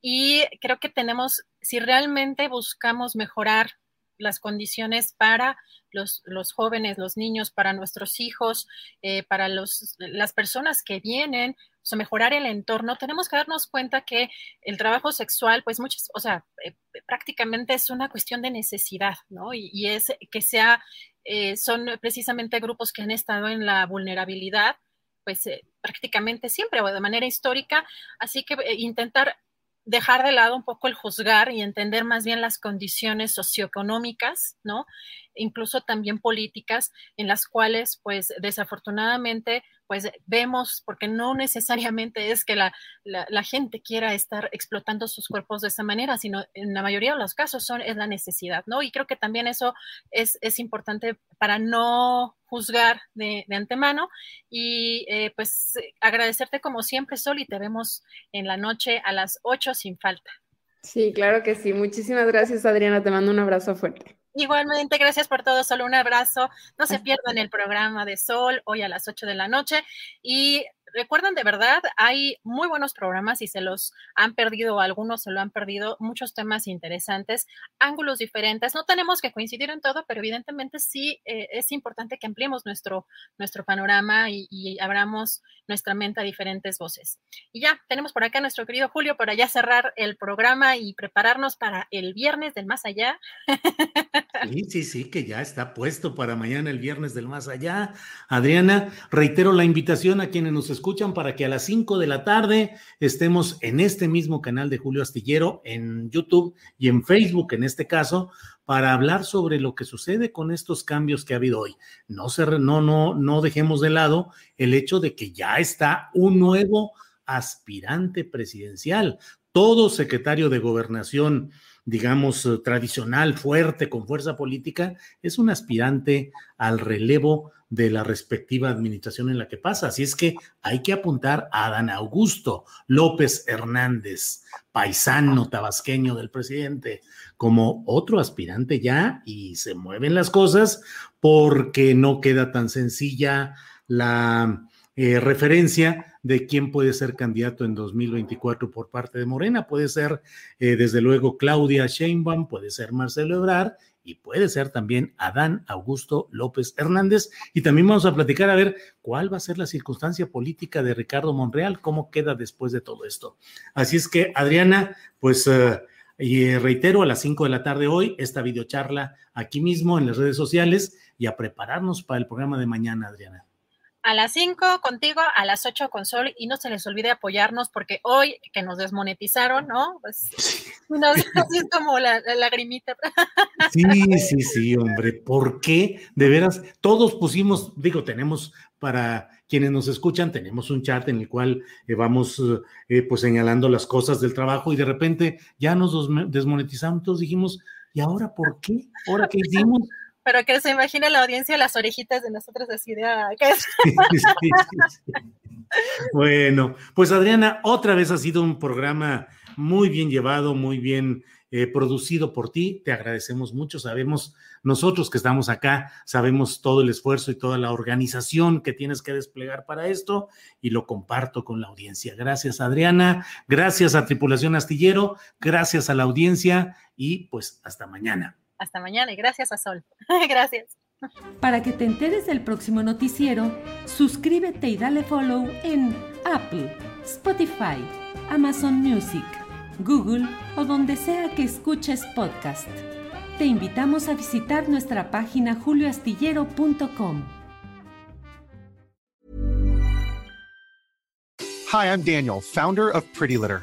Y creo que tenemos, si realmente buscamos mejorar las condiciones para los, jóvenes, los niños, para nuestros hijos, eh, para los, las personas que vienen, o sea, mejorar el entorno, tenemos que darnos cuenta que el trabajo sexual, pues muchas, o sea, eh, prácticamente es una cuestión de necesidad, ¿no? Y, es que sea, eh, son precisamente grupos que han estado en la vulnerabilidad, pues prácticamente siempre o de manera histórica, así que intentar dejar de lado un poco el juzgar y entender más bien las condiciones socioeconómicas, ¿no? Incluso también políticas en las cuales, pues, desafortunadamente, pues vemos, porque no necesariamente es que la, gente quiera estar explotando sus cuerpos de esa manera, sino en la mayoría de los casos son, es la necesidad, ¿no? Y creo que también eso es, es importante para no juzgar de, antemano y eh, pues agradecerte como siempre, Sol, y te vemos en la noche a las 8 sin falta. Sí, claro que sí. Muchísimas gracias, Adriana. Te mando un abrazo fuerte. Igualmente, gracias por todo, Sol. Un abrazo. No se pierdan el programa de Sol hoy a las 8 de la noche y recuerden de verdad, hay muy buenos programas y se los han perdido, algunos se lo han perdido, muchos temas interesantes, ángulos diferentes. No tenemos que coincidir en todo, pero evidentemente sí eh, es importante que ampliemos nuestro, nuestro panorama y, y, abramos nuestra mente a diferentes voces. Y ya, tenemos por acá a nuestro querido Julio para ya cerrar el programa y prepararnos para el viernes del más allá. Sí, sí, sí, que ya está puesto para mañana el viernes del más allá. Adriana, reitero la invitación a quienes nos escuchan para que a las 5 de la tarde estemos en este mismo canal de Julio Astillero, en YouTube y en Facebook en este caso, para hablar sobre lo que sucede con estos cambios que ha habido hoy. No, se, no, no, no dejemos de lado el hecho de que ya está un nuevo aspirante presidencial. Todo secretario de gobernación digamos, eh, tradicional, fuerte, con fuerza política, es un aspirante al relevo de la respectiva administración en la que pasa. Así es que hay que apuntar a Adán Augusto López Hernández, paisano tabasqueño del presidente, como otro aspirante ya y se mueven las cosas porque no queda tan sencilla la eh, referencia de quién puede ser candidato en 2024 por parte de Morena. Puede ser, eh, desde luego, Claudia Sheinbaum, puede ser Marcelo Ebrard y puede ser también Adán Augusto López Hernández. Y también vamos a platicar a ver cuál va a ser la circunstancia política de Ricardo Monreal, cómo queda después de todo esto. Así es que, Adriana, pues... Eh, y reitero, a las 5 de la tarde hoy, esta videocharla aquí mismo en las redes sociales y a prepararnos para el programa de mañana, Adriana a las 5 contigo, a las 8 con Sol y no se les olvide apoyarnos porque hoy que nos desmonetizaron, ¿no? Pues nos, es como la, lagrimita. Sí, sí, sí, hombre, ¿por qué? De veras, todos pusimos, digo, tenemos para quienes nos escuchan, tenemos un chat en el cual eh, vamos eh, pues señalando las cosas del trabajo y de repente ya nos desmonetizamos, todos dijimos, ¿y ahora por qué? ¿Ahora qué hicimos? Pero que se imagine la audiencia las orejitas de nosotros así de ah. Bueno, pues Adriana, otra vez ha sido un programa muy bien llevado, muy bien eh, producido por ti. Te agradecemos mucho. Sabemos, nosotros que estamos acá, sabemos todo el esfuerzo y toda la organización que tienes que desplegar para esto y lo comparto con la audiencia. Gracias, Adriana. Gracias a Tripulación Astillero. Gracias a la audiencia y pues hasta mañana. Hasta mañana y gracias a Sol. gracias. Para que te enteres del próximo noticiero, suscríbete y dale follow en Apple, Spotify, Amazon Music, Google o donde sea que escuches podcast. Te invitamos a visitar nuestra página julioastillero.com. Hi, I'm Daniel, founder of Pretty Litter.